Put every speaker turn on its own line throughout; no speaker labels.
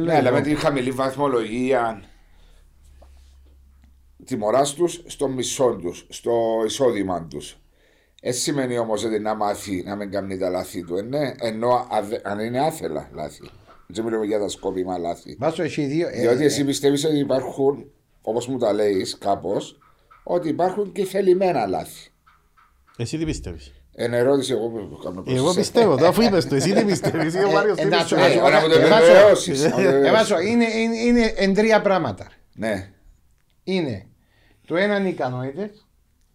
Ναι, αλλά με τη χαμηλή βαθμολογία τιμωράς τους στο μισό τους, στο εισόδημα τους. Έτσι σημαίνει όμως ότι να μάθει να μην κάνει τα λάθη του. Ε, ναι, ενώ αν είναι άθελα λάθη. Δεν μιλούμε για τα σκόπιμα λάθη.
Βάσο έχει δύο. ε,
Διότι
ε,
εσύ πιστεύεις ότι υπάρχουν, όπως μου τα λέεις κάπως, ότι υπάρχουν και θελημένα λάθη.
Εσύ τι πιστεύεις;
Εν ερώτηση, εγώ που κάνω προς
Εγώ
εσένα.
πιστεύω, το αφού είπες το, εσύ τι πιστεύεις. Ή ο
Ε,
Μάριος τι
εντάξει,
πιστεύεις.
Ε, ώρα που το
Ε, βάζω-
επιβεβαιώσεις, να το
ε,
επιβεβαιώσεις.
Βάσο, είναι, είναι, είναι εν τρία πράγματα.
Ναι,
Είναι το ένα είναι οι ικανότητες.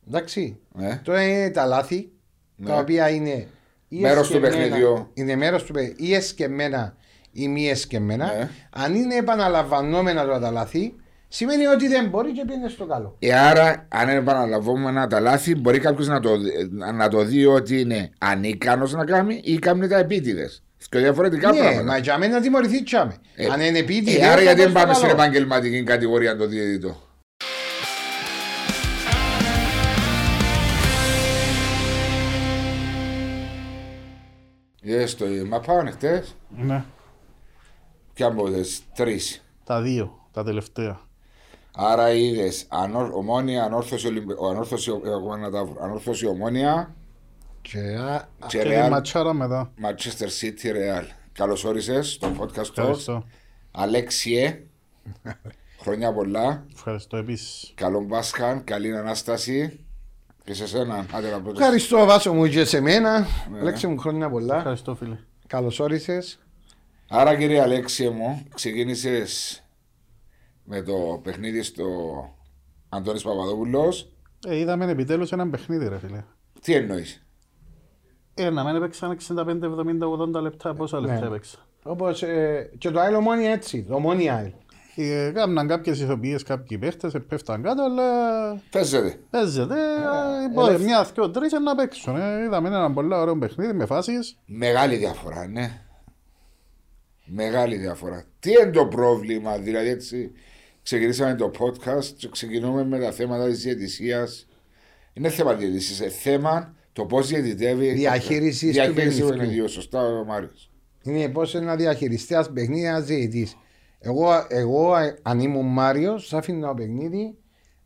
Εντάξει.
ναι.
Το ένα είναι τα λάθη.
Ναι.
Τα οποία είναι. ή
Μέρος του
εσκεμμένα-
παιχνιδιού.
Είναι μέρος του παιχνιδιού. Ή εσκεμμένα ή μη εσκεμμένα.
Ναι.
Αν είναι επαναλαμβανόμενα τώρα τα λάθη, σημαίνει ότι δεν μπορεί και πήγαινε στο καλό.
Ε, άρα, αν επαναλαμβάνουμε τα λάθη, μπορεί κάποιος να, το, να το δει ότι είναι ανίκανος να κάνει ή κάνει τα επίτηδες. Και διαφορετικά
Ναι,
πράγματα.
μα για μένα να τιμωρηθεί τσάμε.
Ε,
Αν είναι πίτι,
Ε, άρα γιατί δεν πάμε στην επαγγελματική κατηγορία το διαιτητό. Είδες το, μα πάνε χτες;
Ναι,
και από τις τρεις;
τα δύο, τα τελευταία.
Άρα είδες ανώ, ομόνια, ανόρθωση, Ολυμπι... ο, ανόρθωση, ε, εγώ να τα βρω. ανόρθωση ομόνια
Και, α,
και
Και τη
Real
ματσάρα μετά.
Manchester City Real. Καλώς όρισες στο podcast talks.
Ευχαριστώ.
Αλέξιε, χρόνια πολλά.
Ευχαριστώ επίσης.
Καλό Πάσχα, καλή Ανάσταση. Και σε σένα, άντε να πω.
Ευχαριστώ Βάσο μου και σε μένα.
Ναι.
Αλέξη μου χρόνια πολλά.
Ευχαριστώ φίλε.
Καλώς όρισες.
Άρα κύριε Αλέξιε μου, ξεκίνησες με το παιχνίδι στο Αντώνης Παπαδόπουλος.
Ε, είδαμε επιτέλους ένα παιχνίδι ρε φίλε.
Τι εννοείς;
Ε, να μην έπαιξαν 65, 70, 80 λεπτά. Πόσα λεπτά
Ναι.
έπαιξαν;
Όπως ε, και το άλλο ομόνια έτσι. Το ομόνια άλλο.
Ε, Κάμναν κάποιες ηθοποιίες, κάποιοι παίχτες, ε, πέφταν κάτω, αλλά
Παίζεται.
παίζεται. ε,
ε,
μπορεί
ε,
Μια, δυο, τρεις ε, να παίξουν. ε. Είδαμε ένα πολύ ωραίο παιχνίδι με φάσεις.
Μεγάλη διαφορά, ναι. Μεγάλη διαφορά. Τι είναι το πρόβλημα, δηλαδή έτσι ξεκινήσαμε το podcast και ξεκινούμε με τα θέματα της διαιτησίας. Είναι θέμα διαιτησίας, είναι θέμα το πώς διαιτητεύει.
Διαχείρισης του
Διαχείριση του
παιχνιδιού.
παιχνιδιού, σωστά ο Μάριος.
Είναι πώς να διαχειριστεί ένα παιχνίδι ένας διαιτητής. Εγώ, εγώ, ε, αν ήμουν Μάριος, θα άφηνα το παιχνίδι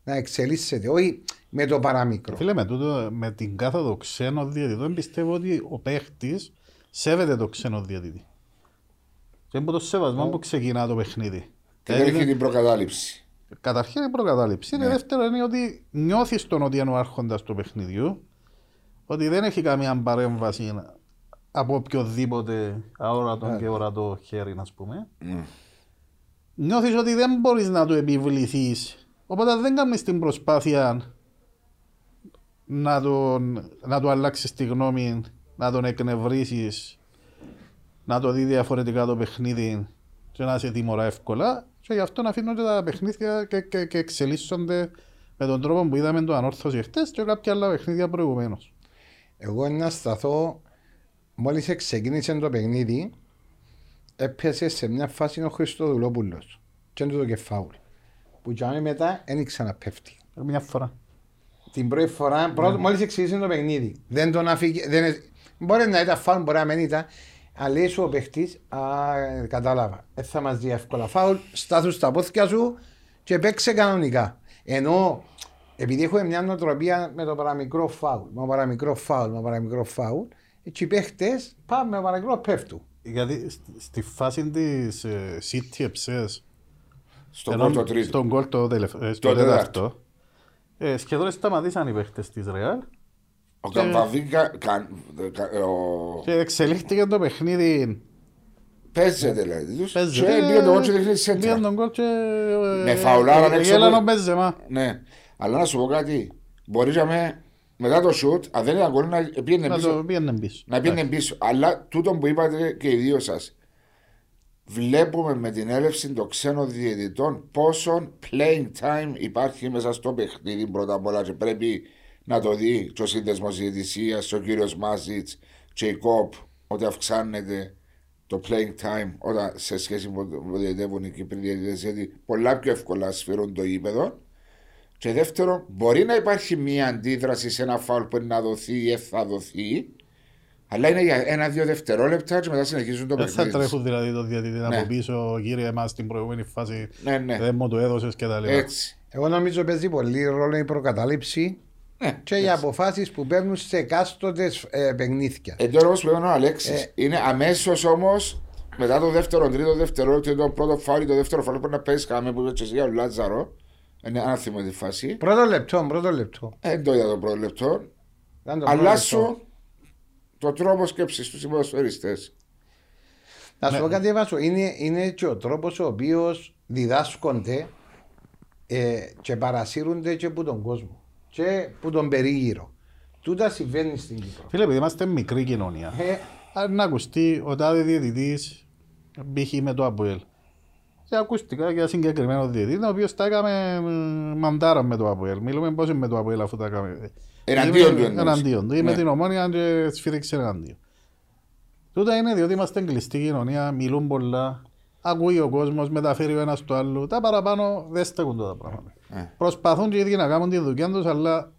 να εξελίσσεται. Όχι με το παραμικρό.
Φίλε, με, τούτο, με την κάθοδο ξένο διαιτητών πιστεύω ότι ο παίχτης σέβεται το ξένο διαιτητή. Και από το σεβασμό που ξεκινά το παιχνίδι.
Και
Ε,
δεν
είναι-
έχει την προκατάληψη.
Καταρχήν η προκατάληψη.
Ναι.
Και δεύτερο είναι ότι νιώθεις τον ότι είναι ο άρχοντας του παιχνιδιού, ότι δεν έχει καμία παρέμβαση από οποιοδήποτε αόρατο και ορατό χέρι, α πούμε.
Ναι.
Νιώθεις ότι δεν μπορείς να του επιβληθείς. Οπότε δεν κάνεις την προσπάθεια να, τον, να του αλλάξεις τη γνώμη, να τον εκνευρίσεις, να το δει διαφορετικά το παιχνίδι και να σε τιμωρά εύκολα. Και γι' αυτό να αφήνονται τα παιχνίδια και, και, και εξελίσσονται με τον τρόπο που είδαμε το ανόρθωση χτες και κάποια άλλα παιχνίδια προηγουμένως.
Εγώ να σταθώ, μόλις ξεκίνησε το παιχνίδι, έπιασε σε μια φάση ο Χριστοδουλόπουλος. Και είναι το κεφάουλ. Που για μένα μετά δεν ξαναπέφτει.
Μια φορά.
Την πρώτη φορά,
Ναι.
πρώτο, μόλις ξεκίνησε το παιχνίδι. Δεν τον αφήγε, δεν, ε- μπορεί να ήταν φάουλ, μπορεί να μην ήταν. Αλλά λέει σου ο παιχτής, α, κατάλαβα, δεν θα μας δει εύκολα φάουλ, στάθους στα πόθηκια σου και παίξε κανονικά. Ενώ, επειδή έχουμε μια νοοτροπία με το παραμικρό φάουλ, με το παραμικρό φάουλ, με το παραμικρό φάουλ, έτσι οι παίχτες πάμε με το παραμικρό πέφτουν.
Γιατί στη, στη φάση της ε, City Εψές,
Στον
ενώ
κόλ το τρίτο.
στον γκολ το, τελευ- ε, στο
Το
τέταρτο, ε, σχεδόν σταματήσαν οι παίχτες της Ρεάλ
Ο Καμπαβίκα κα- κα- ο-
και εξελίχθηκε το παιχνίδι.
παίζεται δηλαδή. τους
Παίζεται,
Και πήγε το κόλ και δείχνει
πήγε
σέντρα.
τον γκολ και...
Με φαουλάρα έξω
Γέλαν
από-
ο Μπέζεμα.
Ναι. Αλλά να σου πω κάτι. Μπορείς να με μετά το σουτ, αν δεν ήταν γκολ, να πήγαινε
Να
πίσω.
το πήγαινε πίσω.
Να πήγαινε πίσω. Αλλά τούτο που είπατε και οι δύο σας. Βλέπουμε με την έλευση των ξένων διαιτητών πόσο playing time υπάρχει μέσα στο παιχνίδι πρώτα απ' όλα και πρέπει να το δει και ο σύνδεσμο διαιτησία, ο κύριος Μάζιτς και η ΚΟΠ ότι αυξάνεται το playing time όταν σε σχέση με το που διαιτεύουν οι Κύπροι διαιτητές γιατί πολλά πιο εύκολα σφυρούν το γήπεδο και δεύτερον μπορεί να υπάρχει μια αντίδραση σε ένα φάουλ που είναι να δοθεί ή θα δοθεί Αλλά είναι για ένα-δύο δευτερόλεπτα και μετά συνεχίζουν το
Δεν θα
παιχνίδι.
τρέχουν δηλαδή το διαιτητή
Ναι.
από πίσω, κύριε μας στην προηγούμενη φάση
Ναι, ναι.
δεν μου το έδωσες και τα λοιπά.
Έτσι.
Εγώ νομίζω παίζει πολύ ρόλο η προκατάληψη
Ναι.
και οι αποφάσεις που παίρνουν σε εκάστοτε ε, παιχνίδια.
Ε, τώρα όπως λέγανε ο Αλέξης,
Ε.
είναι αμέσως όμως μετά το δεύτερο, τρίτο, δευτερόλεπτο, το πρώτο φάουλ, το δεύτερο φάουλ πρέπει να παίζει κάμε που είπες και εσύ για ο Λάτζαρο. Είναι αν θυμάμαι τη φάση.
Πρώτο λεπτό, πρώτο λεπτό.
Ε, δεν το είδα το πρώτο λεπτό.
Ήταν το πρώτο λεπτό.
Αλλάσου το τρόπο σκέψης του ποδοσφαιριστέ.
Να σου
Ναι.
πω κάτι, Βάσο, είναι, είναι και ο τρόπος ο οποίος διδάσκονται ε, και παρασύρονται και από τον κόσμο και από τον περίγυρο. Τούτα συμβαίνει στην Κύπρο.
Φίλε, επειδή είμαστε μικρή κοινωνία,
Ε,
αν να ακουστεί ο τάδε διαιτητής π.χ. με το ΑΠΟΕΛ. Και ακούστηκα για συγκεκριμένο διαιτητή, ο οποίος τα έκαμε μ, μαντάρα με το ΑΠΟΕΛ. Μιλούμε πώς είναι με το ΑΠΟΕΛ αφού τα έκαμε.
Εναντίον
Είμαι-
του εννοείς.
Εναντίον του. Ή με
Ναι.
την ομόνια και σφύριξε εναντίον. Τούτα είναι διότι είμαστε κλειστή κοινωνία, μιλούν πολλά, ακούει ο κόσμος, μεταφέρει ο ένας το άλλο. Τα παραπάνω δεν στέκουν τα πράγματα.
Ε.
Προσπαθούν και οι ίδιοι να κάνουν τη δουλειά τους, αλλά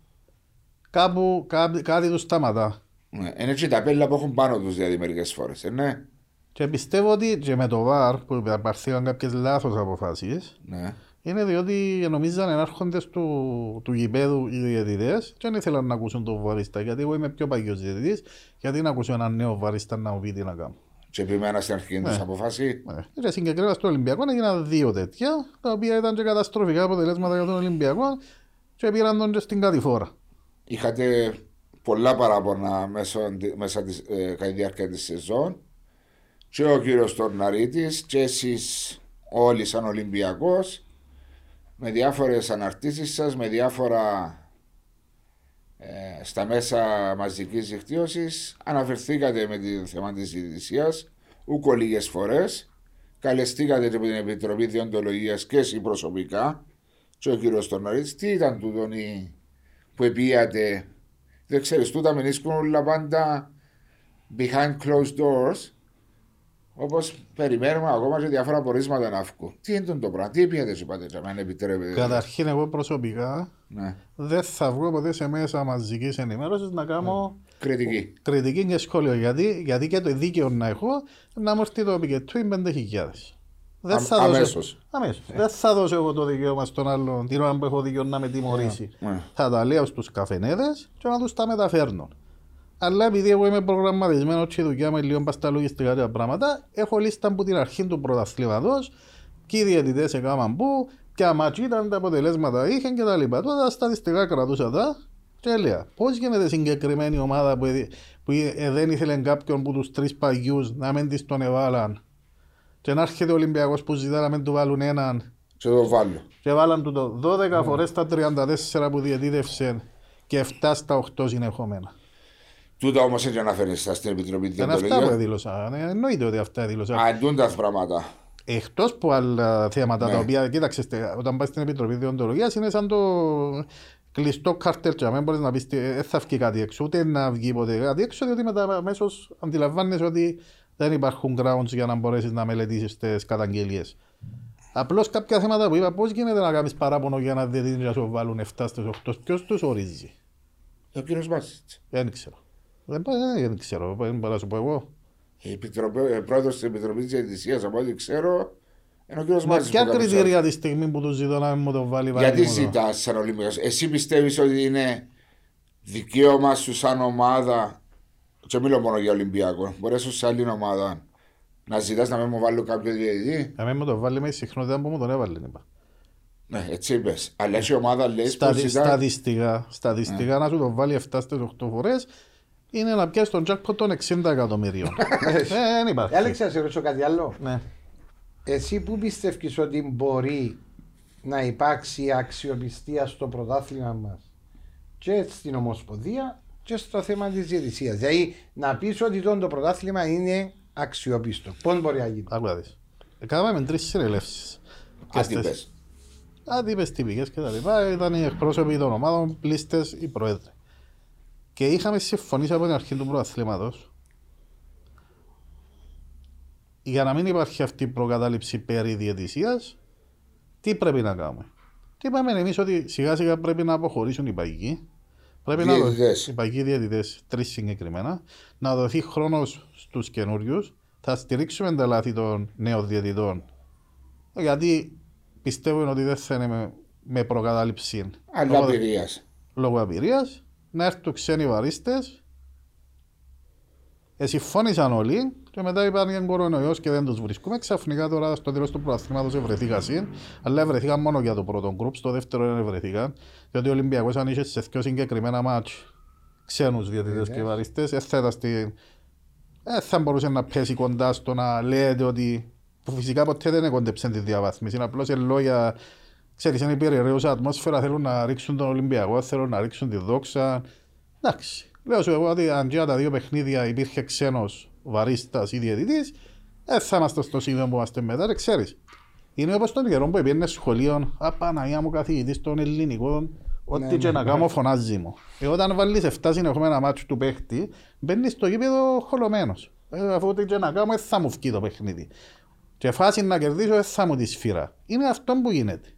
κάπου κάτι, κάτι τους σταματά.
Ναι. Είναι και τα πέλα που έχουν πάνω τους δηλαδή μερικές φορές. Ε, ναι.
Και πιστεύω ότι και με το ΒΑΡ που υπαρθήκαν κάποιες λάθος αποφάσεις
ναι.
είναι διότι νομίζαν ενάρχοντες του, του γηπέδου οι διαιτητές και δεν ήθελαν να ακούσουν τον βαρίστα γιατί εγώ είμαι πιο παγιός διαιτητής γιατί να ακούσω έναν νέο βαρίστα να μου πει τι να κάνω.
Και επιμένα στην αρχική
Ναι.
του αποφάση.
Ε, Και συγκεκριμένα στο Ολυμπιακό έγιναν δύο τέτοια τα οποία ήταν και καταστροφικά αποτελέσματα για τον Ολυμπιακό και πήραν τον και στην κατηφόρα.
Είχατε πολλά παράπονα μέσω, μέσα της, ε, κατά τη διάρκεια της σεζόν. Και ο κύριος Τορναρίτης και εσείς όλοι σαν Ολυμπιακός με διάφορες αναρτήσεις σας, με διάφορα ε, στα μέσα μαζικής δικτύωσης αναφερθήκατε με το θέμα της διαιτησίας ούκο λίγες φορές. Καλεστήκατε και από την Επιτροπή Διοντολογίας και εσύ προσωπικά. Και ο κύριος Τορναρίτη, τι ήταν τούτον η που επίατε; Δεν ξέρεις, τούτα μενίσκουν όλα πάντα behind closed doors. Όπως περιμένουμε ακόμα και διάφορα πορίσματα να βγουν. Τι είναι το πράγμα, τι επίατε, είπατε, και αν επιτρέπετε.
Καταρχήν εγώ προσωπικά
Ναι.
δεν θα βγω ποτέ σε μέσα μαζικής ενημέρωσης να κάνω
Κριτική.
κριτική και σχόλιο. Γιατί, γιατί και το δίκαιο να έχω να μου έρθει το πικετού είναι 5.000. Δεν
Α-
θα δώσω-
αμέσως.
αμέσως. Δεν θα δώσω εγώ το δικαίωμα στον άλλον την ώρα που έχω δίκαιο να με τιμωρήσει.
Ναι.
Θα τα λέω στους καφενέδες και να τους τα μεταφέρνω. Αλλά επειδή εγώ είμαι προγραμματισμένος και η δουλειά μου είναι λίγο πας στα λογιστικά και τα πράγματα, έχω λίστα από την αρχή του πρωταθλήματος και οι διαιτητές έκαναν που, ποια μάτσι ήταν, τα αποτελέσματα είχαν και τα λοιπά. Τότε τα στατιστικά κρατούσα τα και έλεγα πώς γίνεται συγκεκριμένη ομάδα που, ε- που ε, δεν ήθελε κάποιον από τους τρεις παγιούς να μην της τον εβάλαν; Και να έρχεται ο Ολυμπιακός που ζητά να μην του βάλουν έναν
Και το βάλω.
και βάλαν του το 12 φορές τα 34 που διαιτήτευσε και 7 στα 8 συνεχόμενα.
Τούτα όμως έτσι αναφέρει στα στην Επιτροπή
Δεν αυτά που
Διοντολογία.
έδηλωσα. Ναι, εννοείται ότι αυτά έδηλωσα.
Αντούν τα πράγματα.
Εκτός από άλλα θέματα
Ναι.
τα οποία, κοίταξε, στε- όταν πας στην Επιτροπή Διοντολογίας είναι σαν το κλειστό καρτέλ. Και δεν μπορείς να πεις δεν θα βγει κάτι έξω, ούτε να βγει ποτέ κάτι έξω, διότι μετά αμέσως αντιλαμβάνεσαι ότι δεν υπάρχουν grounds για να μπορέσεις να μελετήσεις τις καταγγελίες. Απλώς κάποια θέματα που είπα, πώς γίνεται να κάνεις παράπονο για να διαιτητή να σου βάλουν 7 στι 8, ποιος τους ορίζει;
Ο κύριος Μάσιτς.
Δεν ξέρω. Δεν, δεν ξέρω, δεν μπορώ να σου πω εγώ.
Πρόεδρος της Επιτροπής Διαιτησία, από ό,τι ξέρω, είναι ο κύριος
Μα
Μάσιτ.
ποια κριτήρια τη στιγμή που τους ζητώ να μου το βάλει βάλει
Γιατί
μου το.
ζητάς σαν Ολυμπιακός, Εσύ πιστεύεις ότι είναι δικαίωμα σου σαν ομάδα. Και μιλώ μόνο για Ολυμπιακό. Μπορεί σου σε άλλη ομάδα να ζητάς να μην μου βάλω κάποιο διαιτητή;
Να μην μου το βάλει με συχνότητα που μου τον έβαλε. Είπα.
Ναι, έτσι είπες. Αλλά έτσι η ομάδα λέει
Στα,
πω ζητά.
στατιστικά, στατιστικά να σου το βάλει 7 στις 8 φορές είναι να πιάσει τον jackpot των 60 εκατομμυρίων. ε, δεν υπάρχει.
Άλεξ, να σε ρωτήσω κάτι άλλο.
Ναι.
Εσύ που πιστεύεις ότι μπορεί να υπάρξει αξιοπιστία στο πρωτάθλημα μας και στην Ομοσπονδία και στο θέμα της διαιτησίας; Δηλαδή να πεις ότι το, το πρωτάθλημα είναι αξιόπιστο. Πώς μπορεί να γίνει;
Άκου να δεις. Κάναμε τρεις συνελεύσεις. Και
Άτυπε.
στις- άτυπες τυπικές και τα λοιπά. Ήταν οι εκπρόσωποι των ομάδων, πλήστες, οι πρόεδροι. Και είχαμε συμφωνήσει από την αρχή του πρωταθλήματος για να μην υπάρχει αυτή η προκατάληψη περί διαιτησίας, τι πρέπει να κάνουμε. Τι είπαμε εμείς ότι σιγά σιγά πρέπει να αποχωρήσουν οι παγικοί, Πρέπει να δοθεί,
Διαιτητές.
οι παγιοί διαιτητές, τρεις συγκεκριμένα, να δοθεί χρόνος στους καινούριους. Θα στηρίξουμε τα λάθη των νέων διαιτητών. Γιατί πιστεύω ότι δεν θα είναι με, με προκατάληψη
Αλλά
λόγω,
εμπειρία.
λόγω απειρίας. Να έρθουν ξένοι βαρίστες. Ε, συμφώνησαν όλοι και μετά είπαν για κορονοϊός και δεν τους βρίσκουμε. Ξαφνικά τώρα στο τέλος του προαθλήματος ευρεθήκαν συν, αλλά ευρεθήκαν μόνο για το πρώτο γκρουπ, στο δεύτερο δεν ευρεθήκαν. Διότι ο Ολυμπιακός αν είχε σε δύο συγκεκριμένα μάτς ξένους διαιτητές και βαριστές, δεν θα, ήταν στην- δεν θα μπορούσε να πέσει κοντά στο να λέτε ότι που φυσικά ποτέ δεν έκοντεψε τη διαβάθμιση, είναι απλώς εν λόγια Ξέρεις, είναι η περιραίουσα ατμόσφαιρα, θέλουν να ρίξουν τον Ολυμπιακό, θέλουν να ρίξουν τη δόξα. Εντάξει. Λέω σου εγώ ότι αν και για τα δύο παιχνίδια υπήρχε ξένος βαρίστας ή διαιτητής, δεν θα είμαστε στο σημείο που είμαστε μετά, δεν ξέρεις. Είναι όπως τον καιρό που πήγαινε σχολείο, «Α, Παναγία μου καθηγητής των ελληνικών, ό,τι και να κάνω φωνάζει μου». Ε, όταν βάλεις 7 συνεχόμενα μάτσου του παίχτη, μπαίνεις στο γήπεδο χολωμένος. Ε, αφού ό,τι και να κάνω, δεν θα μου βγει το παιχνίδι. Και φάση να κερδίσω, δεν θα μου τη σφύρα. Είναι αυτό που γίνεται.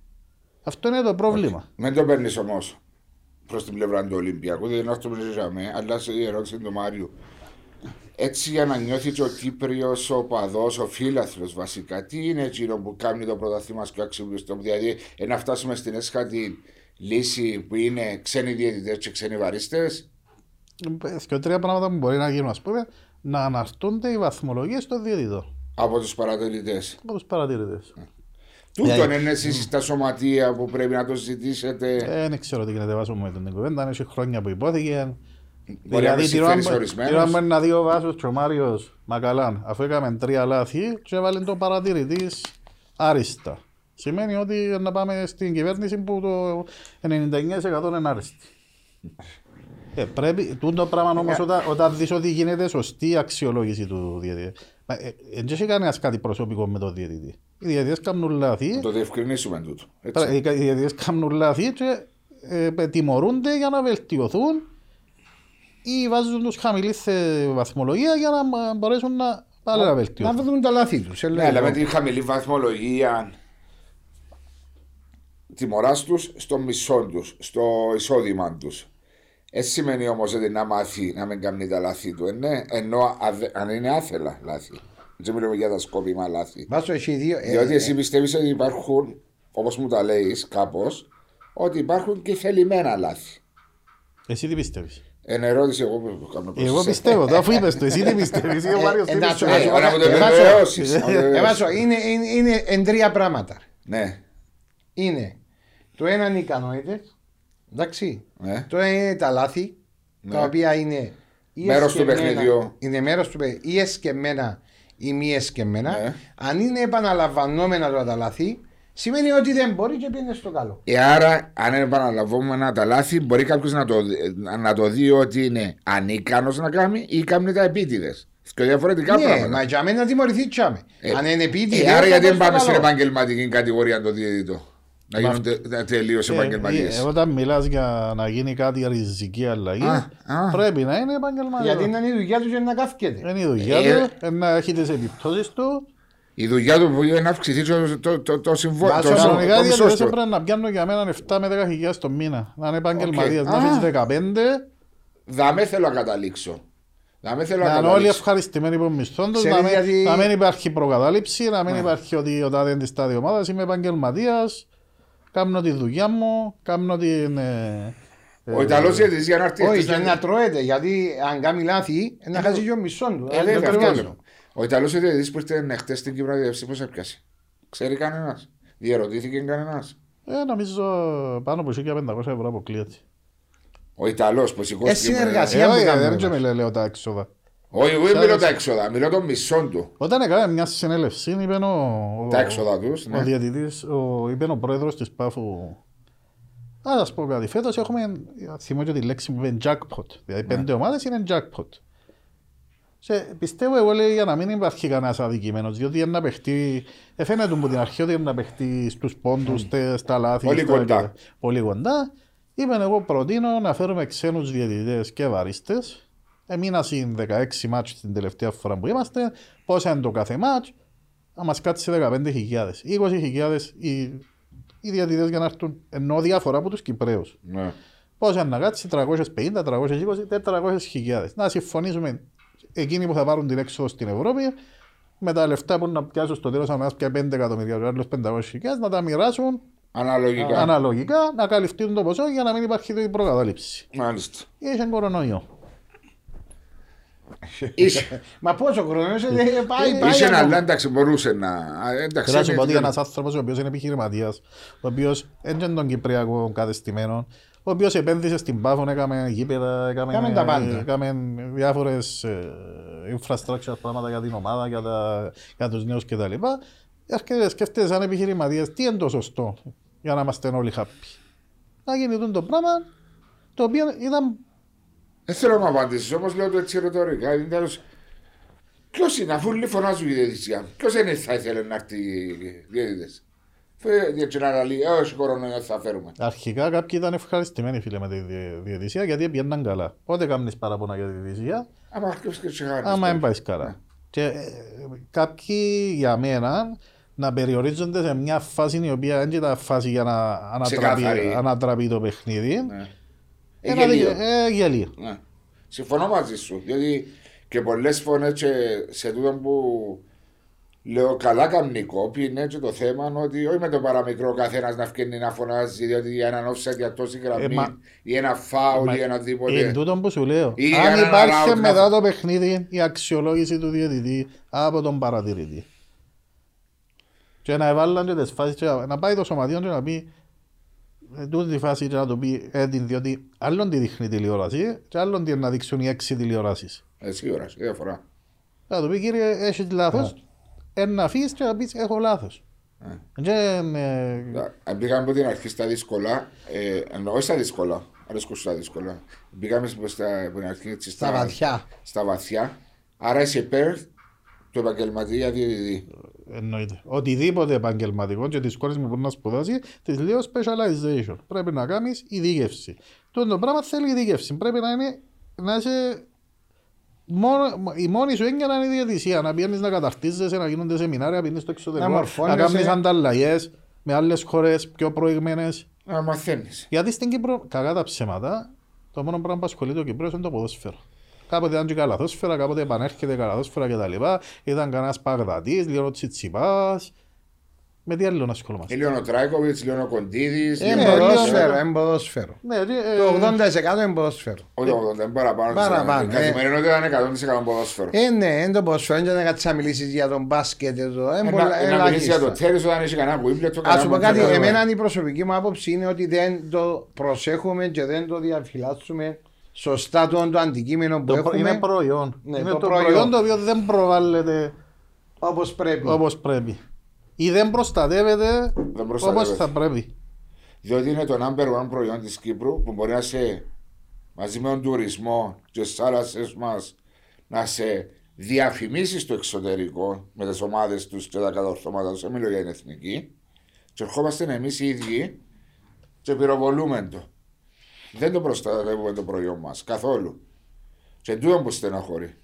Αυτό είναι το πρόβλημα.
Μην το παίρνεις όμως προς την πλευρά του Ολυμπιακού, δεν είναι αυτό που ζήσαμε, αλλά σε η ερώτηση του Μάριου. Έτσι για να νιώθεις και ο Κύπριος, ο παδός, ο φίλαθλος βασικά, τι είναι εκείνο που κάνει το πρωταθλήμα πιο αξιοπιστό, δηλαδή ε, να φτάσουμε στην έσχατη λύση που είναι ξένοι διαιτητές και ξένοι βαρίστε.
Και τρία πράγματα που μπορεί να γίνουν, ας πούμε, να αναρτούνται οι βαθμολογίες των διαιτητών
από τους παρατηρητές.
από τους παρατηρητές.
Τούτον είναι εσείς στα σωματεία που πρέπει να το ζητήσετε.
Ε, Δεν ξέρω τι γίνεται βάσο μου με την κουβέντα, είναι και χρόνια που υπόθηκε.
Μπορεί να με
την ώρα
συμφέρει
που-
ορισμένος.
την ώρα που είναι δύο βάσους και ο Μάριος Μακαλάν, αφού έκαμε τρία λάθη και έβαλε το παρατηρητής άριστα. Σημαίνει ότι να πάμε στην κυβέρνηση που το 99% είναι άριστη. Ε, πρέπει, τούτο πράγμα όμως όταν, όταν δεις ότι γίνεται σωστή αξιολόγηση του διαιτητή. Μα, ε, ε, Δεν έχει κανένας κάτι προσωπικό με τον διαιτητή. Οι διαιτητές κάνουν λάθη,
Να το διευκρινίσουμε τούτο.
Τώρα,
Έτσι.
Οι διαιτητές κάνουν λάθη και ε, τιμωρούνται για να βελτιωθούν ή βάζουν τους χαμηλής θε- βαθμολογία για να μα- μπορέσουν να πάλι να
Να
βελτιωθούν.
βρουν τα λάθη τους. ε,
Ναι,
λέω.
αλλά με τη χαμηλή βαθμολογία τιμωράς τους στο μισό τους, στο εισόδημα τους. Έτσι σημαίνει όμως ότι να μάθει να μην κάνει τα λάθη του. Ε, ναι, ενώ αδε- αν είναι άθελα λάθη. Δεν μιλούμε για τα σκόπιμα λάθη.
Βάσο έχει δύο. ε,
Διότι
ε,
εσύ πιστεύεις ότι υπάρχουν, όπως μου τα λέεις κάπως, ότι υπάρχουν και θελημένα λάθη.
Εσύ τι πιστεύεις;
Εν ερώτηση, εγώ που το κάνω προς
Εγώ
εσένα.
πιστεύω, το αφού είπες το, εσύ τι πιστεύεις; ή ο Μάριος τι
ε, να σου-
πιστεύει.
Ε, ώρα που το
Ε, βάζω-
επιβεβαιώσεις, να το
ε,
επιβεβαιώσεις.
Βάσο, είναι, είναι, είναι εν τρία πράγματα.
Ναι,
Είναι το ένα είναι οι ικανότητες. Εντάξει.
ναι.
Το ένα είναι τα λάθη. Τα
Ναι.
οποία είναι. ή
Μέρος του
εσκεμμένα-
παιχνιδιού.
Είναι μέρος του παιχνιδιού. Ή εσκεμμένα ή μη εσκεμμένα.
Ναι.
Αν είναι επαναλαμβανόμενα τώρα τα λάθη, σημαίνει ότι δεν μπορεί και πήγαινε στο καλό.
Ε, άρα, αν επαναλαμβάνουμε τα λάθη, μπορεί κάποιος να, το, να το δει ότι είναι ανίκανος να κάνει ή κάνει τα επίτηδες. Και διαφορετικά
Ναι,
πράγματα.
μα για μένα να τιμωρηθεί τσάμε.
Ε,
Αν είναι επίτη,
Ε, άρα, γιατί δεν πάμε στην επαγγελματική κατηγορία το διαιτητό. Να
Μα-
γίνονται τελείω
Ε,
επαγγελματίες.
ε, Όταν μιλάς για να γίνει κάτι ριζική αλλαγή,
Α, α.
πρέπει να είναι επαγγελματικό.
Γιατί είναι η δουλειά τους και να καύκεται.
Είναι η δουλειά
Ε,
τους, ε, να έχει τις επιπτώσεις του.
Η δουλειά του είναι να αυξηθεί το, το, το, το συμβόλαιο.
Βάζω
Το,
κανονικά
Κανονικά οι
το
διαιτητές
μισθό του.
πρέπει να πιάνουν για μένα 7 με 10 χιλιάδες το μήνα. Να είναι επαγγελματίες,
Οκ.
να
Α.
αφήσεις 15
Δαμέ θέλω να καταλήξω. Δαμέ θέλω να
Να είναι όλοι
καταλήξω.
ευχαριστημένοι που μισθών τους,
Ξέρεις
να, μην-
γιατί-
να μην υπάρχει προκατάληψη, να
Ναι.
μην υπάρχει ότι ο τάδε είναι της τάδε ομάδας, είμαι επαγγελματίας, κάνω τη δουλειά μου, κάνω την... ε,
Ο Ιταλός διαιτητής για να έρθει.
Όχι,
χτες
και
να-
να τρώεται, γιατί αν κάνει λάθη, να χάσει και ο μισόν του.
Ε,
Αν
βέβαια,
το
αυτό
κρυβάζει.
λέω. Ο Ιταλός διαιτητής που ήρθε χτες στην Κύπρο διεύθυνση πώς έπιασε. Ξέρει κανένας. Διερωτήθηκε κανένας.
ε, νομίζω πάνω από 1500 ευρώ αποκλείεται.
Ο Ιταλός που σηκώθηκε.
Ε, συνεργασία.
Ε,
που
όχι,
κάνουμε
δεν και
εμάς.
μιλάω λέω τα έξοδα.
Όχι, εγώ δεν μιλώ τα έξοδα, μιλώ των μισών του.
Όταν έκανα μια συνέλευση, είπε ο,
Τα έξοδα τους,
ο
ναι.
διαιτητής, ο, είπε ο πρόεδρος της ΠΑΦου, να σας πω κάτι, φέτος έχουμε, θυμώ και τη λέξη που είπε jackpot, δηλαδή
Ναι.
πέντε ομάδες είναι jackpot. Και πιστεύω εγώ λέει για να μην υπάρχει κανένας αδικημένος, διότι είναι να παιχτεί, ε, φαίνεται από την αρχή ότι είναι να παιχτεί στους πόντους, στε- στα λάθη.
Πολύ
στα-
κοντά.
Πολύ κοντά. Είπε εγώ προτείνω να φέρουμε ξένους διαιτητές και βαρίστες. Έμεινα συν 16 μάτς την τελευταία φορά που είμαστε. Πόσα είναι το κάθε μάτς. Να μας κάτσει 15.000. 20.000 οι, οι διαιτητές για να έρθουν. Ενώ διαφορά από τους Κυπρέους.
Ναι.
Πόσα να κάτσει, 350, 320, 400 χιλιάδες. Να συμφωνήσουμε εκείνοι που θα πάρουν την έξοδο στην Ευρώπη με τα λεφτά που να πιάσουν στο τέλος αν πια 5 εκατομμύρια, ο άλλος 500 χιλιάδες, να τα μοιράσουν
Αναλογικά.
αναλογικά, να καλυφθούν το ποσό για να μην υπάρχει η προκατάληψη.
Μάλιστα.
Είχε κορονοϊό.
Είσαι.
Μα πόσο χρόνο είσαι, δεν πάει, πάει.
Είσαι
ακόμα.
αλλά εντάξει μπορούσε να. α, Εντάξει.
Θέλω να σου
είναι-
πω ότι ένας άνθρωπος ο οποίος είναι επιχειρηματίας, ο οποίος δεν είναι τον Κυπριακό κατεστημένο, ο οποίος επένδυσε στην Πάφων, έκαμε γήπεδα, έκαμε,
Έκαμε τα πάντα.
έκαμε διάφορες ε, infrastructure πράγματα για την ομάδα, για, τα, για τους νέους κτλ. Έρχεται, σκέφτεται σαν επιχειρηματίας, τι είναι το σωστό για να είμαστε όλοι happy. Να γίνει τούτο το πράγμα, το οποίο ήταν
Δεν θέλω να απαντήσεις, όμω λέω το έτσι ρητορικά. Είναι τέλος- Ποιος είναι, αφού όλοι φωνάζουν για διαιτησία, ποιος δεν θα ήθελε να έρθει διαιτητές. Έτσι να λέει, «Ε, όχι κορονοϊό θα φέρουμε.
Αρχικά κάποιοι ήταν ευχαριστημένοι φίλε με τη διε- διαιτησία γιατί πήγαιναν καλά. Πότε κάνεις παράπονα για τη διαιτησία,
Άμα χτυπήσει και σε χάνεις.
άμα δεν πάεις καλά. Και ε, κάποιοι για μένα να περιορίζονται σε μια φάση η οποία δεν ήταν φάση για να ανατραπεί,
Ξεκάθαρη.
ανατραπεί το παιχνίδι.
Ναι. Ε,
Ένα
γελίο.
δι- ε, γελίο.
Ναι. Συμφωνώ μαζί σου. Διότι και πολλές φορές σε τούτο που λέω καλά καμνικό, είναι και το θέμα ότι όχι με το παραμικρό καθένας να φκένει να φωνάζει, διότι για έναν offset για τόση γραμμή
Ε, μα-
ή ένα φάουλ
Μα-
ή ένα
Είναι
τίποτε.
τούτο που σου λέω.
Ή
Αν
έναν
υπάρχει
out να-
μετά το παιχνίδι η αξιολόγηση του διαιτητή από τον παρατηρητή. Και να εβάλλαν και τις φάσεις και να πάει το σωματείο και να πει ε, τούτη τη φάση και να του πει έτην διότι άλλον τη δείχνει τηλεόραση και άλλον τη να δείξουν οι έξι τηλεοράσεις.
Έτσι ώρα, διαφορά.
Θα του πει κύριε έχεις λάθος, ένα αφήσεις και να πεις έχω λάθος. Και, ε,
Αν πήγαμε από την αρχή στα δύσκολα, ε, εννοώ στα δύσκολα, αρέσκω στα δύσκολα. Πήγαμε στα, από την αρχή έτσι,
Στα βαθιά.
Στα βαθιά. Άρα είσαι υπέρ του επαγγελματία διαιτητή.
Εννοείται. Οτιδήποτε επαγγελματικό και τις κόρες μου που να σπουδάσει, της λέω specialization. Πρέπει να κάνεις ειδίκευση. Τον το πράγμα θέλει ειδίκευση. Πρέπει να είναι να είσαι μόνο, η μόνη σου έννοια να είναι η διαιτησία. Να πηγαίνεις να καταρτίζεσαι, να γίνονται σεμινάρια, να πηγαίνεις στο εξωτερικό,
Να
να,
μορφώνεσαι.
κάνεις ανταλλαγές με άλλες χώρες πιο προηγμένες.
Να μαθαίνει.
Γιατί στην Κύπρο, κακά τα ψέματα, το μόνο πράγμα που ασχολείται ο Κύπρος είναι το ποδόσφαιρο. Κάποτε ήταν και καλαθόσφαιρα, κάποτε επανέρχεται καλαθόσφαιρα κτλ. Ήταν κανένας Παγδατής, λίγο Τσιτσιπάς. Με τι άλλο να ασχολούμαστε;
Λίγο ο Τράικοβιτ, λίγο ο Κοντίδης.
Είναι
Ε,
ποδόσφαιρο,
λίγο-
είναι ποδόσφαιρο.
Ναι, ε,
Το 80% είναι ποδόσφαιρο.
Όχι το 80, παραπάνω.
Παραπάνω,
Η
ε.
καθημερινότητα είναι 100% ποδόσφαιρο.
Ε, ναι, είναι το ποδόσφαιρο, είναι να κάτσεις να μιλήσεις για τον μπάσκετ. εδώ, είναι
Ε,
πολλά-
να-
είναι
Να μιλήσεις για το
ελάχιστα.
τέρι όταν έχει κανένα Wimbledon.
Α σου πω κάτι,
κανένα
εμένα η προσωπική μου άποψη είναι ότι δεν το προσέχουμε και δεν το διαφυλάσσουμε σωστά το, το αντικείμενο που
το προ- είναι
έχουμε
προϊόν.
Ναι,
είναι
το
το,
προϊόν.
προϊόν το οποίο δεν προβάλλεται
όπως πρέπει.
όπως πρέπει. Ή δεν προστατεύεται
προστατεύεται.
όπως θα πρέπει.
Διότι είναι το number one προϊόν της Κύπρου που μπορεί να σε μαζί με τον τουρισμό και στις θάλασσες μας να σε διαφημίσει στο εξωτερικό με τις ομάδες τους και τα κατορθώματα τους. Δεν μιλώ για την εθνική. Και ερχόμαστε εμείς οι ίδιοι και πυροβολούμε το. Δεν το προστατεύουμε το προϊόν μας καθόλου. Και τούτο που στεναχωρεί.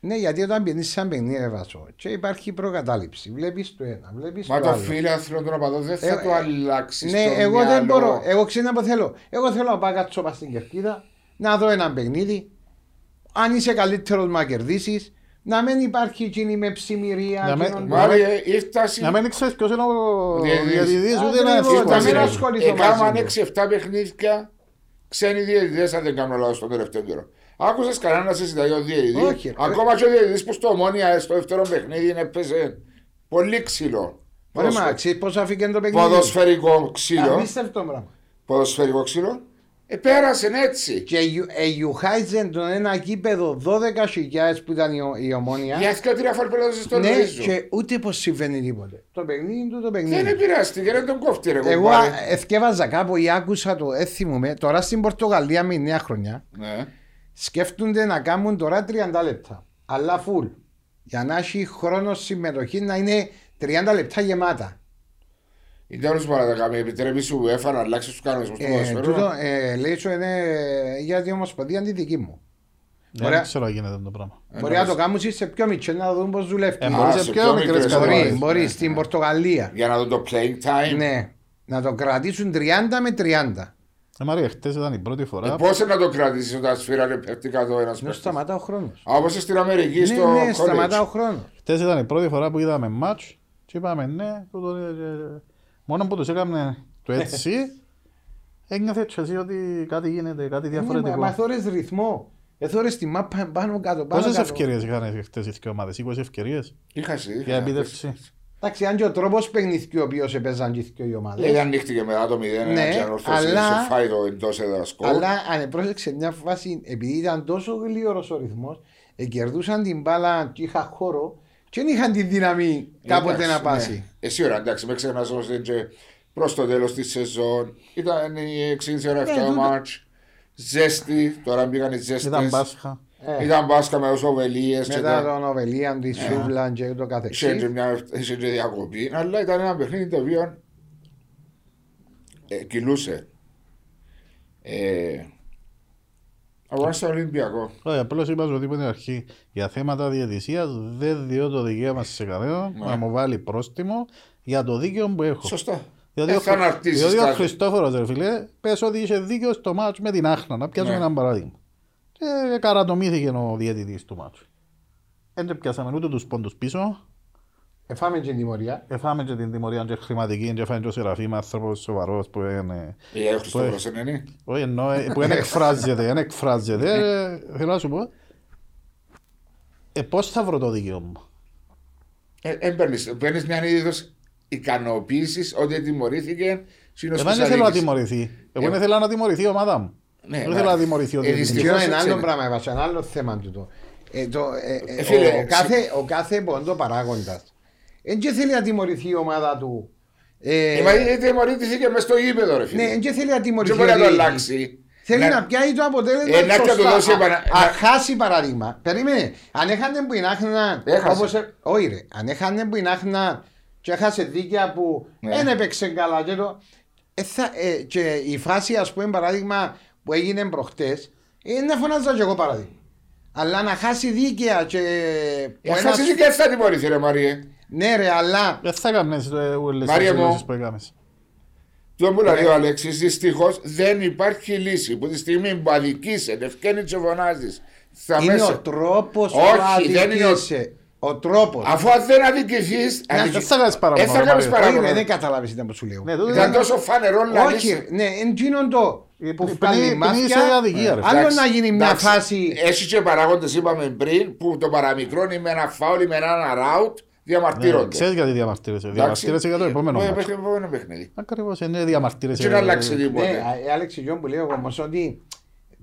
Ναι, γιατί όταν πηγαίνεις σε ένα παιχνίδι, ρε Βάσο, και υπάρχει προκατάληψη. Βλέπεις το ένα, βλέπεις
Μα
το
το
άλλο.
φίλαθλο των οπαδών δεν θα
Ε,
το
ε,
αλλάξεις.
Ναι,
στο
εγώ δεν
μυαλό.
μπορώ. Εγώ ξέρω να θέλω. Εγώ θέλω να πάω κάτσω πας στην κερκίδα, να δω ένα παιχνίδι. Αν είσαι καλύτερος να κερδίσεις, να μην υπάρχει εκείνη με ψημυρία.
Να μην-
εκείνον το-
Μάλλον ε, ήρθασε.
Να μην ξέρεις ποιος είναι ο
Διαιτητής.
διαιτητής, ούτε να
Ακριβώς,
ευθύνεσαι.
να μην
Ήρθασε.
ασχοληθώ
Έκαναν
μαζί του.
6-7 παιχνίδια ξένοι διαιτητές, αν δεν κάνω λάθος τον τελευταίο καιρό. Άκουσες κανένα να συζητάει ο διαιτητής;
Όχι, ρε.
Ακόμα και ο διαιτητής που στο ομόνια στο δεύτερο παιχνίδι είναι έπαιζε πολύ ξύλο.
Ωραία, μα
Ποδοσφαι-
ξέρεις πώς αφήκε το παιχνίδι;
Ποδοσφαιρικό ξύλο.
Απίστευτο πράγμα.
Ποδοσφαιρικό ξύλο. Ε, πέρασε έτσι.
Και εγιουχάιζεν τον ένα κήπεδο 12.000 που ήταν η, ο- η ομόνια.
Για δύο τρία φορέ πέρασε στο
Ναι,
Λουίζο.
και ούτε πως συμβαίνει τίποτε. Το παιχνίδι του το
Δεν
παιχνίδι.
επηρεάστηκε, δεν τον κόφτει ρε
Εγώ
κομπάρε.
α, εθκεύαζα κάπου ή άκουσα το, δεν θυμούμαι, τώρα στην Πορτογαλία με η νέα χρονιά
Ναι.
σκέφτονται να κάνουν τώρα 30 λεπτά. Αλλά full. Για να έχει χρόνος συμμετοχή να είναι 30 λεπτά γεμάτα.
Η τέλος παρά τα κάνει, επιτρέπει σου UEFA να αλλάξει τους κανονισμούς του
Ε,
ποδοσφαίρου.
τούτο, ε, λέει σου είναι ε, για την ομοσπονδία είναι δική μου.
Δεν
Ωραία.
ξέρω αν γίνεται το πράγμα.
Μπορεί να το κάνουν σε πιο μικρό να δουν πώς δουλεύει.
Ε,
Α,
μπορεί σε
σε
πιο
πιο
μικρές
μικρές
Μπορεί,
κατηγορίες.
ομάδες.
μπορεί
Ναι,
στην
ναι.
Πορτογαλία.
Για να δω το playing time.
Ναι. Να το κρατήσουν 30 με 30.
Ε, Μαρία, χτες ήταν η πρώτη φορά.
Πώς να το κρατήσεις όταν σφύρανε πέφτει κάτω ένας
Να
παίκτης;
σταματά ο χρόνος.
Όπως στην Αμερική
Ναι,
στο
ναι, σταματά ο
college.
χρόνος.
Χτες ήταν η πρώτη φορά που είδαμε μάτς και είπαμε ναι, τούτο, ε, ε, μόνο που τους έκαμε το έτσι, ένιωθε και εσύ ότι κάτι γίνεται, κάτι
Ναι, Μα
διαφορετικό.
θόρες ρυθμό. Εθώρες τη μάπα πάνω κάτω. πάνω
Πόσες
κάτω.
ευκαιρίες είχαν χτες οι δύο ομάδες, 20 ευκαιρίες
Είχα συζητήσει.
για επίδευση.
Εντάξει, αν και ο τρόπος παιχνιδιού ο οποίος έπαιζαν και οι δύο οι ομάδες.
Δηλαδή ανοίχτηκε μετά το 0
Ναι,
και ανορθώσει
αλλά-
σε φάει το εντός έδρα σκορ.
Αλλά αν πρόσεξε μια φάση, επειδή ήταν τόσο γλύωρος ο ρυθμός, κερδούσαν την μπάλα και είχαν χώρο και δεν είχαν τη δύναμη κάποτε
Εντάξει,
να
ναι.
πάσει.
Εσύ ώρα, εντάξει, με ξεχνάς όμως δεν και προς το τέλος της σεζόν. Ήταν η 60 ώρα 7
Ναι, τούτο-
μάτς. Ζέστη, τώρα μπήκαν οι ζέστες.
Ήταν Πάσχα.
Ε,
Ήταν μπάσκα με όσο βελίες και
Μετά
τα...
τον Οβελίαν, τη Σούβλα και ούτω
Είχε και
καθεξής.
μια είχε και διακοπή, αλλά ήταν ένα παιχνίδι το οποίο ε, κυλούσε. Ε, αγώνα στο Ολυμπιακό.
Όχι, απλώς είπα σου ότι από την αρχή για θέματα διαιτησίας δεν διώ το δικαίωμα σε κανέναν
Ναι.
να μου βάλει πρόστιμο για το δίκαιο που έχω.
Σωστά.
Διότι
Δεν
ο,
θα
Χρυ-
αναρτήσεις
διότι ο
κάτι.
Χριστόφορος ρε φίλε πες ότι είχε δίκαιος στο μάτσο με την Άχνα να πιάσουμε
Ναι.
ένα παράδειγμα και καρατομήθηκε ο διαιτητής του μάτσου δεν πιάσαμε ούτε τους πόντους πίσω
Εφάμε και τιμωρία.
εφάμε και την τιμωρία και χρηματική και έφαμε και ο Σεραφείμ άνθρωπος σοβαρός που είναι
Η έχω στο πρόσωπο, είναι.
όχι εννοώ ε, που δεν εκφράζεται δεν εκφράζεται ε, θέλω να σου πω ε, πώς θα βρω το δίκαιο μου;
Ε, ε, παίρνεις, παίρνεις μια είδος ικανοποίησης ότι τιμωρήθηκε σύνος
Εγώ δεν θέλω να τιμωρηθεί εγώ
Ε,
δεν θέλω να τιμωρηθεί η ομάδα μου
Ναι,
δεν
ναι.
θέλω να τιμωρηθεί ο
Ε,
διαιτητής.
Και
Δυστυχώς
ένα
έτσι
άλλο
είναι.
πράγμα, έβασα, ένα άλλο θέμα τούτο. Ε, το, ε, ε,
Ε, φίλε,
ο, ο
ξε-
κάθε, ο κάθε πόντο παράγοντα. Δεν και θέλει να τιμωρηθεί η ομάδα του. Ε,
Ε, μα η τιμωρήθηκε μες στο γήπεδο ρε φίλε.
ναι, δεν και θέλει να
Δεν
τιμωρηθεί.
μπορεί
ο
να το
διαιτητής.
αλλάξει.
Θέλει
Να-
να πιάει το αποτέλεσμα.
Ε, να
σωστά.
του δώσει
Α-
επανα-
Α
να-
χάσει παράδειγμα. Περίμενε. Αν έχανε που είναι άχνα.
Έχασε.
όπως ε- Όχι, ρε. Αν έχανε που είναι άχνα και έχασε δίκαια που
Ναι.
δεν έπαιξε καλά. Και, το, ε, θα, ε, και η φάση, ας πούμε, παράδειγμα που έγινε προχτές, ε, να φωνάζα κι εγώ παράδειγμα. Αλλά να χάσει δίκαια και.
Ε,
που
θα
ένας-
συζητήσει και θα τιμωρηθεί ρε Μαριέ.
Ναι, ρε, αλλά.
Δεν θα έκανες ε, όλες τις
Μάρια μου.
δηλώσεις που έκαμες.
Το που λέει ο Αλέξης, δυστυχώς δεν υπάρχει λύση. Που τη στιγμή που αδικείσαι, ευκένει και φωνάζεις. Θα
Είναι
μέσα.
ο τρόπος που
Όχι, δεν είναι ο-
αδικείσαι. Ο τρόπος.
Αφού αν δεν αδικηθείς,
Να-
αδικη-
δεν θα κάνεις παράπονο,
Δεν θα κάνεις
Μάριο.
Όχι, ρε,
παράπονο.
δεν κατάλαβε ήταν που σου λέω.
Ναι, τούτο
Ήταν
είναι-
τόσο φανερό να
Όχι,
λύσεις.
ναι, εντζήνον το
Ε,
που
πριν-
βγάλει
πριν
μάτια.
είσαι αδικία, ρε.
Άλλο
Εντάξει,
να γίνει μια
εντάξει.
φάση.
Έχει και παράγοντες, είπαμε πριν, που το παραμικρόν με ένα φάουλ ή με ένα ράουτ
Ναι,
διαμαρτύρονται.
Ξέρεις γιατί διαμαρτύρεσαι. Διαμαρτύρεσαι για το επόμενο
Ε,
μάτσο.
μέχρι το επόμενο παιχνίδι.
Ακριβώς, είναι διαμαρτύρεσαι.
Και να αλλάξει
Ναι,
τίποτε.
ε, Άλεξ, Γιόν που λέω όμω ότι.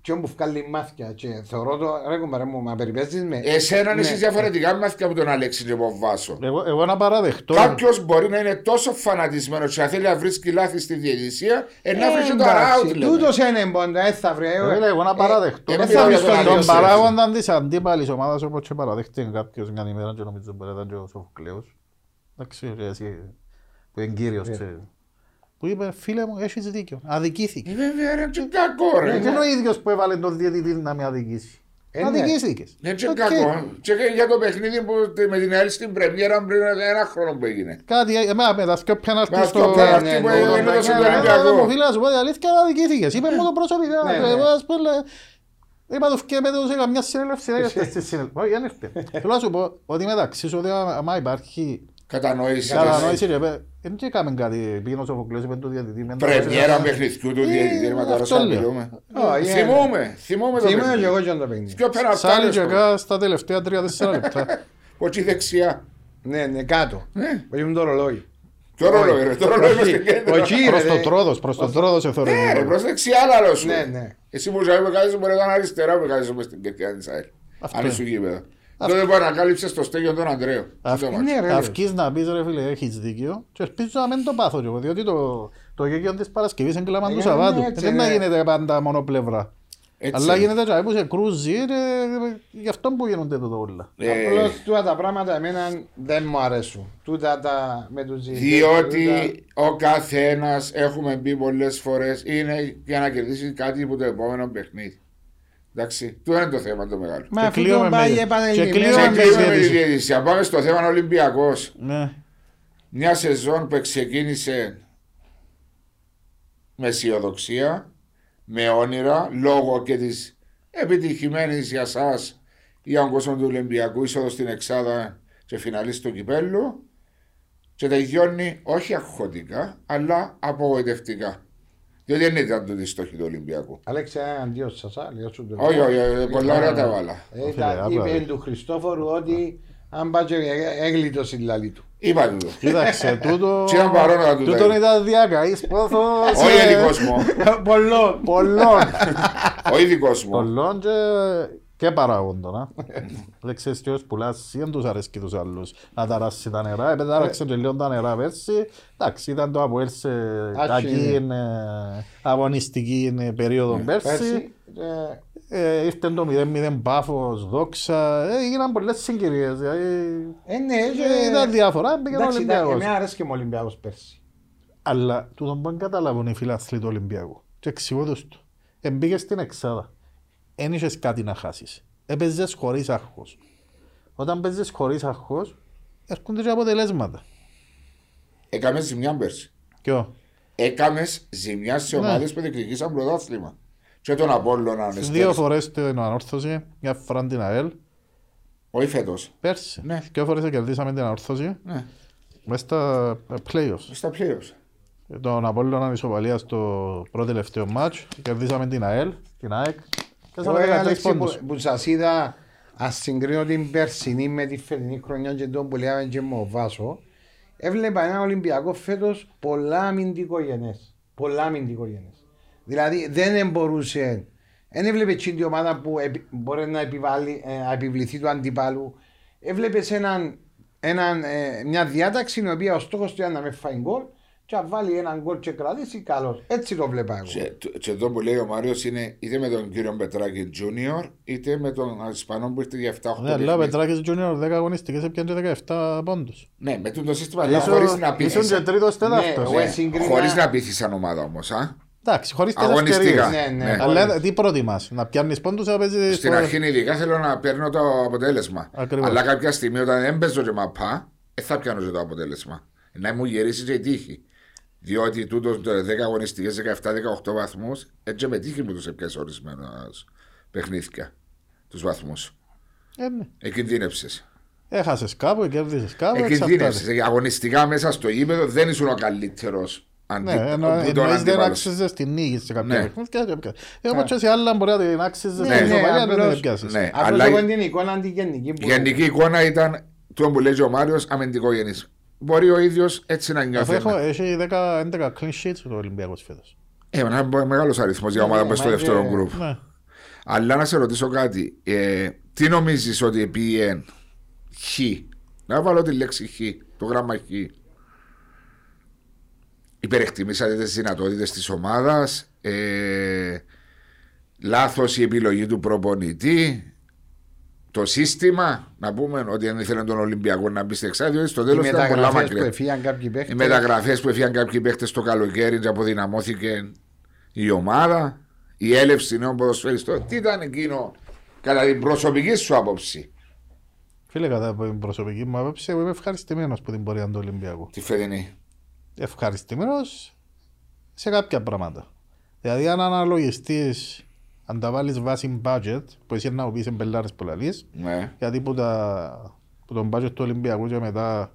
Και που βγάλει μάτια και θεωρώ το. Ρε κουμπάρε μου, μα περιπέζεις με.
Εσένα
Ναι.
είσαι διαφορετικά μάθηκα από τον Αλέξη και τον Βάσο.
Εγώ, εγώ να παραδεχτώ.
Κάποιος μπορεί να είναι τόσο φανατισμένος και να θέλει να βρίσκει λάθη στη διαιτησία, ε, να βρει και το ράουτ. λέμε.
Τούτος είναι μπόντα, δεν θα βρει. ε,
Εγώ λέω, εγώ να παραδεχτώ.
ε,
Δεν
ε,
θα
ε,
βρεις
ε,
τον-
ε,
Τον
ε,
παράγοντα της αντίπαλης ομάδας όπως και παραδέχτηκε κάποιος μια ημέρα και νομίζω μπορεί να ήταν και ο Σοφοκλέος. Εντάξει, ρε, εσύ που είναι κύριος.
Ναι.
Ξέρεις. Που είπε, φίλε μου, έχεις δίκιο. Αδικήθηκε.
Ε, Βέβαια, είναι και κακό, ρε.
Δεν είναι ο ίδιος που έβαλε τον διαιτητή να με αδικήσει.
Ε, ναι.
Αδικήθηκες.
Είναι και
Οκ.
κακό. Και για το παιχνίδι που με την ΑΕΛ στην Πρεμιέρα πριν ένα χρόνο που έγινε.
Κάτι, εμένα με τα σκιο πέναλτι
Με
στο...
αυτό πέρα
ναι,
αυτή που
ναι,
έγινε
ναι,
το
ναι,
στον
ναι,
Ε,
Ολυμπιακό.
Μου φίλε, να σου πω την αλήθεια, αδικήθηκες. Είπε μου το προσωπικά.
Ναι, ναι.
Εγώ, ας πούμε, είπα τους και με τους έκανα μια συνέλευση, δεν ήρθε στη συνέλευση. Όχι, δεν ήρθε. Θέλω να σου πω ότι μεταξύ σου, ότι άμα υπάρχει
Κατανόησης.
κατανόηση, ρε, παι, δεν και έκαμε κάτι, πήγαινε ο Σοφοκλέος, είπε του διαιτητή. μεν το
Πρεμιέρα
έβαζε.
παιχνιδιού του
Ε,
διαιτητή, μα τώρα
αυτό
σαν
λέω.
μιλούμε.
Όχι, ε,
Θυμούμε, θυμούμε το
Θυμούμαι και
παιχνίδι.
εγώ και το παιχνίδι.
Δυο
Σάλι
πεναλτάρες
και
το.
κά στα τελευταία τρία-τέσσερα λεπτά.
Όχι δεξιά.
Ναι, ναι, κάτω.
Ναι.
Όχι με το ρολόι.
Το ρολόι, ρε, το ρολόι μες στην κέντρο.
Όχι,
Προς
ρε,
το
δε.
τρόδος, προς το τρόδος εθώρε.
Ναι, ρε, προς δεξιά άλλο σου.
Ναι, ναι.
Εσύ που ζάει με κάθεσαι μπορεί να είναι αριστερά με κάθεσαι μες στην κερκιά της ΑΕΛ.
Αυτό
Αν
είναι.
είσαι γήπεδο. Τότε που ανακάλυψες το στέγιο τον Αντρέο.
Αυ-
Το μάτσο.
Ναι, ρε.
Αυκείς να πεις ρε φίλε, έχεις δίκιο και ελπίζω να μην το πάθω και εγώ, διότι το, το γέγιο της Παρασκευής είναι κλάμα του
Ε,
Σαββάτου.
ναι, έτσι,
Δεν να
ναι.
γίνεται πάντα μόνο πλευρά.
Έτσι.
Αλλά γίνεται και που σε κρούζει, ρε, γι' αυτό που γίνονται τούτο όλα.
Ε,
Απλώς τούτα τα πράγματα εμένα δεν μου αρέσουν. Τούτα τα με τους ζητές,
Διότι ο καθένας έχουμε πει πολλές φορές είναι για να κερδίσεις κάτι από το επόμενο παιχνίδι. Εντάξει, του είναι το θέμα το μεγάλο.
Μα
Και
αφού
κλείουμε
τον πάει
με-
επανελειμμένα.
και
Σε
κλείουμε με-
κλείνουμε με τη
διαιτησία.
διαιτησία. Πάμε στο θέμα Ολυμπιακός.
Ναι.
Μια σεζόν που ξεκίνησε με αισιοδοξία, με όνειρα λόγω και της επιτυχημένης για εσά ή για τον κόσμο του Ολυμπιακού είσοδος στην Εξάδα και φιναλή στο κυπέλο και τελειώνει όχι αγχωτικά αλλά απογοητευτικά. Διότι δεν ήταν το στόχη του Ολυμπιακού.
Αλέξη, ένα αντίος σας, λέω σου το
Όχι, όχι, ε, πολλά ωραία τα βάλα.
Ε, ήταν-
Φίλε,
Είπε
άπα.
του Χριστόφορου ότι αν πάει και έγλειτο η λαλή του.
Είπα του.
Κοίταξε, τούτο.
Τι ήταν παρόν να του τα
Τούτον
είπε.
ήταν διακαής πόθος.
Όχι
ε,
δικό μου.
Πολλών.
Πολλών.
Όχι δικό μου.
Πολλών και, και παράγοντων. α; Δεν ξέρεις ποιος πουλάς, ή δεν τους αρέσκει τους άλλους να ταράσει τα νερά. Επειδή τάραξε και λίγο τα νερά πέρσι, εντάξει, ήταν το Αποέλ σε κακή ε, αγωνιστική ε, περίοδο πέρσι.
Πέρσι. ε,
Ε, ήρθε το 0-0 πάφος, δόξα, ε, έγιναν πολλές συγκυρίες. Δηλαδή,
Ε, ναι,
ε, ήταν διάφορα, πήγαινε ο
Εντάξει, ήταν-
Ολυμπιακός.
εμένα αρέσει και μου ο Ολυμπιακός πέρσι.
Αλλά τούτο μπορεί να καταλάβουν οι φιλάθλοι του Ολυμπιακού. Και εξηγώ τους του. Εμπήκε στην εξάδα. Εν είχες κάτι να χάσεις. Έπαιζες χωρίς άγχος. Όταν παίζεις χωρίς άγχος, έρχονται και αποτελέσματα.
Έκαμες ζημιά πέρσι.
Ποιο;
Έκαμες ζημιά σε
Ναι.
ομάδες που διεκδικήσαν πρωτάθλημα. Και τον Απόλλωνα αν
Δύο
εστέρες.
φορές την ανόρθωση, μια φορά την ΑΕΛ.
Όχι φέτος.
Πέρσι.
Ναι.
Δύο φορές κερδίσαμε την ανόρθωση.
Ναι,
Μέσα στα ε, playoffs.
στα πλήρω.
Τον Απόλλωνα ισοπαλία στο πρώτο τελευταίο μάτς. Κερδίσαμε την ΑΕΛ, την ΑΕΚ. Και
Εγώ,
σαν
ε,
13
Αλέξη,
πόντους.
που, που σας είδα, ας συγκρίνω την περσινή με τη φετινή χρονιά και τον που λέγαμε και με ο Βάσο, έβλεπα ένα Ολυμπιακό φέτος πολλά αμυντικογενές. Πολλά αμυντικογενές. Δηλαδή δεν μπορούσε, δεν έβλεπε εκείνη την ομάδα που επι- μπορεί να επιβάλλει, ε, να επιβληθεί του αντιπάλου. Έβλεπες έναν, έναν, ε, μια διάταξη η οποία ο στόχος του ήταν να με φάει γκολ και να βάλει έναν γκολ και κρατήσει καλός. Έτσι το βλέπα εγώ.
Και, και εδώ που λέει ο Μάριος είναι είτε με τον κύριο Πετράκη Τζούνιορ είτε με τον Ισπανό που ήρθε για 7-8
Ναι, αλλά ο
παιχνίδια.
Πετράκης Junior 10 αγωνιστικές έπιανε και 17 πόντους.
Ναι, με το σύστημα αλλά
Ήσουν-
χωρίς να
Ήσουν και
πείθει.
τρίτος τέταρτος.
εγώ
Ναι,
συγκρίνα-
χωρίς να πείθεις σαν ομάδα όμως.
Εντάξει, χωρίς τις
Αγωνιστικά.
ευκαιρίες.
Ναι, ναι.
Αλλά τι προτιμάς, να πιάνεις πόντους ή να παίζεις...
Στην
στο-
αρχή ειδικά θέλω να παίρνω το αποτέλεσμα.
Ακριβώς.
Αλλά κάποια στιγμή όταν δεν παίζω και μαπά, δεν θα πιάνω και το αποτέλεσμα. Να μου γυρίσεις και η τύχη. Διότι τούτο το 10 αγωνιστικές 17-18 βαθμούς, έτσι με τύχη μου τους έπιασε ορισμένα παιχνίδια. Τους βαθμούς.
Ε, ναι.
Εκινδύνευσε.
Έχασες κάπου, κέρδισες κάπου, εξαρτάται.
Εκινδύνευσε. Αγωνιστικά μέσα στο γήπεδο δεν ήσουν ο καλύτερος.
Ναι, εννο- εννοείς δεν άξιζες την νίκη σε κάποια
Ναι.
παιχνίδια και έπιασες. Ε, όμως και σε άλλα μπορεί να την άξιζες
Ναι,
στην
ναι,
ισοπαλία, δεν την
απλώς-
έπιασες.
Ναι,
Απλώς
αλλά
εγώ
η
την εικόνα τη γενική. που-
γενική εικόνα ήταν το που λέει ο Μάριος αμυντικό γενή. Μπορεί ο ίδιος έτσι να
Αφού
νιώθει.
έχω- έχει 10 11 clean sheets ο Ολυμπιακός φέτος.
Ε, ένα μεγάλος αριθμός για
Ναι,
ομάδα
ναι,
που στο
μα
δεύτερο
και-
γκρουπ.
Ναι.
Αλλά να σε ρωτήσω κάτι. Ε, τι νομίζεις ότι πήγε χ; Να βάλω τη λέξη χ, το γράμμα χ. Υπερεκτιμήσατε τις δυνατότητες της ομάδας. Ε, Λάθος η επιλογή του προπονητή. Το σύστημα, να πούμε ότι αν ήθελε τον Ολυμπιακό να μπει στην εξάδιο, διότι στο
Οι
τέλος ήταν πολλά
μεταγραφές που
μακριά.
έφυγαν κάποιοι
Οι
παίχτες.
μεταγραφές που έφυγαν κάποιοι παίχτε το καλοκαίρι και αποδυναμώθηκε η ομάδα, η έλευση νέων ποδοσφαιριστών. Τι ήταν εκείνο κατά την προσωπική σου άποψη;
Φίλε, κατά από την προσωπική μου άποψη, εγώ είμαι ευχαριστημένος που την πορεία του Ολυμπιακού.
τη φετινή.
Ευχαριστημένος σε κάποια πράγματα. Δηλαδή, αν αναλογιστείς, αν τα βάλεις βάση budget, που εσύ να μου πεις εμπελάρες που λαλείς,
Ναι.
γιατί που, τα, που τον budget του Ολυμπιακού και μετά,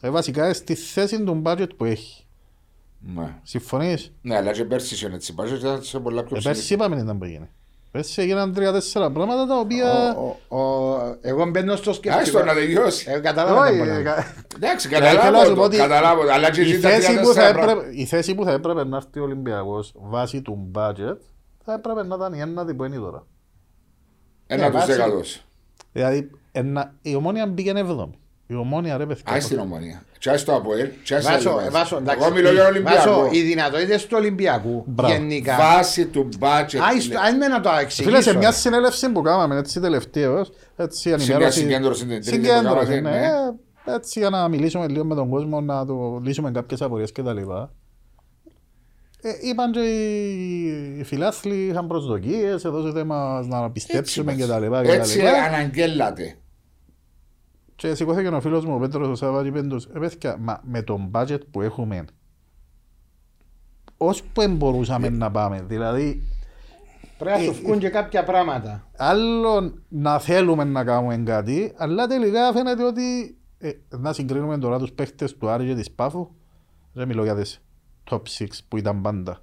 ε, βασικά είναι στη θέση του budget που έχει.
Ναι.
Συμφωνείς;
ναι, αλλά και πέρσι είχε έτσι. Πάση ήταν σε πολλά πιο
Ε,
ψηλή.
πέρσι είπαμε ήταν που έγινε. Πέρσι έγιναν τρία-τέσσερα πράγματα τα οποία...
Ο- ο- ο- Εγώ μπαίνω στο
Άστο
σκεφτικό.
να τελειώσει.
Ε, Κατάλαβα
Όχι,
το πολλά.
ε, κα-
Εντάξει,
θέλω να σου
καταλάβω
πω
το.
ότι
Καταλάβω το. Αλλά και
η
εσύ τα
θέση, που θα
34
έπρεπε, η θέση που θα έπρεπε να έρθει ο Ολυμπιακός βάσει του budget θα έπρεπε να ήταν η ένατη που είναι τώρα.
Ένα
Ναι,
τους
βάση-
δεκατός.
Δηλαδή ένα, η ομόνια μπήκε 7η. Η ομόνια ρε παιδιά.
Άι στην ομονία. Τσάι στο Αποέλ. Τσάι στο
Βάσο,
Αλιβάς.
Βάσο, εντάξει.
Εγώ μιλώ για
Βάσο,
Ολυμπιακό.
οι δυνατότητες του Ολυμπιακού
Μπράβο.
γενικά.
Βάση του μπάτσετ.
Αν με να το εξηγήσω.
Φίλε, σε μια συνέλευση που κάναμε έτσι τελευταίως, έτσι
μια
ενημέρωση...
συγκέντρωση την τρίτη που
Συγκέντρωση,
κάνατε,
ναι.
ναι.
Ε, Έτσι για να μιλήσουμε λίγο με τον κόσμο, να του λύσουμε κάποιες απορίες και τα λοιπά. Ε, είπαν και οι, οι φιλάθλοι είχαν προσδοκίες, έδωσετε μας να πιστέψουμε και τα λοιπά. και τα
Έτσι
λοιπά.
αναγγέλατε.
Και σηκώθηκε ο φίλος μου, ο Πέτρος ο Σάββα και είπε τους, «Ε, παιδιά, μα με τον budget που έχουμε, ως που μπορούσαμε να πάμε. Δηλαδή,
Πρέπει να σου βγουν και κάποια πράγματα.
άλλο να θέλουμε να κάνουμε κάτι, αλλά τελικά φαίνεται ότι ε, να συγκρίνουμε τώρα τους παίχτες του Άρη και της Πάφου. Δεν μιλώ για τις top 6 που ήταν πάντα.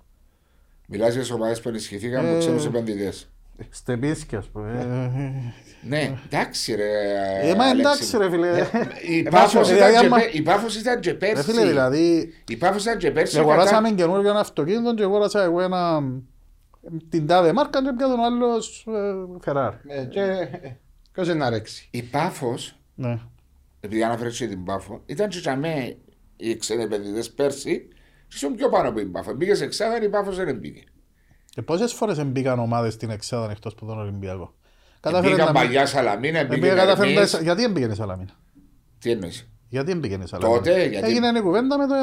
Μιλάς για ομάδες που ενισχυθήκαν
Ε,
από ξένους επενδυτές.
Στεπίσκι ας πούμε. Ε,
Ναι, εντάξει ρε.
Ε, μα
Αλέξη.
εντάξει ρε φίλε.
Η
Ε,
Πάφος
βάζω-
ήταν
δηλαδή,
και
άμα-
πέ- η Πάφος ήταν και
Ρε φίλε
πέρσι.
δηλαδή,
Η Πάφος ήταν και πέρσι.
αγοράσαμε
κατά-
καινούργιο ένα αυτοκίνητο και αγόρασα εγώ ένα την τάδε μάρκα και πια τον άλλος ε, Ferrari.
Ε, και ε, ποιος είναι να ρέξει.
Η Πάφος,
Ναι.
επειδή αναφέρεις και την Πάφο, ήταν και για μέ οι ξένοι επενδυτές πέρσι και ήσουν πιο πάνω από την Πάφο. Μπήκε σε εξάδα, η Πάφος δεν μπήκε.
Και πόσες φορές μπήκαν ομάδες στην Εξάδα εκτός από τον Ολυμπιακό; Κατάφερε
Μπήκαν
να μην-
παλιά Σαλαμίνα,
Ε,
μπήκε
πήγε κατάφερε
Ερμής.
να- Γιατί δεν πήγαινε η Σαλαμίνα;
Τι εννοείς;
Γιατί δεν πήγαινε η Σαλαμίνα;
Τότε, γιατί-
Έγινε η κουβέντα με το ε,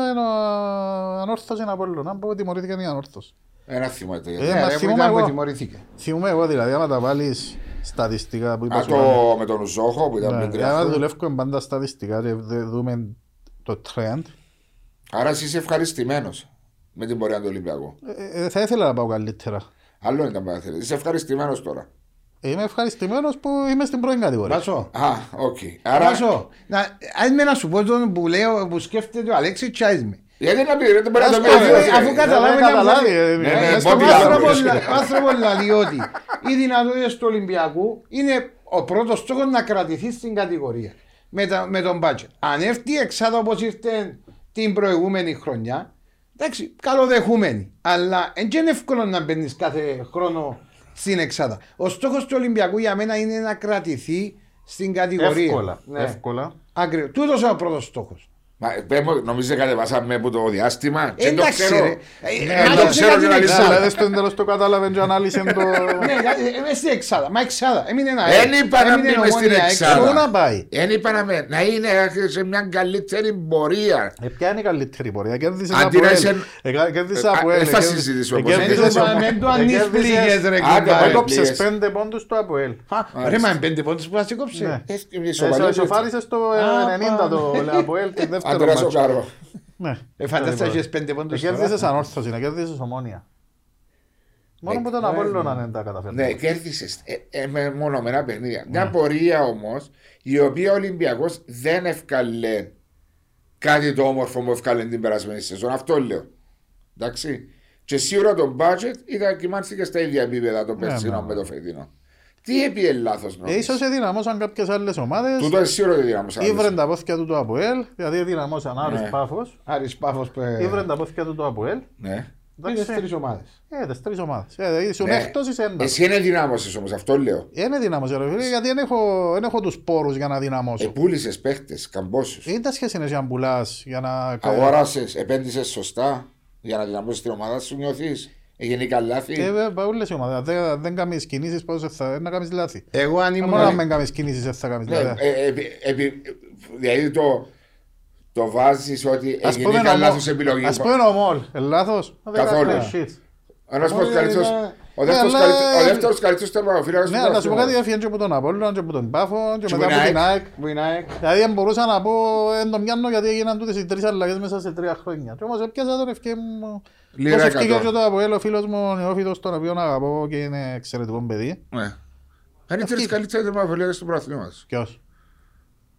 ανόρθωση Απόλλωνα. Να πω ότι τιμωρήθηκε η ανόρθωση.
Ένα θυμάται.
Ε,
γιατί.
μα
Ναι, ρε, που
θυμούμαι
ήταν που
εγώ.
τιμωρηθήκε.
Θυμούμαι εγώ δηλαδή, άμα τα βάλεις στατιστικά που είπα
Α,
σου πάνω.
το με τον Ζόχο που ήταν
Ναι,
πριν τρία
άμα
χρόνια.
δουλεύουμε πάντα στατιστικά και δε- δούμε το trend,
Άρα εσύ είσαι ευχαριστημένος με την πορεία του Ολυμπιακού.
ε, ε, θα ήθελα να πάω καλύτερα.
Άλλο ήταν που θέλεις. Είσαι ευχαριστημένος τώρα.
Ε, Είμαι ευχαριστημένος που είμαι στην πρώτη κατηγορία.
Βάσο.
Α, οκ. Άρα,
Βάσο. Να, ας με να σου πω τον που λέω, που σκέφτεται ο Αλέξης τσάις με.
γιατί να πει, δεν μπορεί να το πει.
Ας
Αφού-
πούμε,
ρε,
Αφού
ρε.
καταλάβει
δεν καταλάβει, ε,
Ναι,
ε,
ναι,
στο
Μπόμπι
Ο
μάθημα.
Λάμπρος.
άνθρωπος- ο άνθρωπος λέει ότι οι δυνατότητες του Ολυμπιακού είναι ο πρώτος στόχος να κρατηθεί στην κατηγορία με, τα, με τον budget. Αν έρθει η εξάδα όπως ήρθε την προηγούμενη χρονιά, εντάξει, καλοδεχούμενη. Αλλά δεν είναι εύκολο να μπαίνεις κάθε χρόνο στην εξάδα. Ο στόχος του Ολυμπιακού για μένα είναι να κρατηθεί στην κατηγορία.
Εύκολα.
Ναι.
Εύκολα.
Ακριβώς. Τούτος είναι ο πρώτος στόχος.
Μα πες μου, νομίζεις κατεβάσαμε από το διάστημα; Και το
Εντάξει
ξέρω.
ρε. Ε,
Ναι,
μάλλον
το
σε
ξέρω
κάτι
και να
είναι
λύσω.
εξάδα.
Δηλαδή στο τέλος το κατάλαβε και ανάλυσε το...
Ναι, ε, είμαι στην εξάδα. Μα εξάδα. Έμεινε ένα.
Δεν είπα να
έμεινε
μπει μες στην
ομόνια
εξάδα.
Πού να πάει;
Δεν είπα να, με- να είναι σε μια καλύτερη πορεία.
Ε, ποια είναι η καλύτερη πορεία; Κέρδισες
Αντί
από
να
ελ.
είσαι-
Κέρδισες
Ε,
από
ε,
ελ.
θα
Κέρδισες-
συζητήσουμε
ε,
όμως.
Μην
κέρδισες-
το- μην το
ε,
ανείς
κέρδισες-
πληγές, ρε,
Άντε,
κουμπάρε.
βάλε
Έκοψες
πληγές.
πέντε πόντους του από ελ.
Α, Ρε, μα είναι πέντε πόντους που θα σε κόψει.
Ναι.
Ε,
Ε,
ισοπαλία
σο- Σοφάρισες το
Α,
90 το
πάμε.
από ελ την δεύτερο
Αντρέα
μάτσο.
Σοκάρο.
Ναι.
Ε, φαντάστα έχεις πέντε πόντους
Ε,
τώρα.
Κέρδισες ανόρθωση, να κέρδισες ομόνια. Μόνο που τον Απόλλωνα δεν τα καταφέρνει.
Ναι, κέρδισες ε, με μονομένα παιχνίδια. Μια πορεία όμως η οποία ο Ολυμπιακός δεν ευκαλέ κάτι το όμορφο που ευκάλε την περασμένη σεζόν. Αυτό λέω. Εντάξει. Και σίγουρα το budget ήταν κοιμάνθηκε στα ίδια επίπεδα το περσινό
ναι.
με το φετινό. Τι έπιε λάθος
Ε,
νομίζω.
Ίσως εδυναμώσαν κάποιες άλλες ομάδες.
Τούτο είναι σίγουρο ότι δυνάμωσα.
Ήβρεν τα πόθηκια του το ΑΠΟΕΛ, δηλαδή εδυναμώσαν Άρης
Ναι.
Πάφος.
Άρης Πάφος που ε,
Ήβρεν τα πόθηκια του το ΑΠΟΕΛ.
Ναι.
είναι
Εντάξει,
στις τρεις ομάδες.
Ε, τις τρεις ομάδες. Ε, ήσουν
Ναι.
εκτός είσαι έντας.
Εσύ είναι δυνάμωσες όμως, αυτό λέω.
Είναι δυνάμωση ρε φίλε, γιατί δεν έχω, δεν έχω τους πόρους για να δυναμώσω.
Επούλησε παίχτες, καμπόσους.
Είναι τα σχέση είναι για να πουλάς, για να...
Αγόρασες, επένδυσες σωστά για να δυναμώσεις την ομάδα σου, νιώθεις; Έγινε λάθη.
Ε, βέβαια, όλες οι ομάδες. Δεν, δεν κάνεις κινήσεις, πώς θα να κάνεις λάθη.
Εγώ αν
Ε,
ήμουν...
Μόνο αν δεν κάνεις κινήσεις, δεν θα κάνεις
Ναι,
λάθη.
ε, επί- επί- δηλαδή το, το βάζεις ότι
Ας πούμε
έγινε
ο Μολ-
λάθο επιλογή.
Ας πούμε ο Μολ, ε, λάθος. Ε, δεν
Καθόλου.
κάνει shit.
Ένας
Μόλι
πως καλύτερος-
είναι-
Ο δεύτερος
Ναι,
καλύτε-
αλλά-
ο δεύτερος καλύτερος τερματοφύλακας
Ναι,
του
αλλά σου πω κάτι,
πρωταθλήματος.
έφυγε και από τον Απόλλωνα και από τον Πάφο και
Και
μετά
από
από
την
την ΑΕΚ.
Που είναι ΑΕΚ.
Δηλαδή δεν μπορούσα να πω εν το μιάνο γιατί έγιναν τούτες οι τρεις αλλαγές μέσα σε τρία χρόνια. Και όμως έπιασα τον ευκέ μου.
Λίρα
Πώς ευκήκε
εκατό.
και το Αποέλ, ο φίλος μου ο Νεόφιτος, τον οποίο αγαπώ και είναι εξαιρετικό παιδί.
Ναι. Είναι οι τρεις καλύτεροι τερματοφύλακες του πρωταθλήματος.
Ποιος;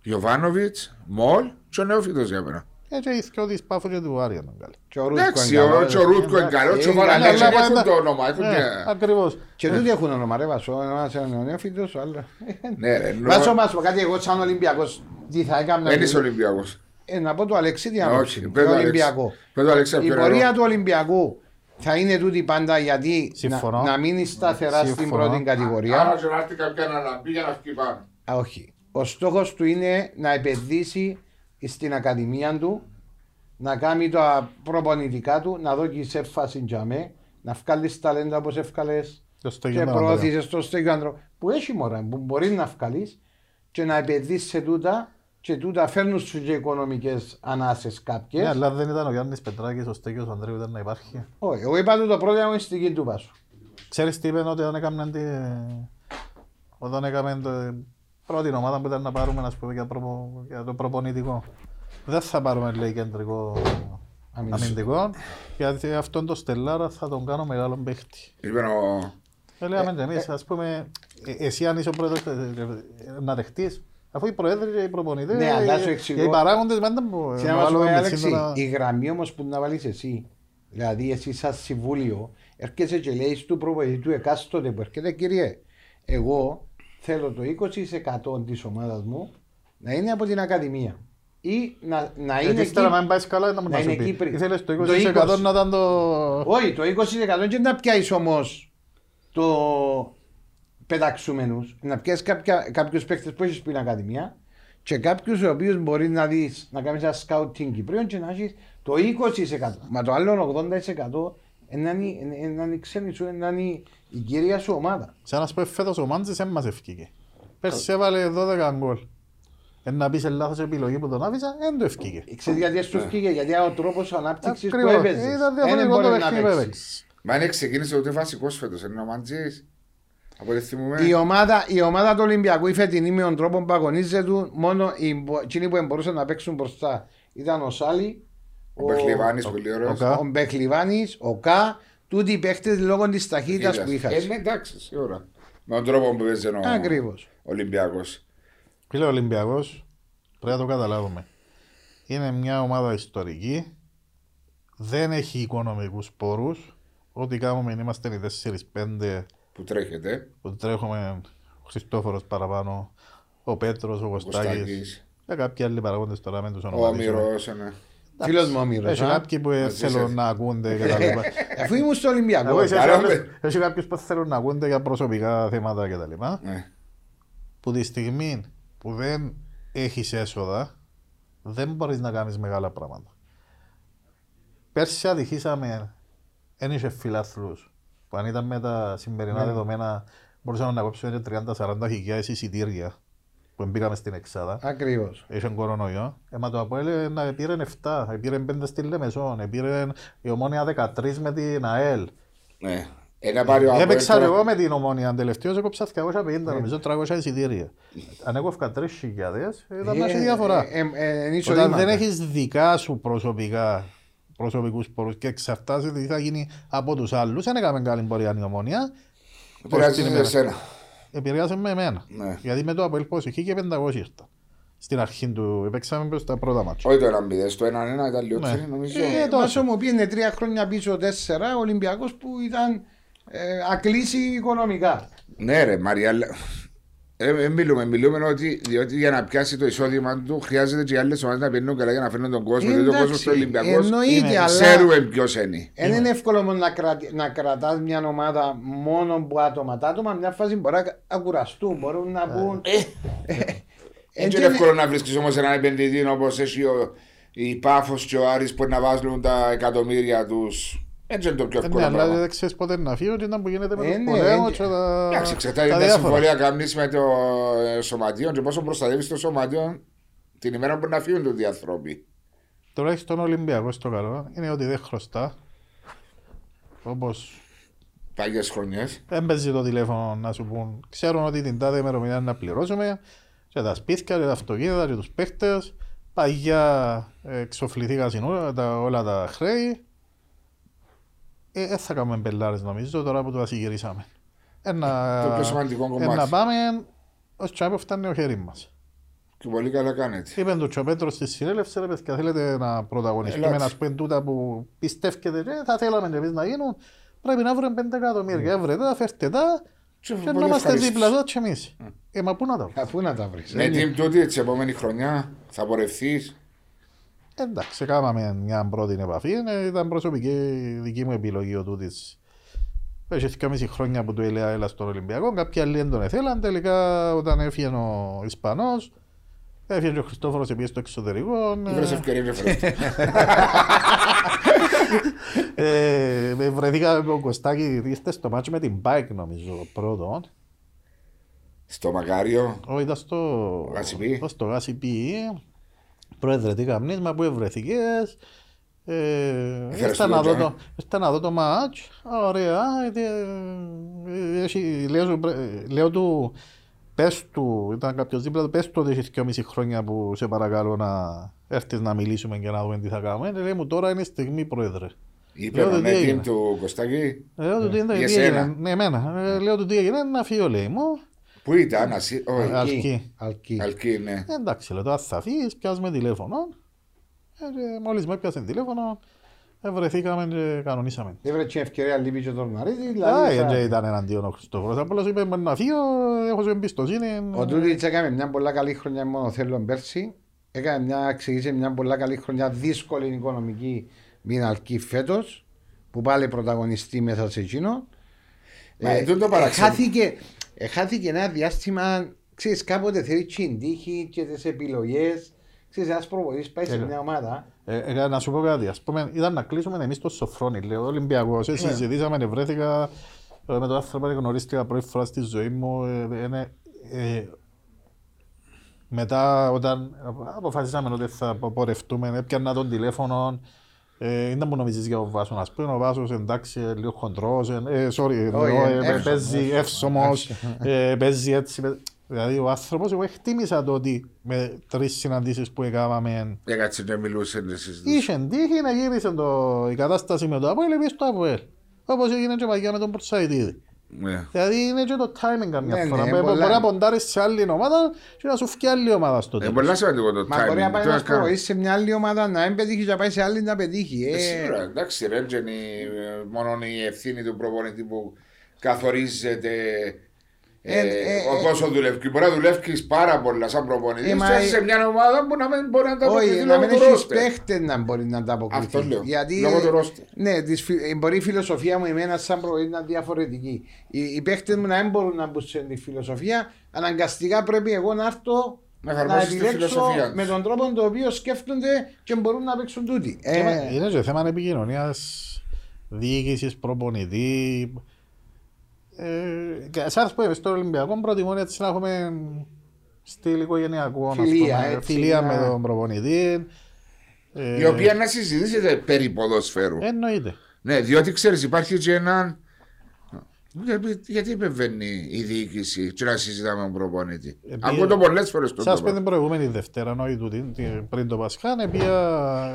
Γιωβάνοβιτς, Μολ και ο Νεόφιτος για μένα.
Ε, και οι δυο της Πάφου και του Άρη ήταν καλή.
Και ο Ρούτκο
Εντάξει,
είναι
ο
καλός.
και ο Ρούτκο είναι καλό, και ο
Ε,
Βαραλέξ
αλλά
έχουν
πάντα-
το όνομα. έχουν
Ναι,
και-
ακριβώς.
Και τούτοι έχουν όνομα ρε Βάσο, ο ένας είναι ο νεόφιτος, ο άλλος.
Ναι, ρε, νο-
Βάσο μας πω κάτι εγώ σαν Ολυμπιακός, τι θα έκανα.
Δεν είσαι Ολυμπιακός.
Ε, να πω το Αλεξή τι
Όχι,
άποψη,
πες
το
το, Αλέξη.
Ολυμπιακό.
Πες το, Αλέξη,
Η
από ποιο
πορεία
νερό.
του Ολυμπιακού θα είναι τούτη πάντα γιατί
Συμφωνώ.
να, να μείνει σταθερά στην
Συμφωνώ.
πρώτη κατηγορία.
Άρα και να έρθει κάποια να λαμπεί για να βγει πάνω.
Α, όχι. Ο στόχος του είναι να επενδύσει στην ακαδημία του, να κάνει τα προπονητικά του, να δώσει σε φάση τζαμέ, να βγάλεις ταλέντα όπως εύκαλε
Το στο
και
κέντρο,
προώθησες στο στέγαντρο που έχει μωρά, που μπορεί να βγάλεις και να επενδύσεις σε τούτα και τούτα φέρνουν σου και οικονομικές ανάσες κάποιες.
Ναι, αλλά δεν ήταν ο Γιάννης Πετράκης, ο Στέκιος Ανδρέου ήταν να υπάρχει.
Όχι, εγώ είπα του το πρώτο αγωνιστική του πάσου.
Ξέρεις τι είπε ότι όταν έκαμε τη... όταν έκαμε το πρώτη ομάδα που ήταν να πάρουμε ας πούμε, για, προπο... για το προπονητικό. Δεν θα πάρουμε λέει κεντρικό αμυντικών. Γιατί αυτόν το Στελάρα θα τον κάνω μεγάλο παίχτη.
Είπε ο...
Ε, Λέγαμε και εμείς, ας πούμε, ε, εσύ αν είσαι ο πρόεδρος ε, ε, να δεχτείς, αφού οι προέδροι και οι προπονητές,
Ναι, αλλά σου
ε,
εξηγώ.
οι παράγοντες πάντα που
Και να μας πω, Άλεξη, η γραμμή όμως που να βάλεις εσύ, δηλαδή εσύ σαν συμβούλιο, έρχεσαι και λέεις του προπονητή του εκάστοτε που έρχεται, κύριε, εγώ θέλω το 20% της ομάδας μου να είναι από την Ακαδημία. Ή να, να είναι
Γιατί ύστερα
εκεί-
να μην πάεις καλά να μου
να
να σου
είναι
πεις.
Κύπροι.
Ήθελες το
Το
20%
20.
να ήταν το...
Όχι, το 20% και να πιάσεις όμως το πεταξούμενου. Να πιάσει κάποιους παίχτε που έχεις στην Ακαδημία και κάποιους οι οποίους μπορείς να δεις να κάνεις ένα scouting Κυπρίων και να έχεις το 20%. Μα το άλλο 80% να είναι να είναι η ξένη σου, να είναι η κυρία σου ομάδα.
Σαν να σου πω φέτος ο Μάντζης δεν μας ευκήκε. Πέρσι έβαλε 12 γκολ. Εν να πεις σε λάθος επιλογή που τον άφησα, δεν το ευκήκε.
Ξέρετε γιατί σου φύγε, γιατί ο τρόπος ανάπτυξης που
Ακριβώς.
έπαιζες.
Ήταν διαφορετικό το παιχνίδι που έπαιξες.
Μα είναι ξεκίνησε ούτε βασικός φέτος, είναι ο Μαντζής. Από ό,τι θυμούμε.
Η ομάδα, η ομάδα του Ολυμπιακού η φετινή με τον τρόπο που αγωνίζεται μόνο οι, μπο- εκείνοι που μπορούσαν να παίξουν μπροστά ήταν ο Σάλι,
Ο Μπεχλιβάνης, πολύ
ο
ωραίος.
Κα.
ο Μπεχλιβάνης, ο Κα, τούτοι οι παίχτες λόγω της ταχύτητας που είχαν.
Ε, ναι, εντάξει, σίγουρα. Με τον τρόπο που παίζει ο
Ακριβώς.
Ολυμπιακός.
Φίλε ο Ολυμπιακός, πρέπει να το καταλάβουμε. Είναι μια ομάδα ιστορική, δεν έχει οικονομικούς πόρους. Ό,τι κάνουμε είμαστε οι 4-5
Που τρέχετε.
που τρέχουμε ο Χριστόφορος παραπάνω, ο Πέτρος, ο Κωστάκης
Κωστάκης.
και κάποιοι άλλοι παραγόντες τώρα με τους
Ο
ονοματίζουμε.
Όμηρος, ναι.
Φίλος μου ο Μύρος.
Έχει
α.
κάποιοι που
Μαζί
θέλουν
σε-
να ακούνται και τα λοιπά.
Αφού ήμουν στο Ολυμπιακό.
Εγώ είσαι
Καλά,
κάποιους-
με.
Έχει κάποιους που θέλουν να ακούνται για προσωπικά θέματα και τα λοιπά.
Ναι.
Που τη στιγμή που δεν έχεις έσοδα, δεν μπορείς να κάνεις μεγάλα πράγματα. Πέρσι ατυχήσαμε, δεν είχε φιλάθλους, που αν ήταν με τα σημερινά δεδομένα μπορούσαμε να κόψουμε 30-40 χιλιάδες εισιτήρια που μπήκαμε στην Εξάδα.
Ακριβώς.
Είχε κορονοϊό. Ε, μα το Αποέλ να πήρε 7, πήρε 5 στη Λεμεσόν, πήρε η Ομόνια 13 με την ΑΕΛ.
Ναι. Ένα πάρει ο Αποέλ
Έπαιξα
τώρα-
εγώ με την Ομόνια τελευταίως, έκοψα 250, νομίζω 300 εισιτήρια. Αν έκοφκα 3.000, ήταν να έχει διαφορά.
Ε, ε, ε, είναι
Όταν
εισοδήματα.
δεν έχεις δικά σου προσωπικά προσωπικούς πόρους και εξαρτάσαι τι θα γίνει από τους άλλους, δεν έκαμε καλή πορεία η Ομόνια,
Πειράζει
την
σε
ημέρα.
εσένα.
επηρεάσε με εμένα.
Ναι.
Γιατί με το Αποέλ πώς είχε και 500 ήρθα. Στην αρχή του, παίξαμε προς τα πρώτα μάτια.
Όχι το 1-0, στο 1-1 ήταν λιότερη
Ναι.
νομίζω.
Ε, τόσο μου πήγαινε τρία χρόνια πίσω, τέσσερα, ο Ολυμπιακός που ήταν ε, ακλείσει οικονομικά.
Ναι ρε Μαριάλα. Ε, ε, μιλούμε, μιλούμε ότι διότι για να πιάσει το εισόδημα του χρειάζεται και οι άλλες ομάδες να πηγαίνουν καλά για να φέρνουν τον κόσμο. διότι ο
Εντάξει,
κόσμος του Ολυμπιακός
εννοείται,
είναι-
αλλά
ξέρουμε ποιος είναι.
δεν είναι εύκολο μόνο να, κρατη, να κρατάς μια ομάδα μόνο από άτομα. Τα άτομα μια φάση μπορεί να να κουραστούν, μπορούν να πούν.
Δεν είναι εύκολο να βρίσκεις όμως έναν επενδυτή όπως έχει ο, η Πάφος και ο Άρης που να βάζουν τα εκατομμύρια τους. Έτσι είναι το πιο
Ε, Ναι,
εύκολο
αλλά
πράγμα.
δεν ξέρεις πότε να φύγει, ότι ήταν που γίνεται με
Ε,
τους
ναι,
πολέμους
ε,
και τα
Εντάξει, εξαρτάται
τα
τα
διάφορα.
συμβόλαια κάνεις με το ε, σωματείο και πόσο προστατεύεις το σωματείο την ημέρα που να φύγουν τούτοι οι άνθρωποι.
Τουλάχιστον ο Ολυμπιακός το καλό είναι ότι δεν χρωστά. Όπως
Πάγιες χρονιές.
δεν παίζει το τηλέφωνο να σου πούν ξέρουν ότι την τάδε ημερομηνία να πληρώσουμε και τα σπίτια και τα αυτοκίνητα και τους παίχτες παγιά ε, εξοφληθήκαν όλα τα, όλα τα χρέη ε, δεν θα κάνουμε μπελάρες νομίζω τώρα που το ασυγυρίσαμε. Ένα,
Το πιο σημαντικό κομμάτι.
να πάμε ως τσάπος φτάνει ο χέρι μας.
Και πολύ καλά κάνετε.
Είπε του Τσοπέτρος στη συνέλευση, ρε παιδιά, θέλετε να πρωταγωνιστούμε,
Ελάτε.
να πούμε τούτα που πιστεύετε και θα θέλαμε και εμείς να γίνουν, πρέπει να βρούμε 5 εκατομμύρια. Έβρετε τα, φέρτε τα
Και
και
πολύ
να είμαστε
ευχαρίστως.
δίπλα εδώ και εμείς. Ε, μα πού να τα βρούμε.
Αφού να τα βρεις.
Με
ε,
την τούτη της επόμενη χρονιά θα πορευθείς.
Εντάξει, κάναμε μια πρώτη επαφή, ε, ήταν προσωπική δική μου επιλογή ο τούτης. Έχει και μισή χρόνια που του έλεγα έλα στον Ολυμπιακό, κάποιοι άλλοι δεν τον ήθελαν, τελικά όταν έφυγε ο Ισπανός, έφυγε και ο Χριστόφορος επίσης στο εξωτερικό. ε,
Βρες ευκαιρία και φέρες το.
Ε, με βρεθήκα με τον Κωστάκη, ήρθε στο μάτσο με την Bike νομίζω πρώτο.
Στο Μακάριο.
Όχι, ήταν στο
Γάσιπι.
ήταν στο Γάσιπι. Πρόεδρε, τι καμνίσμα που ευρεθήκες; Ε,
Έφερες
ήρθα
το
να δω
τζάμι.
το, ήρθα να δω το μάτς. Ωραία. ε, ε, έχει- λέω, σου, πρέ- λέω του, πες του, ήταν κάποιος δίπλα του, πες του ότι έχεις δυόμιση χρόνια που σε παρακαλώ να έρθεις να μιλήσουμε και να δούμε τι θα κάνουμε. Λέει μου τώρα είναι η στιγμή πρόεδρε.
Είπε
Λέω
ο
του τι
Νέτιν
έγινε.
του Κωστάκη.
Λέω του τι
Για
τι έγινε,
σένα.
ναι εμένα. Ε, Λέω του τι έγινε, να φύγω λέει μου.
Πού ήταν, ασύ... όχι,
Α, Αλκή.
Αλκή.
Αλκή, ναι.
Ε, Εντάξει, λέω τώρα θα φύγεις, πιάσουμε τηλέφωνο. Ε, και μόλις με έπιασε τηλέφωνο, ε, βρεθήκαμε και κανονίσαμε.
Δεν βρήκε ευκαιρία λείπει και τον Μαρίδη.
Α,
Δηλαδή,
δεν
θα-
ήταν εναντίον ο Χριστόφορος. Απλώς είπε «Μα να φύγω, έχω σου εμπιστοσύνη.
ο Τούτιτς έκανε μια πολλά καλή χρονιά μόνο θέλω πέρσι. Έκανε μια, ξεκίνησε μια πολλά καλή χρονιά δύσκολη οικονομική με την Αλκή φέτος που πάλι πρωταγωνιστεί μέσα σε εκείνο.
Μα, ε, τούτο παραξενο-
χάθηκε, ε, χάθηκε ένα διάστημα, ξέρεις κάποτε θέλει την τύχη και τις επιλογές. Ξέρεις ένας προπονητής πάει σε
Ε,
μια ομάδα.
Ε, ε, να σου πω κάτι, ας πούμε, ήταν να κλείσουμε εμείς το Σοφρόνι, λέω, ο Ολυμπιακός, ε, συζητήσαμε, ε, βρέθηκα ε, με τον άνθρωπο που γνωρίστηκα πρώτη φορά στη ζωή μου, ε, ε, ναι, ε, μετά όταν αποφασίσαμε ότι θα πορευτούμε, έπιανα τον τηλέφωνο, ε, ήταν που νομίζεις για τον Βάσο, ας πούμε, ο Βάσος εντάξει, ε, λίγο χοντρός, ε, ε, sorry, εννοώ,
ε,
ε,
εύσωμος,
παίζει εύσωμος, ε, παίζει έτσι, παί- δηλαδή ο άνθρωπος, εγώ εκτίμησα το ότι με τρεις συναντήσεις που έκαναμε,
Έκατσε να μιλούσε να συζητήσει.
Είχε τύχει να γύρισε το, η κατάσταση με το Αποέλ πήγε στο Αποέλ. Όπως έγινε και παγιά με τον Πορσαϊτίδη.
Ναι.
Δηλαδή είναι και το timing καμιά
Ναι,
φορά.
ναι,
Μπο-
πολλά.
Μπορεί να ποντάρεις σε άλλη ομάδα και να σου φύγει άλλη ομάδα στο
Ε,
τέλος.
πολλά σημαντικό το
Μα μπορεί να
timing.
πάει
Το
ένας
έκανα.
προπονητής σε μια άλλη ομάδα να μην πετύχει και να πάει σε άλλη να πετύχει.
Ε,
Ε,
Σίγουρα, εντάξει, ρε, δεν είναι ε, μόνο η ευθύνη του προπονητή που καθορίζεται ε,
Ε, ε,
ο
ε,
πόσο δουλεύει. Μπορεί να δουλεύει πάρα πολλά σαν προπονητής
Ε, μα,
και
ε,
σε μια ομάδα που να μην μπορεί να τα
Όχι,
αποκριθεί
να
λόγω
μην
του
έχεις
ρόστερ.
παίχτες να μπορεί να τα αποκριθεί.
Αυτό λέω.
Γιατί,
Λόγω του ρόστερ.
Ναι, της φι- ε, μπορεί η φιλοσοφία μου εμένα σαν προπονητής να είναι διαφορετική. Οι, οι παίχτες μου να μην μπορούν να μπουν σε τη φιλοσοφία. Αναγκαστικά πρέπει εγώ να έρθω
Να
να
εφαρμόσεις τη
επιλέξω
φιλοσοφία τους.
με τον τρόπο τον οποίο σκέφτονται και μπορούν να παίξουν τούτοι.
Και μα-
Ε,
Είναι και θέμα επικοινωνίας, διοίκησης, προπονητή. Ε, και σας πω, στο Ολυμπιακό προτιμούν έτσι να έχουμε στυλ οικογενειακό, ας
Φιλία,
πούμε,
έτσι,
φιλία
να-
με τον προπονητή. Ε,
Η οποία να συζητήσετε περί ποδοσφαίρου.
Εννοείται.
Ναι, διότι ξέρεις, υπάρχει και ένα. Γιατί, γιατί επεμβαίνει η διοίκηση και να συζητάμε με τον προπονητή;
Επειδή-
Ακούω το πολλές φορές το
Σας πω
πράγμα.
την προηγούμενη Δευτέρα, όχι τούτη, την- πριν το Πασχάνε, πήγα,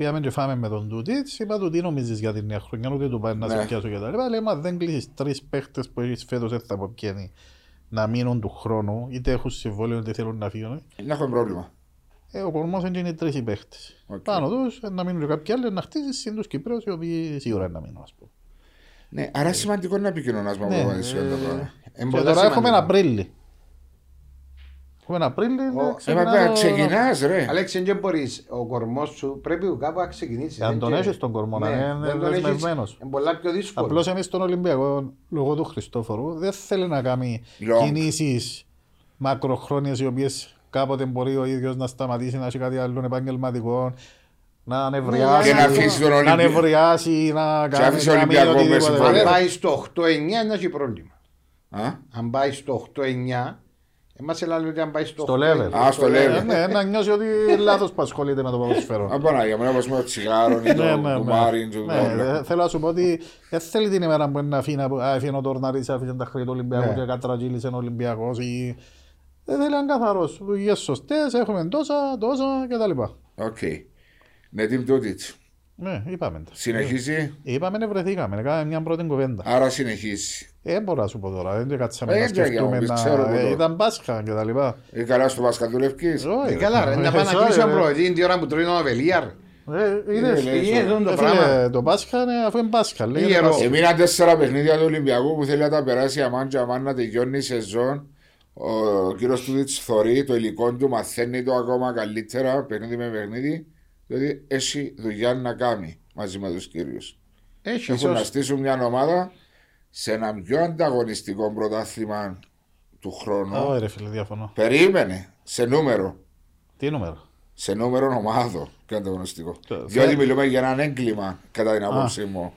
πήγαμε και φάμε με τον Τούτιτς, είπα του τι νομίζεις για την νέα χρονιά, ούτε του πάει να
Ναι.
σε πιάσω και τα λοιπά. Λέει, μα δεν κλείσεις τρεις παίχτες που έχεις φέτος δεν θα αποπιένει να μείνουν του χρόνου, είτε έχουν συμβόλαιο είτε θέλουν να φύγουν.
Να έχουμε πρόβλημα.
Ε, ο κορμός είναι οι τρεις οι παίχτες.
Οκ.
Πάνω τους ε, να μείνουν και κάποιοι άλλοι να χτίσεις συν τους Κυπρέους οι οποίοι σίγουρα είναι να μείνουν. Ας πούμε.
Ναι, άρα σημαντικό να επικοινωνάς με
Ναι,
τον προπονητή για το πράγμα.
ε,
Και
πολλά
τώρα έχουμε
σημαντικό.
Απρίλη. Έχουμε Απρίλη,
Ο-
ναι,
Ε,
ξεκινά
μα
το-
ξεκινάς, ρε.
Αλέξη, δεν μπορείς, ο κορμός σου πρέπει κάπου να ξεκινήσεις.
Αν
δεν
τον
και-
έχεις τον κορμό, να
Ναι,
είναι
δεν τον έχεις,
δεσμευμένος.
Είναι πολλά πιο δύσκολο.
Απλώς εμείς στον Ολυμπιακό, λόγω του Χριστόφορου, δεν θέλει να κάνει
Long.
κινήσεις μακροχρόνιες οι οποίες κάποτε μπορεί ο ίδιος να σταματήσει να έχει κάτι άλλο επαγγελματικό, να νευριάσει,
Και να αφήσεις
τον
να
Ολυμπι-
νευριάσει, να κάνει
αφήσεις
να μην
Ολυμπιακό
οτιδήποτε.
μέσα
Αν
Βέβαια.
πάει στο 8-9 είναι έχει πρόβλημα.
Α,
Αν πάει στο 8-9, εμάς λέει ότι αν πάει στο
Στο
8-9,
level.
Α, στο
Ε,
level.
ναι, να νιώσει ότι λάθος που ασχολείται με το ποδοσφαίρο.
Α, Παναγία μου, όπως με το τσιγάρο ή
Ναι,
το
ναι,
κουμάρι.
ναι.
το
Ναι,
όλο.
ε, Θέλω να σου πω ότι δεν θέλει την ημέρα που είναι να αφήνει να- α, αφήνει ο Τορναρής, άφησε τα χρήματα του Ολυμπιακού
Ναι.
και κατραγγείλησε ο Ολυμπιακός ή... Δεν θέλει να είναι καθαρός. Δουλειές σωστές, έχουμε τόσα, τόσα κτλ.
Οκ. Ναι, την τούτιτς.
Ναι, είπαμε τα.
Συνεχίζει;
Είπαμε, ναι, βρεθήκαμε, έκαμε μια πρώτη κουβέντα.
Άρα συνεχίζει.
Ε, μπορώ να σου πω τώρα, δεν κάτσαμε
Ε,
να
δεν για να
σκεφτούμε
πεις,
να...
ξέρω που
ε,
το-
Ήταν Πάσχα και τα λοιπά.
Ε, καλά στο Πάσχα δουλεύκεις.
Όχι,
Ε, καλά ρε, να πάει να
sorry,
κλείσει τον
ρε.
προεδρή την ώρα που τρώει τον Αβελίαρ.
Ε, είδες,
Ε,
ε,
Είναι εδώ το
φίλε,
πράγμα.
Το Πάσχα είναι αφού είναι Πάσχα. λέγεται
Ιερό.
Πάσχα.
Έμειναν τέσσερα παιχνίδια του Ολυμπιακού που θέλει να τα περάσει αμάν και αμάν να τελειώνει η σεζόν. Ο κύριος Τούτιτ θωρεί το υλικό του, μαθαίνει το ακόμα καλύτερα παιχνίδι με παιχνίδι. Διότι έχει δουλειά να κάνει μαζί με τους κύριους.
Έχει
Έχουν να
ίσως
στήσουν μια ομάδα σε ένα πιο ανταγωνιστικό πρωτάθλημα του χρόνου.
Όχι ρε φίλε, διαφωνώ.
Περίμενε σε νούμερο.
Τι νούμερο;
Σε νούμερο ομάδο πιο ανταγωνιστικό.
Το-
Διότι
θε-
μιλούμε για έναν έγκλημα κατά την άποψή μου.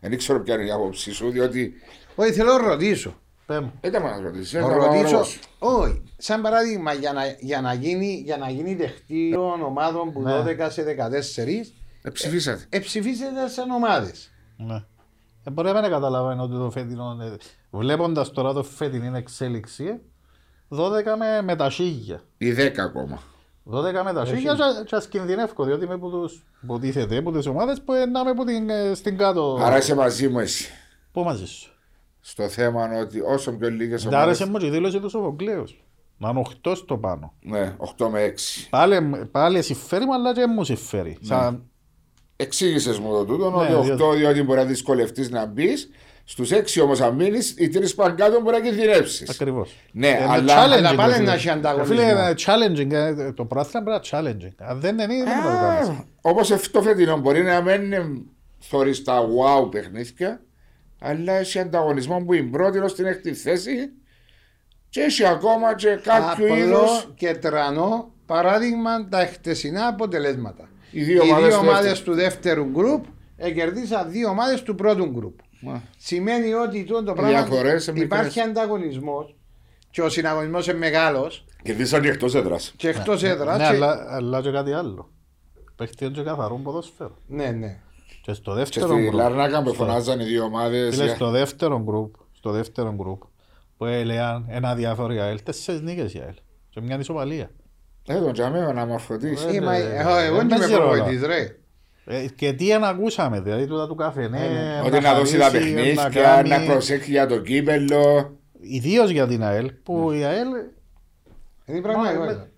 Δεν ξέρω ποια είναι η άποψή σου, διότι.
Όχι, θέλω να ρωτήσω.
Πέ μου.
Δεν τα να ρωτήσεις.
Να ρωτήσω, όχι, σαν παράδειγμα για να, για να γίνει, για να γίνει δεχτήριο ομάδων που
Ναι.
12 σε 14
Ε, ψηφίσατε.
εψηφίσετε σαν ομάδες.
Ναι. Ε, μπορεί να μην καταλαβαίνω ότι το φετινό. Βλέποντας τώρα το φετινή εξέλιξη, ε, 12 με, με τα σίγια.
Ή 10 ακόμα.
12 με τα σίγια και- και ας κινδυνεύω, διότι είμαι από τους υποτίθεται, από τις ομάδες που να είμαι από την, ε, στην κάτω.
Άρα είσαι μαζί μου εσύ.
Πού μαζί σου;
Στο θέμα ότι όσο πιο λίγες
Δεν
ομάδε.
άρεσε μου και η δήλωση του Σοφοκλέους. Να είναι 8 στο πάνω.
Ναι, 8 με 6.
Πάλι, πάλι συμφέρει μου, αλλά και μου συμφέρει. Σαν,
Εξήγησες μου το τούτο
Ναι,
ότι 8
διότι-
διότι μπορεί να δυσκολευτείς να μπεις. Στους 6 όμως, αν μείνεις, οι τρεις παγκάτω μπορεί να κινδυνεύσει.
Ακριβώς.
Ναι,
Είναι
αλλά.
challenging,
αλλά πάλι
φίλε.
να έχει ανταγωνισμό.
Φίλε, είναι challenging. ε, Το πράθυνα πρέπει να είναι challenging. Αν δεν είναι, δεν μπορεί να το κάνεις.
Όπως το φετινό μπορεί να μην θωρείς τα wow παιχνίδια, αλλά έχει ανταγωνισμό που είναι πρώτη ω την έκτη θέση και έχει ακόμα και κάποιο είδος.
Απλό και τρανό παράδειγμα τα χτεσινά αποτελέσματα.
Οι δύο ομάδες του
ομάδες
δεύτερου.
του δεύτερου γκρουπ εγκερδίσαν δύο ομάδες του πρώτου γκρουπ. Σημαίνει ότι τούτο το πράγμα
διαφορές είναι
υπάρχει
μικρές.
ανταγωνισμός και ο συναγωνισμός είναι μεγάλος
Κερδίσαν και εκτός έδρας.
και εκτός έδρας.
Ναι,
και-
αλλά, αλλά και κάτι άλλο. Παίχτηκε και καθαρό ποδόσφαιρο.
Ναι, ναι.
Και στο
Και
δεύτερο
στη
γκρουπ.
Λάρνακα που φωνάζαν οι δύο ομάδες.
Φίλε, στο δεύτερο γκρουπ, στο δεύτερο γκρουπ, που έλεγαν ένα διάφορο η ΑΕΛ, τέσσερις νίκες η ΑΕΛ. Και μια ισοπαλία.
Ε, τον τζαμέ να μορφωτεί.
Ε,
Ε, μα,
ναι,
εγώ- Εγώ
δεν
δεν είμαι
παίζει ρόλο.
προπονητής ρε.
Ε, και τι αν ακούσαμε, δηλαδή τούτα του καφενέ.
Ότι να δώσει τα παιχνίδια, να προσέχει για το κύπελο.
Ιδίως για την ΑΕΛ, που η ΑΕΛ
Είναι πραγματικότητα.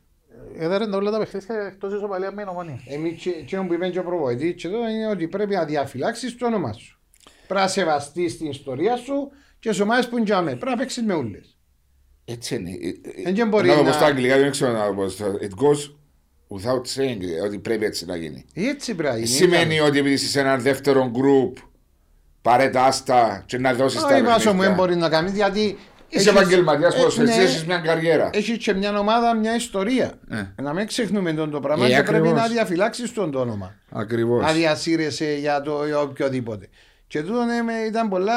Έδερε όλα τα παιχνίδια εκτός ισοπαλία με νομονία.
Εμείς και- και που είπε και ο προπονητής και εδώ είναι ότι πρέπει να διαφυλάξεις το όνομα σου. Πρέπει να σεβαστείς την ιστορία σου και τις ομάδες που είναι για μέ. Πρέπει να παίξεις με όλες.
Έτσι είναι.
Εν και μπορεί
να το πω
να-
στα αγγλικά, δεν ξέρω να το πω. στο- It goes without saying ότι πρέπει έτσι να γίνει.
Έτσι πρέπει να γίνει.
Σημαίνει ότι επειδή είσαι σε έναν δεύτερο γκρουπ, πάρε τα άστα και να δώσεις τα
Όχι βάσο μου δεν
παιχνίδια.
μπορεί να κάνεις γιατί
Είσαι
έχεις-
επαγγελματία
ε,
ποδοσφαιριστή,
ναι,
έχεις μια καριέρα.
Έχεις και μια ομάδα, μια ιστορία.
Ε.
Να μην ξεχνούμε τον το πράγμα
Ε,
και πρέπει
ακριβώς.
να διαφυλάξεις τον το όνομα.
Ακριβώς.
Να διασύρεσαι για το για οποιοδήποτε. Και τούτο ναι, με- ήταν πολλά,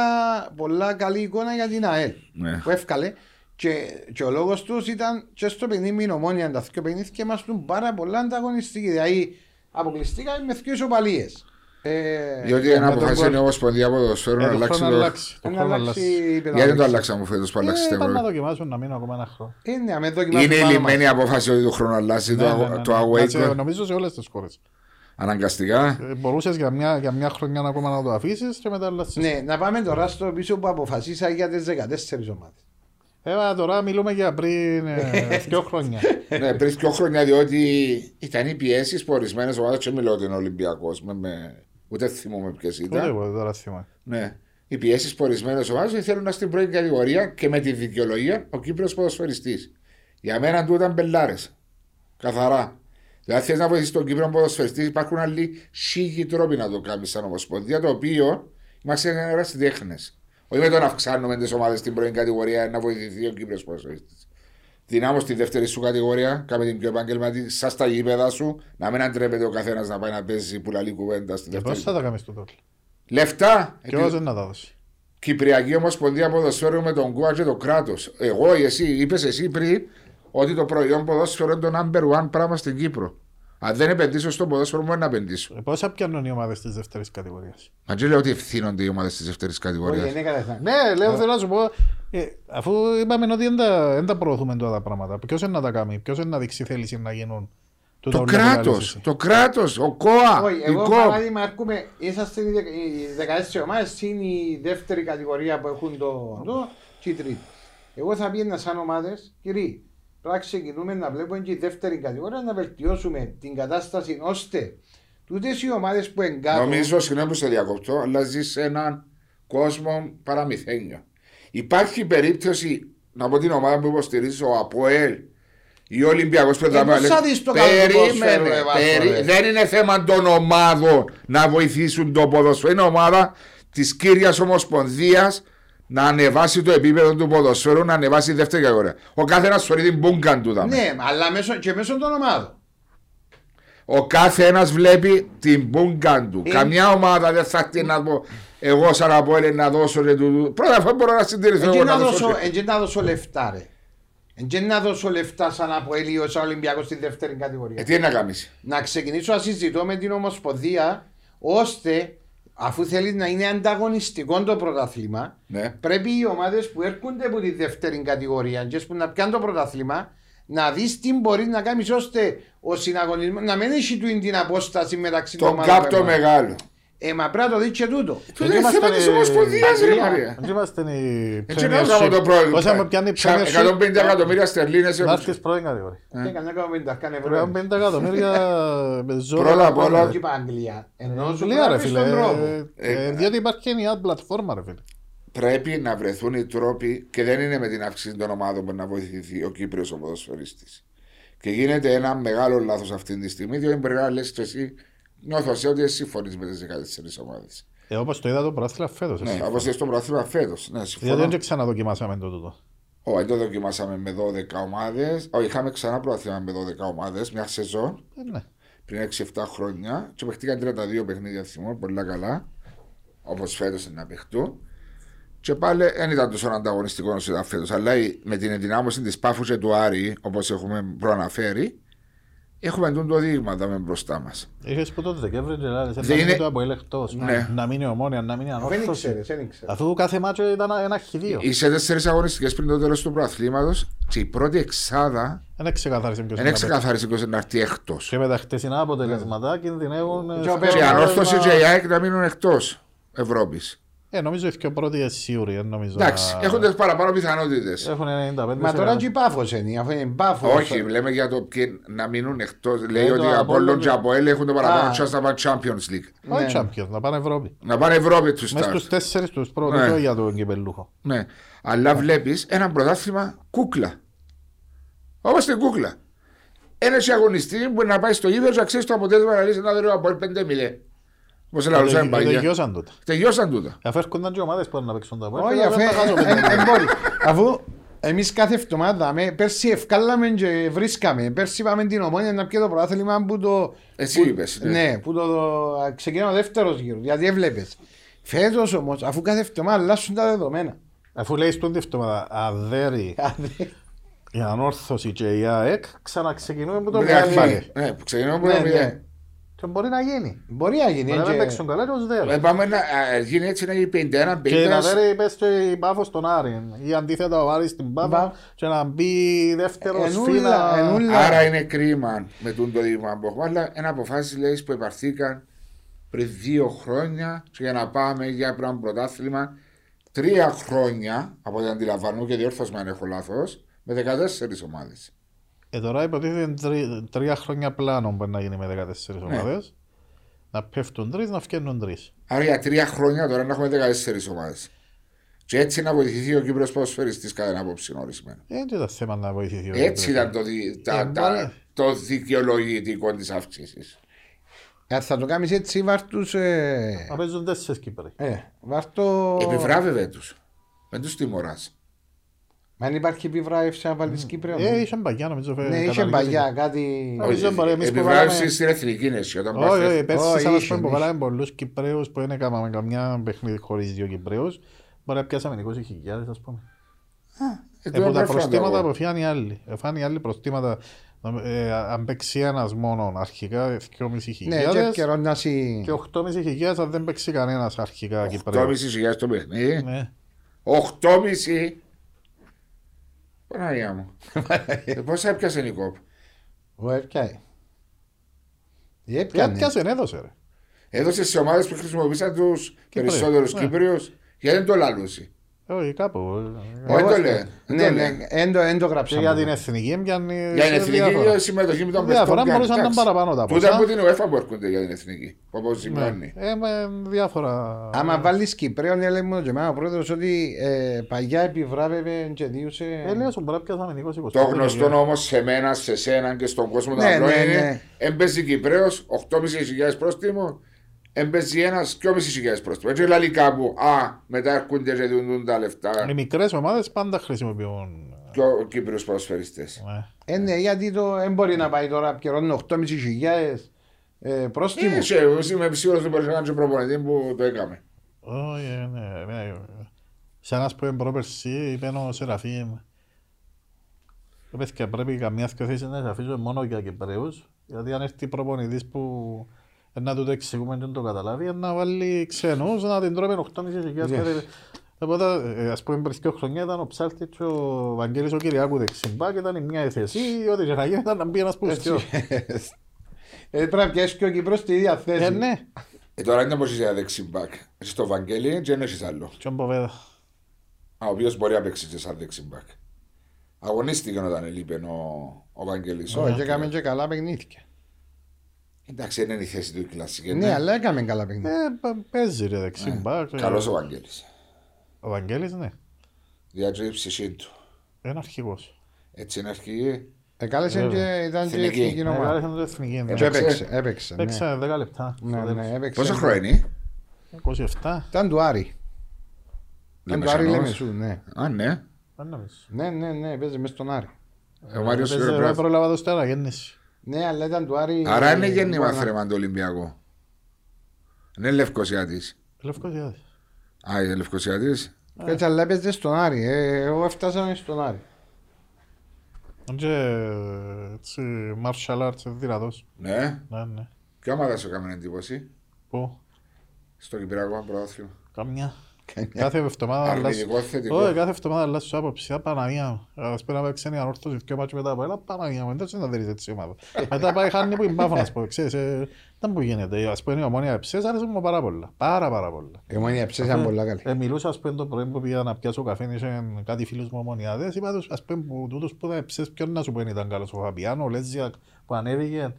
πολλά καλή εικόνα για την ΑΕΛ
Ναι.
που εύκαλε. Και, και ο λόγος τους ήταν και στο παιχνίδι με την ομόνια τα δύο παιχνίδια και ήμασταν πάρα πολλά ανταγωνιστικοί. Δηλαδή αποκλειστήκαμε με δύο ισοπαλίες. Ε,
Διότι ένα
με τον
αποφάσισε η
Κορ-
Ομοσπονδία Ποδοσφαίρου να
Ε, το
αλλάξει
χρόνο
το.
αλλάξει. Το
να
χρόνο
αλλάξει
αλλάξει.
η
Γιατί δεν το
παιδαγωγική.
αλλάξαμε φέτος που αλλάξει
Ε, Ήταν να
το.
δοκιμάσουν να μείνω ακόμα ένα χρόνο.
Ε, ναι, αμέ δοκιμάσουμε
Είναι η
πάνω
λυμμένη
μας.
απόφαση ότι το χρόνο αλλάζει
Ναι, ναι, ναι,
το- το
ναι.
away
Κάτσε,
goal.
Νομίζω σε όλες τις χώρες.
Αναγκαστικά.
Ε, Μπορούσες για μια, για μια χρονιά ακόμα να το αφήσεις και μετά αλλάσεις.
Ναι, να πάμε τώρα στο πίσω που αποφασίσα για τις 14 ομάδες.
Ε, μα τώρα μιλούμε για πριν ε, δύο χρόνια.
ναι, πριν δύο χρόνια, διότι ήταν οι πιέσεις που ορισμένες ομάδες, και μιλώ ότι είναι Ολυμπιακός, με, με, ούτε θυμούμαι ποιες
Ούτε
ήταν.
εγώ τώρα θυμάμαι.
Ναι. Οι πιέσεις που ορισμένες ομάδε θέλουν να είναι στην πρώτη κατηγορία και με τη δικαιολογία ο Κύπριος ποδοσφαιριστής. Για μένα του ήταν μπελάρε. Καθαρά. Δηλαδή θες να βοηθήσεις τον Κύπριο ποδοσφαιριστής, υπάρχουν άλλοι σίγοι τρόποι να το κάνεις σαν ομοσπονδία, το οποίο είμαστε ερασιτέχνε. Όχι με το να αυξάνουμε τις ομάδες στην πρώτη κατηγορία να βοηθηθεί ο Κύπριος ποδοσφαιριστής. Δυνάμω στη δεύτερη σου κατηγορία, κάμε την πιο επαγγελματική, σα στα γήπεδα σου, να μην αντρέπεται ο καθένας να πάει να παίζει πουλαλή κουβέντα στη
Και πώς
δεύτερη.
θα τα κάνεις το τότε.
Λεφτά!
Και όσοι να τα δώσει.
Κυπριακή Ομοσπονδία Ποδοσφαίρου με τον ΚΟΑ και το κράτος. Εγώ ή εσύ, είπες εσύ πριν ότι το προϊόν ποδόσφαιρο είναι το number one πράγμα στην Κύπρο. Αν δεν επενδύσω στο ποδόσφαιρο, μπορεί να επενδύσω.
Ε, Πόσα πιάνουν οι ομάδες της δεύτερης κατηγορίας;
Μα δεν λέω ότι ευθύνονται οι ομάδες της δεύτερης
Όχι,
κατηγορία.
είναι κατευθείαν.
Ναι, λέω θέλω να σου πω, ε, αφού είπαμε ότι δεν τα, δεν τα προωθούμε τώρα τα πράγματα, ποιος είναι να τα κάνει, ποιος είναι να δείξει θέληση να γίνουν τούτα
Το
όλα που
κράτος,
λαλείς εσύ.
το κράτος, ο ΚΟΑ,
Όχι,
η
εγώ
ΚΟΑ.
παράδειγμα έρχομαι, είσαστε οι δεκα- οι 16 ομάδες, είναι η δεύτερη κατηγορία που έχουν το, το και η τρίτη. Εγώ θα πήγαινα σαν ομάδες, κύριοι, πρέπει να ξεκινούμε να βλέπουμε και η δεύτερη κατηγορία να βελτιώσουμε την κατάσταση ώστε τούτες οι ομάδες που εγκάτω
Νομίζω, συγγνώμη που σε διακοπτώ, αλλά ζεις σε έναν κόσμο παραμυθένιο. Υπάρχει περίπτωση να πω την ομάδα που υποστηρίζει ο ΑΠΟΕΛ ή ο Ολυμπιακός πρέπει να
πώς
πάει-
θα δεις το καλό ποδόσφαιρο,
Περίμενε.
ρε, Βάσο,
περί-
ρε.
Δεν είναι θέμα των ομάδων να βοηθήσουν το ποδοσφαίρο. Είναι ομάδα της κύριας ομοσπονδίας να ανεβάσει το επίπεδο του ποδοσφαίρου, να ανεβάσει η δεύτερη κατηγορία. Ο κάθε ένα φορεί την μπούγκαν του. δάμε.
Ναι, αλλά μέσω, και μέσω των ομάδων.
Ο κάθε ένα βλέπει την μπούγκαν του.
Ε.
Καμιά ομάδα δεν θα έρθει να πω εγώ σαν από έλεγε να δώσω ρε, του. Πρώτα απ' όλα μπορώ να συντηρηθώ.
Εντζε
εγώ
να
να δώσω.
δώσω, εντζε να δώσω λεφτά ρε. Εντζε να δώσω λεφτά σαν από Ελίο, σαν Ολυμπιακός στη δεύτερη κατηγορία.
Ε, τι είναι να κάνεις;
να ξεκινήσω να συζητώ με την Ομοσπονδία ώστε αφού θέλεις να είναι ανταγωνιστικό το πρωτάθλημα,
Ναι.
πρέπει οι ομάδες που έρχονται από τη δεύτερη κατηγορία και που να πιάνουν το πρωτάθλημα να δεις τι μπορείς να κάνεις ώστε ο συναγωνισμός να μην έχει του την απόσταση μεταξύ των
Τον
ομάδων.
κάπτο
που έχουν.
μεγάλο.
Ε, μα πρέπει να το δεις και τούτο.
Του είναι θέμα της Ομοσπονδίας ρε Μαρία.
Δεν είμαστε η
Έτσι είναι το
Premiership.
πρόβλημα.
Όσα με πιάνει η Premiership,
150 εκατομμύρια στερλίνες
να
έχουν.
έρθεις πρώτη κατηγορία.
Και κανένα κομμάτι κάνε
Πρέπει
ευρώ.
50 εκατομμύρια με ζώα.
Πρώτα απ' όλα-
Όχι είπα Αγγλία. Ενώ σου
Αγγλία, ρε
πρέπει
φίλε.
στον τρόπο.
Ε, ε, Διότι υπάρχει και η ad πλατφόρμα ρε φίλε.
Πρέπει να βρεθούν οι τρόποι και δεν είναι με την αύξηση των ομάδων που να βοηθηθεί ο Κύπριος ο ποδοσφαιρίστης. Και γίνεται ένα μεγάλο λάθος αυτή τη στιγμή, διότι μπορεί να λες και εσύ, νιώθω σε ότι εσύ συμφωνείς με τις 14 ομάδες.
Ε, όπως το είδα το πρωτάθλημα φέτος.
Ναι,
εσύ.
όπως και στο πρωτάθλημα φέτος. Ναι,
Διότι
συμφωνώ.
δεν ξαναδοκιμάσαμε το τούτο.
Όχι, δεν το δοκιμάσαμε με 12 ομάδες. Όχι, είχαμε ξανά πρωτάθλημα με 12 ομάδες, μια σεζόν.
Ε, ναι.
πριν 6-7 χρόνια και παιχτήκαν 32 παιχνίδια θυμώ, πολύ καλά. Όπως φέτος να παιχτούν. Και πάλι δεν ήταν τόσο ανταγωνιστικό όσο ήταν φέτος. Αλλά η- με την ενδυνάμωση της Πάφου και του Άρη, όπως έχουμε προαναφέρει, έχουμε τούτο δείγμα δάμε μπροστά μας.
Είχες που το Δεκέμβρη και λάδες,
Δεν
να μείνει
είναι-
το από ελεκτός.
Ναι.
Να μείνει ομόνια, να μείνει
Δεν
ανόρθωσης.
ήξερες, δεν ήξερες.
Αφού κάθε μάτσο ήταν ένα χιδίο.
Είσαι τέσσερις αγωνιστικές πριν το τέλος του προαθλήματος και η πρώτη εξάδα
Δεν ξεκαθάρισε ποιος
δεν
είναι να παίξει.
ξεκαθάρισε ποιος να έρθει εκτός.
Και με τα χτεσινά αποτελέσματα κινδυνεύουν. ε,
Και ο
στο
Πέρος-
Και η
αποτέλεσμα-
ανόρθωση και η ΑΕΚ να μείνουν εκτός Ευρώπης.
Ε, νομίζω ότι και πρώτοι είναι σίγουροι. δεν νομίζω
Εντάξει,
να-
έχουν παραπάνω πιθανότητες.
Έχουν 95%.
Μα τώρα και η Πάφος είναι, αφού είναι Πάφος.
Όχι, λέμε για το ποιοι να μείνουν εκτός. Λέει
το
ότι οι
Απόλλων
Απόλλων
και-
και Αποέλ έχουν το παραπάνω
Α.
chance να πάνε Champions League.
Όχι
Ναι.
Champions, να πάνε Ευρώπη.
Να πάνε Ευρώπη τους
Μέσα
start.
στους τέσσερις τους πρώτους,
Ναι.
όχι για τον κυπελούχο.
Ναι. Αλλά βλέπεις ένα πρωτάθλημα κούκλα. Όπως την κούκλα. Ένας αγωνιστής που να πάει στο ίδιο και ξέρεις το αποτέλεσμα να λύσει ένα δωρεό από 5-0. Όπω λαλούσαμε
Ε,
παλιά.
Τελειώσαν τότε.
Τελειώσαν τούτα.
Αφού έρχονταν και ομάδες που να παίξουν τα
Όχι,
πόδια,
αφού
δεν τα χάσω πέντε.
δεν μπορεί. Αφού εμείς κάθε εβδομάδα, με, πέρσι ευκάλαμε και βρίσκαμε. Πέρσι πάμε την ομόνια να πιει το πρωτάθλημα που το...
Εσύ
που-
είπες.
Ναι, που το, το ξεκινά ο δεύτερος γύρος, γιατί έβλεπες. Φέτος όμως, αφού κάθε εβδομάδα αλλάσουν τα δεδομένα.
Αφού λέει στον εβδομάδα αδέρι η ανόρθωση και η ΑΕΚ, ξαναξεκινούμε με το μηδέν.
Ναι, που ξεκινάμε από
Ναι,
το
ναι.
μηδέν.
Και μπορεί να γίνει.
Μπορεί να γίνει.
Μπορεί να
και-
μην παίξουν καλά και ως
Ε,
δέρο.
Πάμε να α, γίνει έτσι να γίνει 51
Και να
50
δέρει πες και η Πάφος στον Άρη. Ή αντίθετα ο Άρης στην Πάφο
Μπα.
και να μπει δεύτερος
Ενούλα,
φύλλα.
ενούλα.
Άρα είναι κρίμα με τον το δείγμα που έχουμε, αλλά είναι αποφάσεις λέει, που υπαρθήκαν πριν δύο χρόνια και για να πάμε για ένα πρωτάθλημα τρία χρόνια από ό,τι αντιλαμβάνομαι και διόρθωσμα αν έχω λάθος με 14 ομάδες.
Ε, τώρα υποτίθεται τρι- τρία χρόνια πλάνο μπορεί να γίνει με 14
Ναι.
ομάδες. Να πέφτουν τρεις, να φτιάχνουν τρεις.
Άρα για τρία χρόνια τώρα να έχουμε 14 ομάδες. Και έτσι να βοηθηθεί ο Κύπρος ποδοσφαιριστής κατά την άποψη ορισμένα.
Ε, δεν ήταν θέμα να βοηθηθεί. ο
Έτσι
Κύπρος.
ήταν το, δι- τα-
Ε,
τα-
μπορεί.
το δικαιολογητικό της αύξησης.
Ε, Θα το κάνεις έτσι, βάρ' τους... ε,
Να παίζουν τέσσερις Κύπροι.
Ε, βάρ' το...
Επιβράβευε τους. Δεν τους τιμωράς.
Μα αν υπάρχει επιβράβευση να βάλεις Κύπρο.
Ε, ναι. είχε παγιά, νομίζω.
Ναι, είχε παγιά, κάτι.
Επιβράβευση στην εθνική νεση.
Όχι, πέρσι σαν να που βάλαμε πολλούς Κυπρέους που δεν έκαναμε καμιά παιχνίδι χωρίς δύο Κυπρέους. Μπορεί να πιάσαμε 20.000, ας πούμε.
Από
ε, ε, τα προστήματα που φιάνει άλλοι. οι ε, άλλοι προστήματα. αν παίξει ένας μόνο αρχικά, 2.500.
Ναι, και
8.500 αν δεν παίξει κανένας αρχικά.
8.500 το παιχνίδι.
Ναι.
8.500 Παναγία μου. Ε, Πώς έπιασε η κόπ.
Ο έπιαε.
Ποια
Έπιανε.
πιάσε, έδωσε ρε.
Έδωσε σε ομάδες που χρησιμοποίησαν τους περισσότερους
Ναι.
Κύπριους γιατί δεν το λαλούσε.
Όχι, κάπου. ε,
Όχι
Εγώ-
το λέει.
Ναι,
Δεν το
ναι,
λέει.
εν το- εν το
Και
γράψαμε.
για την εθνική έμπιανε
Για την εθνική
διάφορα.
η συμμετοχή με τον
Διάφορα,
παιχτών
μπορούσαν να είναι παραπάνω τα
Τούτα
ποσά.
από την UEFA που έρχονται για την εθνική. Όπως
Ναι.
σημαίνει.
Ε, με διάφορα.
Άμα βάλεις Κυπρέον, έλεγε μου και εμένα ο πρόεδρος ότι ε, παγιά επιβράβευε και διούσε...
Ε, λέω σου μπορεί να πιάσαμε 20-25.
Το γνωστό όμω σε μένα, σε σένα και στον κόσμο
Ναι,
του απλό
ναι,
είναι
ναι.
έμπαιζε Κυπρέος 8.500 πρόστιμο, έμπαιζε ένας 2.500 πρόστιμο. Έτσι λέει κάπου, Α, μετά έρχονται και δίνουν τα λεφτά
Οι μικρές ομάδες πάντα χρησιμοποιούν.
και ο Κύπριος ποδοσφαιριστές.
Ναι.
Ε, ναι, γιατί το δεν μπορεί να πάει τώρα πιερώνει 8.500 ε, πρόστιμο.
Ε, σε, είμαι σίγουρος ότι μπορεί να κάνει και προπονητή που το έκαμε.
Όχι, ε, ναι, ναι. Σε ένας που είναι πρόπερση είπε ο Σεραφείμ «Ρε παιδιά, πρέπει καμιά δυο θέσεις να σε αφήσω μόνο για Κυπρέους γιατί αν έρθει προπονητής που Ε, Να του το εξηγούμε και να το καταλάβει, ε, να βάλει ξενούς, να την τρώμε 8,5 χιλιάδες
Yes.
περίπου. Οπότε, ε, ας πούμε, πριν δύο χρονιά ήταν ο Ψάλτης και ο Βαγγέλης ο Κυριάκου δεξιμπά και ήταν η μια θέση, ό,τι και να γίνει ήταν να μπει ένας πουστιός.
Ε, Πρέπει να πιέσει και ο Κύπρος στη ίδια θέση.
Ε, ναι,
Ε, τώρα είναι όπως είσαι δεξιμπάκ. Εσύ στο Βαγγέλη και δεν έχεις άλλο.
και ο Μποβέδα.
Α, ο οποίος μπορεί να παίξει και σαν δεξιμπάκ. Αγωνίστηκε όταν έλειπε ο, ο Βαγγέλης.
Όχι, και έκαμε και καλά παιχνίδια.
Εντάξει, δεν είναι η θέση του η κλασική.
Ναι, αλλά έκαμε καλά παιχνίδια.
Ε, πα- παίζει ρε δεξιμπά.
Καλός ο Βαγγέλης.
Ο Βαγγέλης, ναι,
Διάτζω η ψυχή του.
είναι αρχηγός.
Έτσι είναι αρχηγή.
Εκάλεσε και ήταν και η
Εθνική.
εθνική
Ναι,
ομάδα.
κάλεσαν το εθνική. ναι.
Και
Έπαιξε.
έπαιξε, έπαιξε. ναι.
Παίξα 10 λεπτά. στο
Ναι,
τέλος.
ναι, έπαιξε.
Πόσο χρόνο είναι;
27.
Ήταν του Άρη. Ήταν του Άρη
Λεμεσανός.
Λεμεσού, ναι.
Α, ναι.
Δεν νομίζω.
Ναι, ναι, ναι, παίζει μες στον Άρη.
Ε, Ο Μάριος
Παίζει-
Φιωρε
Δεν
πρέπει-
πρόλαβα το στην αναγέννηση.
Ναι, αλλά ήταν του Άρη.
Άρα είναι
ε,
γέννημα
μπορεί να-
θρέμα το Ολυμπιακό. Είναι Λευκοσιάτης.
Λευκοσιάδης.
Α, είναι Λευκοσιάτης.
Έτσι, αλλά έπαιζε στον Άρη. Ε, Εγώ έφτασα στον Άρη.
Είναι και έτσι martial arts είναι δυνατός.
Ναι.
Ναι, ναι.
Ποια ομάδα σου έκανε εντύπωση;
Πού,
στο Κυπριακό πρωτάθλημα.
καμιά. Κάθε εβδομάδα αλλάζω.
Αρνητικό, θετικό.
Όχι, κάθε εβδομάδα αλλάζω άποψη. Α, Παναγία μου. Ας πούμε να παίξει μια ανόρθωση δυο μάτσο μετά από ένα, Παναγία μου, δεν να δεις έτσι η ομάδα. Μετά πάει χάνει που είναι πάφο, ας πω. Ξέρεις, ε, δεν που γίνεται. Ας πούμε η ομόνια ψες άρεσε μου πάρα πολλά. Πάρα πάρα πολλά.
Η ομόνια ψες ήταν πολλά καλή.
Ε, μιλούσα ας πούμε το πρωί που πήγα να πιάσω καφέ, είχε κάτι φίλους μου ομονιάδες. Είπα τους, ας πούμε, που τούτος που ήταν ψες, ποιον να σου πω ήταν καλός. Ο Φαπιάνο, ο Λέζιακ που ανέβηκε.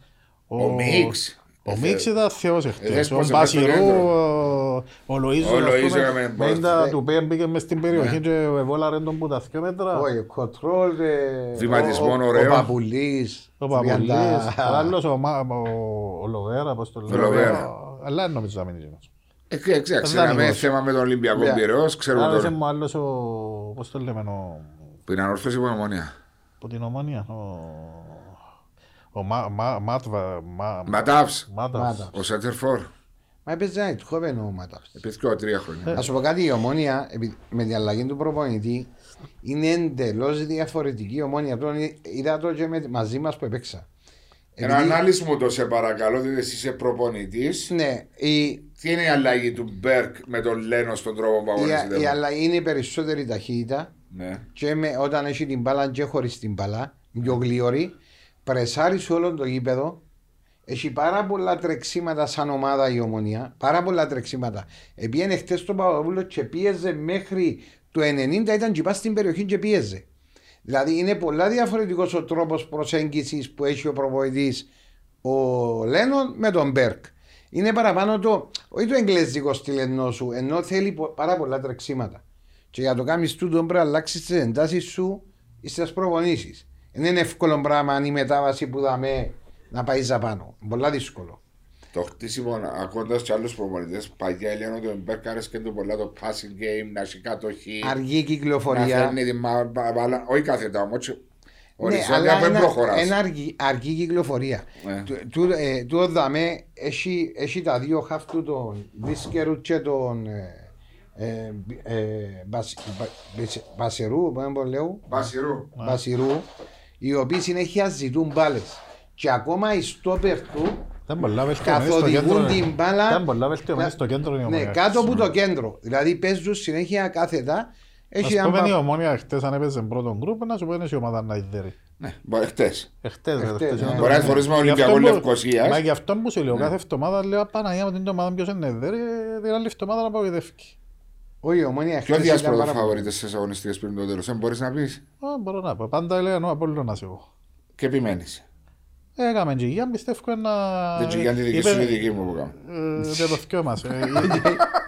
Ο Μίξ.
Ο Μίξ ήταν θεός
Ε,
εχθές. Ο
πώς έπαιξε
Μπασιρού,
το κέντρο.
Ο- ο Λοΐζος,
Ο
ας
Λοΐζος
πούμε,
έκαμε
με
μπροστά.
τα του πέμπ μπήκε μες στην περιοχή
Ναι.
και εβόλαρε τον που τα δυο μέτρα.
Όχι, ο Κοτρόλ. ε,
Βηματισμό
ο- ο-
ωραίος.
Ο Παπουλής.
Ο Παπολής,
τριάντα-
ο άλλος ο Μα- ο- ο Λοβέρα, πώς το
Ο
λέω.
Λοβέρα.
Αλλά δεν νομίζω να μην είναι εκείνος.
Ε, ξέ- Ξέραμε
Δανεικός.
θέμα με τον Ολυμπιακό
Ωραία.
Πυραιός, ξέρουμε
Άρεσε
τώρα.
μου άλλος ο, πώς το λέμε, ο,
Που είναι ανόρθωση που είναι ομονία.
από την Ομόνια, ο, ο Μα- Μα- Μάτβα, Μα-
Ματάυς,
Μάταβς.
Μάταβς.
ο Σέντερφορ.
Μα έπαιζε ένα ητχόμενο ο Μάταυς.
Επί δυο, τρία χρόνια.
Να σου πω κάτι, η ομόνια επει- με την αλλαγή του προπονητή είναι εντελώς διαφορετική η ομόνια. Τώρα είδα το και με- μαζί μας που έπαιξα.
Ένα
Επειδή-
ανάλυση μου το σε παρακαλώ, διότι εσύ είσαι προπονητής.
Ναι, η,
Τι είναι η αλλαγή του Μπέρκ με τον Λένο στον τρόπο που
η,
αγωνίζεται.
η αλλαγή είναι η περισσότερη ταχύτητα
Ναι.
και με, όταν έχει την μπάλα και χωρίς την μπάλα, πιο γλίωρη, πρεσάρεις σε όλο το γήπεδο. Έχει πάρα πολλά τρεξίματα σαν ομάδα η ομονία. Πάρα πολλά τρεξίματα. Επίενε χτες το Παπαδόπουλο και πίεζε μέχρι το 90 ήταν και πας στην περιοχή και πίεζε. Δηλαδή είναι πολλά διαφορετικός ο τρόπος προσέγγισης που έχει ο προπονητής ο Λένον με τον Μπέρκ. Είναι παραπάνω το, όχι το εγγλέζικος στυλ ενώ σου, ενώ θέλει πο- πάρα πολλά τρεξίματα. Και για το κάνεις τούτο πρέπει να αλλάξεις τις εντάσεις σου στις προπονήσεις. Δεν είναι εύκολο πράγμα αν η μετάβαση που δαμε να πάει πάνω. Πολλά δύσκολο.
Το χτίσιμο, ακούγοντα και άλλους προπονητές, παλιά λένε ότι ο Μπέρκ άρεσε και του πολλά το passing game, να έχει κατοχή.
Αργή
Να
κυκλοφορία.
φέρνει τη μα- μπα- μπάλα. Όχι κάθετα όμως.
Ναι,
Οριζόντια
αλλά
που δεν
ένα,
προχωράς.
ένα αργή, αργή κυκλοφορία.
Ναι.
Του- Του ε, του δαμέ έχει, έχει τα δύο χαφτού τον Δίσκερου και τον ε, ε, ε, Μπασ- Μπα- Μπεσ- Μπασερού, πώς το λέω,
Μπασιρού.
Μπασιρού, οι οποίοι συνέχεια ζητούν μπάλες. Και ακόμα οι στόπερ του
Ήταν πολλά βελτιωμένοι στο
καθοδηγούν
κέντρο.
την μπάλα
Ήταν πολλά βελτιωμένοι στο κέντρο η
ναι,
Ομόνια.
κάτω από το κέντρο. Δηλαδή παίζουν συνέχεια κάθετα. Έχει
Ας
ένα
πούμε η
πα-
Ομόνια χτες αν έπαιζε πρώτον γκρουπ να σου πω είναι η ομάδα να ιδέρει.
Ναι, μπορεί χτες.
Εχτες ρε,
Εχτες,
χτες
ναι.
είναι το
Μπορεί να
παιχνίδι.
φορείς με
Γι'
Ολυμπιακό
αυτό που-
Λευκοσίας.
Μα γι' αυτό που σου λέω κάθε εβδομάδα λέω Παναγία με την ομάδα ποιος είναι ιδέρει την άλλη εβδομάδα να απογοητεύει.
Όχι, η ομόνια
Ποιος
χθες ήταν
διάσπρο
πάρα πολύ.
φαβορείτε στις αγωνιστικές πριν το τέλος, δεν μπορείς να πεις.
Α, Μπορώ να πω. Πάντα έλεγα ο Απόλλωνας εγώ.
Και επιμένεις.
Έκαμε και Γιάννη, πιστεύω να...
Δεν τσιγιάν τη δική
είπε-
σου είναι η δική μου που κάνω.
Ε, Δεν το θυκιό μας. Ε,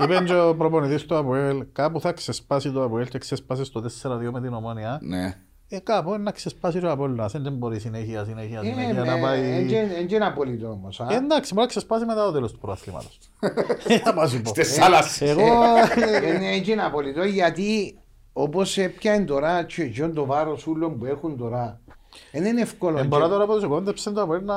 Είπε και ο προπονητής του Αποέλ, κάπου θα ξεσπάσει το Αποέλ και ξεσπάσει στο 4-2 με την Ομόνια.
Ναι.
Ε, κάπου είναι να ξεσπάσει το Απόλλωνας. Δεν μπορεί συνέχεια, συνέχεια,
Ε,
συνέχεια
ε,
να
ε,
πάει...
Δεν είναι απολύτως όμως. α.
Ε, Εντάξει, μπορεί να ξεσπάσει μετά το τέλος του πρωταθλήματος. Θα μας σου πω.
Στι θάλασσε.
Εγώ...
Δεν είναι απολύτως γιατί όπως έπιανε τώρα και και το βάρος όλων που έχουν τώρα δεν είναι εύκολο.
Δεν μπορώ τώρα που τους κόντεψε το Αποέλ να...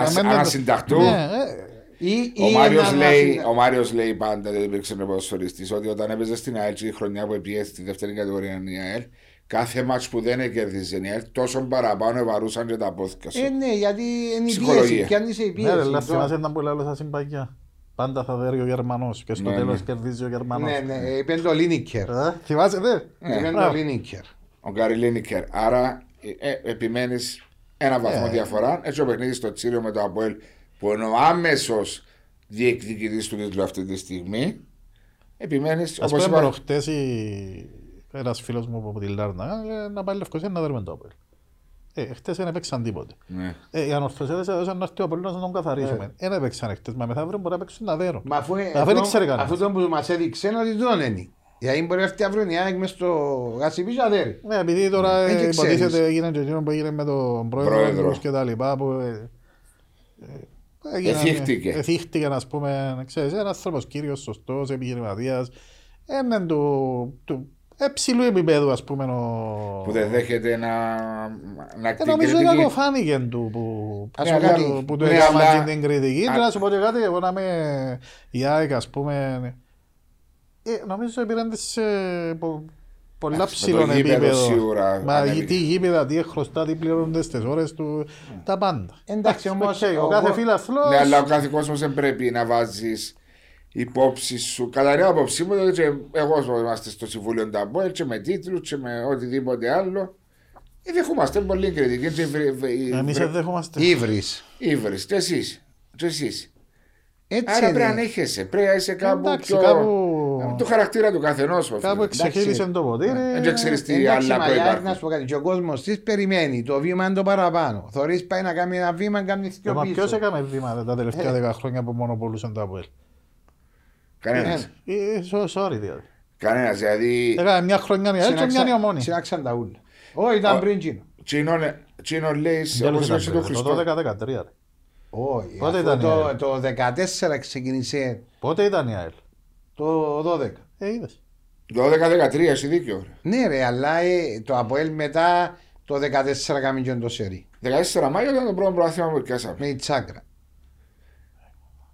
να σε-
μένουν-
ανασυνταχτούν.
Ναι, ε,
Ή-
Ο
ή
Μάριος
να-
λέει,
να-
ο Μάριος λέει πάντα, δεν υπήρξε ποδοσφαιριστής, ότι όταν έπαιζε στην ΑΕΛ και η χρονιά που έπιε στη δεύτερη κατηγορία η ΑΕΛ, Κάθε μάτς που δεν κερδίζει η ΑΕΛ, τόσο παραπάνω ευαρούσαν και τα πόθηκα σου.
Ε, ναι, γιατί είναι η
Ψυχολογία.
πίεση. Κι αν είσαι η
Ναι, ρε,
πίεση.
αλλά
το-
θυμάσαι να που λέω στα συμπαγιά. Πάντα θα δέρει ο Γερμανός και στο
Ναι,
τέλος
ναι.
κερδίζει ο Γερμανός.
Ναι, ναι, είπε το Λίνικερ.
Ε, Θυμάσαι, ναι.
Είπε το
Μπράβο.
Λίνικερ.
Ο Γκάρι Λίνικερ. Άρα ε, ε, επιμένεις ένα βαθμό
Ε.
διαφορά. Έτσι ο παιχνίδι στο Τσίριο με το Αποέλ που είναι ο άμεσος διεκδικητής του τίτλου αυτή τη στιγμή. Επιμένεις
Ας
όπως
πούμε
είπα.
προχτές η- ένας φίλος μου από τη Λάρνα ε, να πάει Λευκοσία να δέρουμε το Απόελ. Ε, χτες δεν έπαιξαν τίποτε.
Ναι.
Ε, οι ανορθωσέδες έδωσαν να έρθει ο Απόλλωνας να τον καθαρίσουμε. Δεν έπαιξαν χτες, μα μεθαύριο μπορεί να παίξουν να δέρουν.
Μα αφού,
Αφού δεν ήξερε κανένας.
αφού το που μας έδειξε είναι ότι δεν είναι. Γιατί μπορεί να έρθει αύριο η ΑΕΚ μες στο γασιπί και αδέρει.
Ναι, επειδή τώρα
Ε,
ε,
και ξέρεις.
υποτίθεται έγινε και εκείνο που έγινε με τον πρόεδρο
Πρόεδρο.
τους και τα λοιπά που ε, ε, έγιναν-
Εθίχτηκε.
Εθίχτηκε, ας πούμε, ξέρεις, ένας άνθρωπος κύριος, σωστός, επιχειρηματίας, έναν του, του έψηλου επίπεδου, ας πούμε, ο...
Που δεν δέχεται να, να
Ε,
την
νομίζω
κριτική.
ότι φάνηκε του που,
Ας
που,
πω κάτι.
που του
Ναι,
έκαναν
αλλά-
την κριτική.
Α-
Και να σου πω και κάτι, εγώ να είμαι η ΑΕΚ, ας πούμε, ε, νομίζω πήραν τις σε πο- πολλά
Εντάξει, με το
ψηλό
γήπεδο
επίπεδο.
σίγουρα
Μα
ανέβηκε.
τι γήπεδα, τι χρωστά, τι πληρώνονται στις ώρες του, τα πάντα.
Εντάξει όμως,
οκ, ο
εγώ-
κάθε φίλαθλος...
Ναι, αλλά ο κάθε κόσμος δεν πρέπει να βάζεις υπόψη σου. Κατά την άποψή μου, δηλαδή, και εγώ που είμαστε στο Συμβούλιο Νταμπόελ και με τίτλους και με οτιδήποτε άλλο. Ε, δεχόμαστε πολύ κριτική. Και βρε- βρε-
Εμείς
βρε-
δεν δέχομαστε.
Ήβρις.
Ήβρις, και εσείς. Και εσείς.
Έτσι
Άρα πρέπει να
είναι.
ανέχεσαι. Πρέπει να είσαι κάπου
Εντάξει,
πιο...
κάπου-
Το χαρακτήρα του καθενός.
Κάπου
Κάπου
εξεχείλησε το ποτήρι.
Δεν ξέρεις τι
Εντάξει,
άλλα
μαλλιά, να
προϋπάρχουν.
σου πω κάτι. Και ο κόσμος της περιμένει το βήμα είναι το παραπάνω. Θωρείς πάει να κάνει ένα βήμα, κάνει πιο
Μα ποιος
πίσω.
έκαμε βήματα τα τελευταία δέκα χρόνια που μονοπολούσαν το ΑΠΟΕΛ.
Κανένας.
Ε, so- Sorry δηλαδή.
Κανένας. Δηλαδή,
Έκαμε μια χρονιά η ΑΕΛ και μια η ομόνη.
Συνάξαν τα ούλα. Όχι, ήταν
Ο-
πριν Τζίνο.
τσίνον- τσίνον λέει,
Τέλος
όπως
ήταν
είπε
πριν,
το
Το
Χριστό.
12-13. ρε.
Όχι,
Πότε
αφού
ήταν η
το,
ΑΕΛ;
το 14 ξεκίνησε
Πότε ήταν η ΑΕΛ.
Το 12.
Ε, είδες.
Το 12-13, έχει δίκιο. ρε.
Ναι ρε, αλλά ε, το Αποέλ μετά το 14 κάμε και το σερί.
14 Μάιο ήταν το πρώτο πρωτάθλημα που πιάσαμε.
Με η τσάκρα.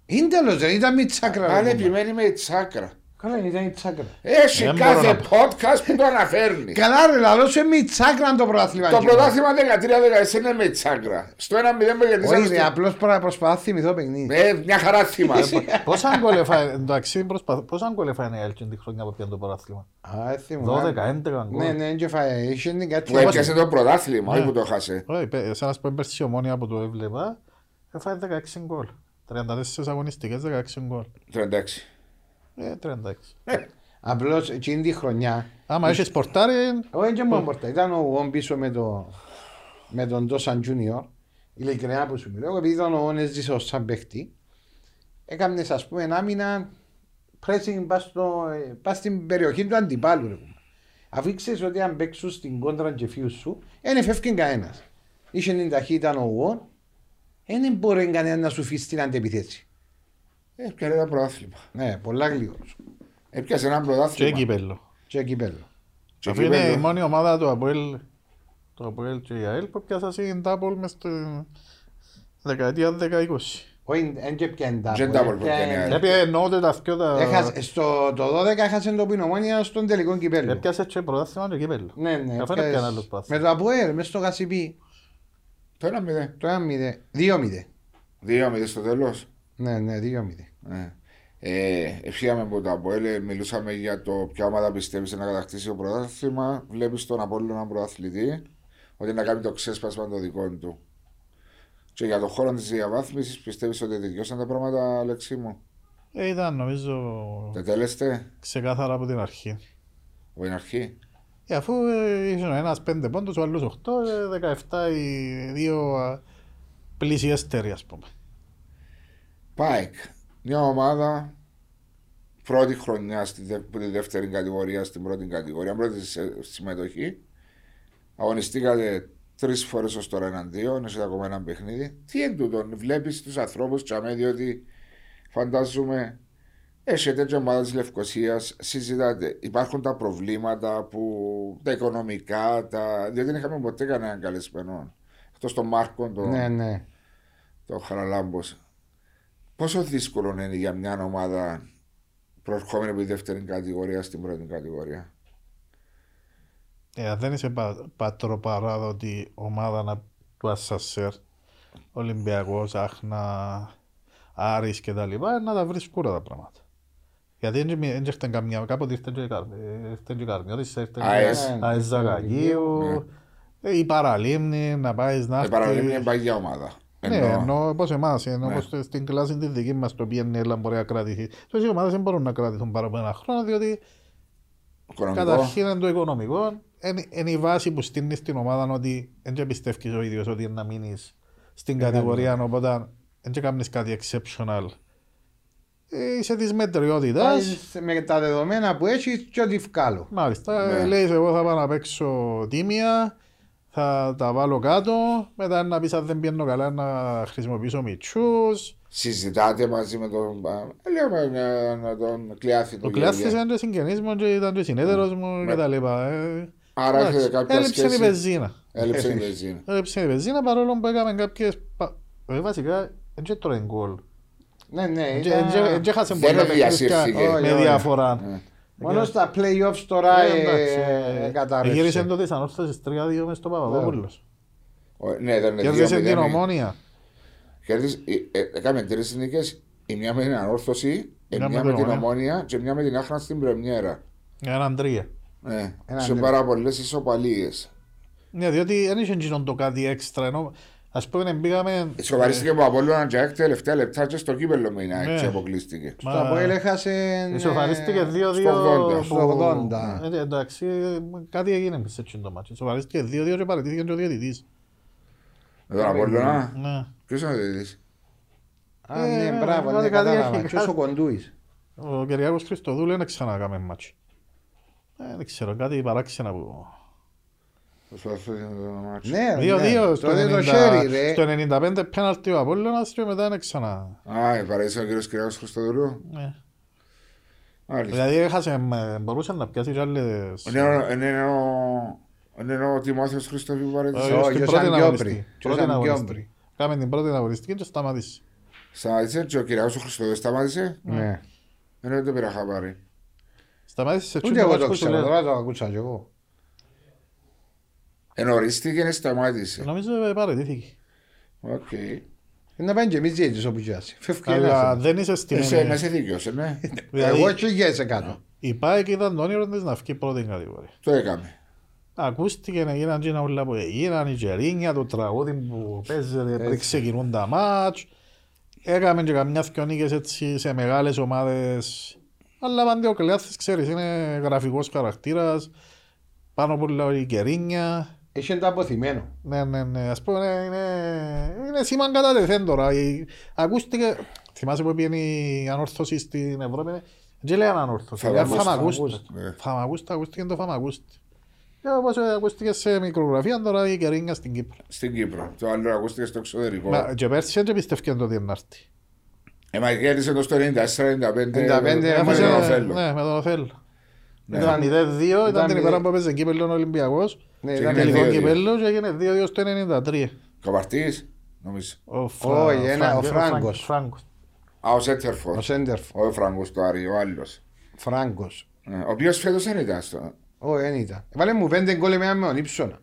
Είναι τέλος, δεν ήταν με η τσάκρα. ρε,
Αν
κουμπά.
επιμένει με η τσάκρα.
Καλά, ήταν η τσάκρα.
Έχει
Δεν μπορώ
κάθε
να πω.
podcast που το αναφέρνει.
Καλά ρε, λαλός σου με η τσάκρα το πρωτάθλημα.
Το
Τζίνο.
πρωτάθλημα 13-14 είναι με η τσάκρα. Στο 1-0 με κερδίσαμε.
Όχι ρε,
στο-
απλώς πρα- προσπαθώ να θυμηθώ παιχνίδι.
Ε, μια χαρά θυμάσαι.
Πόσα γκολ έφαγε, εντάξει, προσπαθ- πόσα γκολ έφαγε η ΑΕΛ την χρονιά που πιάνε το παράθλημα.
Α, δεν θυμούμαι.
12-11 γκολ.
Ναι, ναι, και φάει. Είχε την κάτι.
Που έπιασε το πρωτάθλημα, όχι που το χάσε.
Όχι, πέ- σαν να σου πω πέρσι η ομόνια που το έβλεπα, έφαγε 16 γκολ. 34 αγωνιστικές, 16 γκολ.
36.
Ε, 36.
Απλώς εκείνη τη χρονιά.
Άμα έχεις πορτάρι,
Όχι και μόνο πορτά. Ήταν ο Γουόν πίσω με, το, με τον Τόσαν Τζούνιορ. Ειλικρινά που σου μιλάω. Επειδή ήταν ο Γουόν έζησε ως σαν παίχτη. Έκαμε ας πούμε ένα μήνα pressing πας, στο, ε, πας στην περιοχή του αντιπάλου. Ρε. πούμε. Αφού ξέρεις ότι αν παίξουν στην κόντρα και φύγουν σου, δεν φεύγει κανένας. Είχε την ταχύτητα ο Γουόν. Δεν μπορεί κανένας να σου φύγει στην αντεπιθέση.
Έπιασε ένα πρωτάθλημα.
Ναι, πολλά γλύωρος.
Έπιασε ένα
και
πρωτάθλημα.
κύπελλο.
Και κυπέλλο.
Και
Αφού είναι η
κύπελλο.
μόνη ομάδα του Αποέλ, το Αποέλ και η ΑΕΛ που πιάσα στην Τάπολ μες στη δεκαετία 10-20.
Όχι, δεν και πιάνει τα.
Δεν τα μπορεί να πιάνει, ε.
Έπιασε εννοούνται τα δυο τα...
Έχασε, στο το 12 έχασε το πινομόνια στον τελικό κυπέλλο.
Έπιασε και πρωτάθλημα και κύπελλο.
Ναι, ναι.
Αφού
έπιασε-
έπιανε άλλος πάθος.
Με το Αποέρ, μέσα στο Γασιπί.
Το 1-0.
Το 1-0. 2-0.
2-0 στο τέλος.
Ναι, ναι, 2-0.
Ναι. Ε, ευχήκαμε από το Αποέλ, μιλούσαμε για το ποια ομάδα πιστεύεις να κατακτήσει το πρωτάθλημα. Βλέπεις τον Απόλλωνα έναν πρωταθλητή ότι να κάνει το ξέσπασμα το δικό του. Και για τον χώρο της διαβάθμισης πιστεύεις ότι τελειώσαν τα πράγματα, Αλεξί μου;
Ε, ήταν νομίζω
Τετέλεστε,
ξεκάθαρα από την αρχή.
από την αρχή;
Ε, αφού ε, ήσουν ο ένας πέντε πόντους, ο άλλος οχτώ, ε, 17 οι δύο α, πλησιέστεροι ας πούμε.
Πάεκ. Μια ομάδα πρώτη χρονιά στη δε, που τη δεύτερη κατηγορία στην πρώτη κατηγορία, πρώτη σε- συμμετοχή. Αγωνιστήκατε τρεις φορές ως τώρα εναντίον, έχετε ακόμα ένα παιχνίδι. Τι εν τούτον, βλέπεις τους ανθρώπους τσαμέ, διότι φαντάζομαι έχετε και ομάδα της Λευκοσίας, συζητάτε. Υπάρχουν τα προβλήματα που, τα οικονομικά, τα, διότι δεν είχαμε ποτέ κανέναν καλεσμένο. Εκτός των Μάρκων, των,
Ναι, ναι.
το Χαραλάμπος. Πόσο δύσκολο είναι για μια ομάδα προερχόμενη από τη δεύτερη κατηγορία στην πρώτη κατηγορία;
Ε, αν δεν είσαι πα, πατροπαράδοτη ομάδα να, του Ασσασέρ, Ολυμπιακός, Άχνα, Άρης και τα λοιπά, να τα βρεις σκούρα τα πράγματα. Γιατί δεν δεν ήρθε καμιά, κάποτε ήρθε και η Καρ- ε, ήρθε και η Καρμιώτης, ήρθε
ΑΕΣ.
και ΑΕΣ Ζαγαγίου, ε, η Παραλίμνη, να πάεις να
Η παραλίμνη είναι
έρθεις.
παγιά ομάδα.
Ναι,
Εννοώ.
ενώ όπως εμάς, ενώ
Ναι.
όπως στην κλάση της δική μας το PNL μπορεί να κρατηθεί. Τόσο οι ομάδες δεν μπορούν να κρατηθούν παρά από ένα χρόνο, διότι
Οικονομικό.
καταρχήν είναι το οικονομικό, είναι, είναι η βάση που στείνει στην ομάδα ότι δεν πιστεύεις ο ίδιος ότι είναι να μείνεις στην κατηγορία, οπότε δεν κάνεις κάτι exceptional. Ε, είσαι της μετριότητας.
Πάεις Με τα δεδομένα που έχεις και ό,τι βγάλω.
Μάλιστα,
Ναι.
ε, λέει εγώ θα πάω να παίξω τίμια, θα τα βάλω κάτω, μετά να πεις αν δεν πιένω καλά να χρησιμοποιήσω μητσούς.
Συζητάτε μαζί με τον. ε, Λέω με, με, με τον Κλειάθη.
Ο
τον
Κλειάστης
Γεωργία.
ήταν και συγγενής μου και ήταν και συνέτερος μου
Ναι.
και τα λοιπά. ε.
Άρα
Εντάξει,
έχετε κάποια
Έλειψε η
σχέση.
βενζίνα.
Έλειψε η βενζίνα.
Έλειψε η βενζίνα παρόλο που έκαμε κάποιες... πα- ε, Βασικά, δεν και τρώει γκολ.
Ναι, ναι.
Δεν
ήταν-
και χάσε
Δεν
πολλά παιχνίδια
διασύρθηκε.
Όχι,
με
όχι.
διαφορά.
Ε.
Μόνο στα playoffs τώρα
Ε, εντάξει,
ε,
ε,
κατάρρευσε.
Γύρισε το της ανόρθωσης 3-2 μες στο Παπαδόπουλος.
Ο- Ναι, ήταν
Κέρδισε την
2-0.
ομόνια.
Κέρδισε- ε, ε, Έκαμε τρεις νίκε. Η μια με την ανόρθωση, η
Μια
μια
με
με
την
την
Ομόνια.
ομόνια και μια με την άχνα στην Πρεμιέρα.
Έναν τρία.
Ναι,
Ένα
σε
ναι.
πάρα πολλές ισοπαλίες.
Ναι, διότι δεν είχε γίνον το κάτι έξτρα. Ενώ, ας πούμε, πήγαμε...
Σοβαρίστηκε από Απόλλωνα και ΑΕΚ τελευταία λεπτά και στο κύπελο με την ΑΕΚ
Ναι.
και αποκλείστηκε.
Στο Αποέλ έχασε...
Ισοφαρίστηκε 2-2
στο 80.
που-
Στο 80.
Ε, εντάξει, κάτι έγινε σε εκείνο το μάτσο. Ισοφαρίστηκε 2-2 και παραιτήθηκε και ο διαιτητής.
Με τον Απόλλωνα,
Ναι.
ποιος είναι ο διαιτητής;
Α,
Ε,
ναι, μπράβο,
κάτι
ναι,
κάτι
κατάλαβα.
έχει,
Ποιος ο
κάτι-
Κοντούης;
Ο Κυριάκος Χριστοδούλου δεν ξανακάμε μάτσο. Ε, Δεν ξέρω, κάτι παράξενα που...
Προσπαθώ να το μάτσο.
Ναι,
2-2
ναι.
στο
Τότε το
90
χέρι, ρε.
στο 95 πέναλτι ο Απόλλωνας και μετά δεν ξανά.
Α, παραίτησε ο κύριος Κυριάκος Χριστοδουλού.
Ναι.
Μάλιστα.
Δηλαδή έχασε, με- μπορούσε να πιάσει και άλλες...
Είναι ο- Είναι ο- είναι ο Τιμόθεος Χριστοφίου που παραίτησε.
Όχι,
στην
ο
πρώτη
Σαγκιόμπρη.
αγωνιστική.
Και ο
Πρώτη
Σαγκιόμπρη.
αγωνιστική. Κάμε την πρώτη αγωνιστική και σταμάτησε.
Σταμάτησε και ο Κυριάκος ο Χριστοδουλού σταμάτησε;
Ναι.
Ε, Δεν το πήρα χαμπάρι.
Σταμάτησε σε
Ούτε
τσούντο
εγώ
μάτς
το
που σου
ξέρω,
λέω.
τώρα το ακούσα κι εγώ.
Ενορίστηκε και σταμάτησε.
Νομίζω ε, παραιτήθηκε.
Οκ.
Ε, Να πάνε και εμείς διέτης όπου γιάσει. Φεύγει
Αλλά
ένας.
δεν είσαι στην
Εσύ να σε δίκαιος, ναι.
Δηλαδή,
Εγώ και γιέσαι κάτω.
η ΠΑΕΚ ήταν το όνειρο της να βγει πρώτη κατηγορία.
Το έκαμε.
Ακούστηκε να γίναν και όλα που έγιναν, η τζερίνια, το τραγούδι που παίζεται πριν ξεκινούν τα μάτς. Έκαμε και καμιά δυο νίκες έτσι σε μεγάλες ομάδες. Αλλά πάντα ο Κλειάθης, ξέρεις, είναι γραφικός χαρακτήρας. Πάνω από όλα η κερίνια.
Έχει το αποθυμένο.
Ναι, ναι, ναι. Ας πούμε, είναι, είναι, είναι σήμαν κατά τεθέν τώρα. Η- Ακούστηκε, θυμάσαι που πήγαινε η ανόρθωση στην Ευρώπη, δεν λέει ανόρθωση, λέει
Φαμαγούστα.
φαμαγούστα.
Ναι.
Φαμαγούστα, ακούστηκε το φαμαγούστα. Και όπως ε, ακούστηκε σε μικρογραφία, τώρα η Κερίνια στην Κύπρο.
Στην Κύπρο. Το άλλο ακούστηκε στο εξωτερικό.
Μα, Και πέρσι δεν πιστεύκαν το ότι να έρθει.
Ε, μα κέρδισε το στο 94-95
95,
με
Έφασε,
τον
ε,
Οφέλο.
Ναι, με τον Οφέλο.
Ναι.
Ήταν 0-2,
Ήταν
ήταν την ημέρα
μηδέν.
που έπαιζε κύπελλο ο Ολυμπιακός.
Ναι,
Και
ήταν
είναι
Τελικό
2-2.
κύπελλος και έγινε 2-2 στο 93.
Καπαρτής, νομίζω.
Ο
Όχι, ένα- ο
Φράγκ-
Φράγκος.
Φράγκος.
Α, ο Σέτερφορ.
Ο Σέντερφο.
Ο Φραγκός το Άρη, ο άλλος.
Φράγκος.
Ε, Ο οποίος φέτος δεν ήταν στο...
Όχι, δεν ήταν. Βάλε μου πέντε γκολ με έναν ύψονα.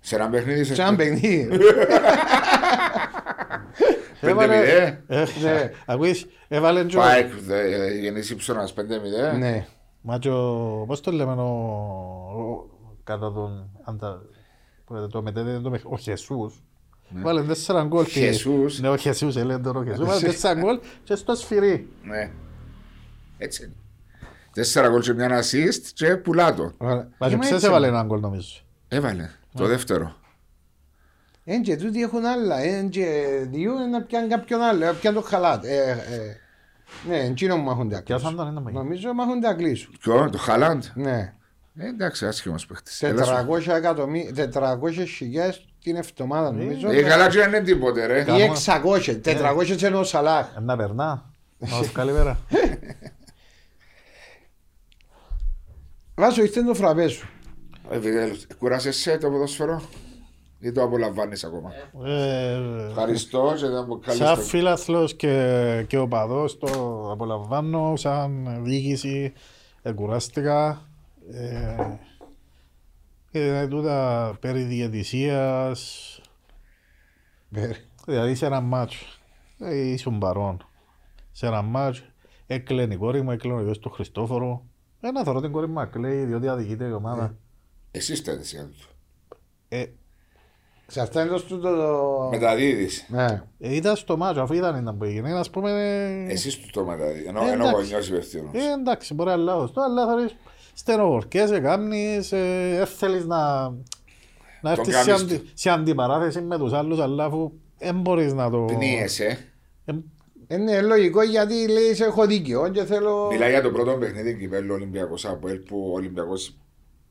Σε ένα παιχνίδι σε...
Σε ένα παιχνίδι.
Πέντε
Έβαλε-
μηδέ.
Ε,
Ναι.
Ακούεις, έβαλε και ο-
Πάεκ, δε- γεννήσει ψώνας 5-0.
Ναι.
Μα και ο... Πώς το λέμε ο... ο- Κατά τον... αν τα- που Το μετέδεται το παιχνίδι. Ο Χεσούς. Βάλε τέσσερα γκολ. και-
Χεσούς.
Ναι, ο Χεσούς, έλεγε τώρα ο Χεσούς. Βάλε τέσσερα γκολ και στο σφυρί.
Ναι. Έτσι είναι. Τέσσερα γκολ και μια assist και πουλά το.
Μα και ξέρεις έβαλε ένα γκολ νομίζω.
Έβαλε. Το δεύτερο.
Εν και τούτοι έχουν άλλα. Εν και δύο να πιάνουν κάποιον άλλο. Να πιάνουν το χαλάτ. Ε, ε, Ναι, εκείνο μου μάχονται
Πιάσαν
αγγλίσου.
τον ένα μαγείο.
Νομίζω μάχονται αγγλίσου.
Ποιο, το Χαλάντ.
Ναι.
Ε, εντάξει, άσχημος παίχτης. Έλα σου.
400 εκατομμύρια, 400 χιλιάδες την εβδομάδα νομίζω.
Ε, καλά και δεν είναι τίποτε ρε.
Ή 600, 400 είναι ο Σαλάχ.
Ε, Να περνά. Να σου καλημέρα.
Βάζω, ήρθε το φραπέ σου.
Ε, Βιτέλος, Κουράσες σε το ποδόσφαιρο; Ή το απολαμβάνεις ακόμα.
Ε,
Ευχαριστώ και ήταν που
Σαν
καλείς το...
φίλαθλος και, και οπαδός το απολαμβάνω, σαν διοίκηση εγκουράστηκα. Ε, Ε, τούτα περί διαιτησίας, δηλαδή σε ένα μάτσο, ε, ήσουν παρόν. Σε ένα μάτσο, έκλαινε η κόρη μου, έκλαινε ο γιος του Χριστόφορου. Ένα θωρώ την κόρη μου να κλαίει διότι αδικείται η ομάδα.
Εσύ είστε έτσι του.
Ε,
Σε αυτά είναι το το...
Μεταδίδεις.
Ναι.
ε, ήταν στο μάτσο, αφού ήταν ήταν που έγινε, ας πούμε... ε,
Εσύ του το μεταδίδεις. Ενώ,
Ε,
ενώ
εντάξει.
γονιός υπευθύνος.
Ε, εντάξει, μπορεί να λάθος το, αλλά θα δεις στενοχωρκές, έκαμνεις, ε, δεν θέλεις να, να έρθεις σε,
κάνεις
αντι, σε αντιπαράθεση με τους άλλους, αλλά αφού δεν μπορείς να το...
Πνίεσαι.
Ε,
Είναι λογικό γιατί λέει σε έχω δίκιο και θέλω...
Μιλάει για το πρώτο παιχνίδι κυπέλλου Ολυμπιακός ΑΠΟΕΛ που ο Ολυμπιακός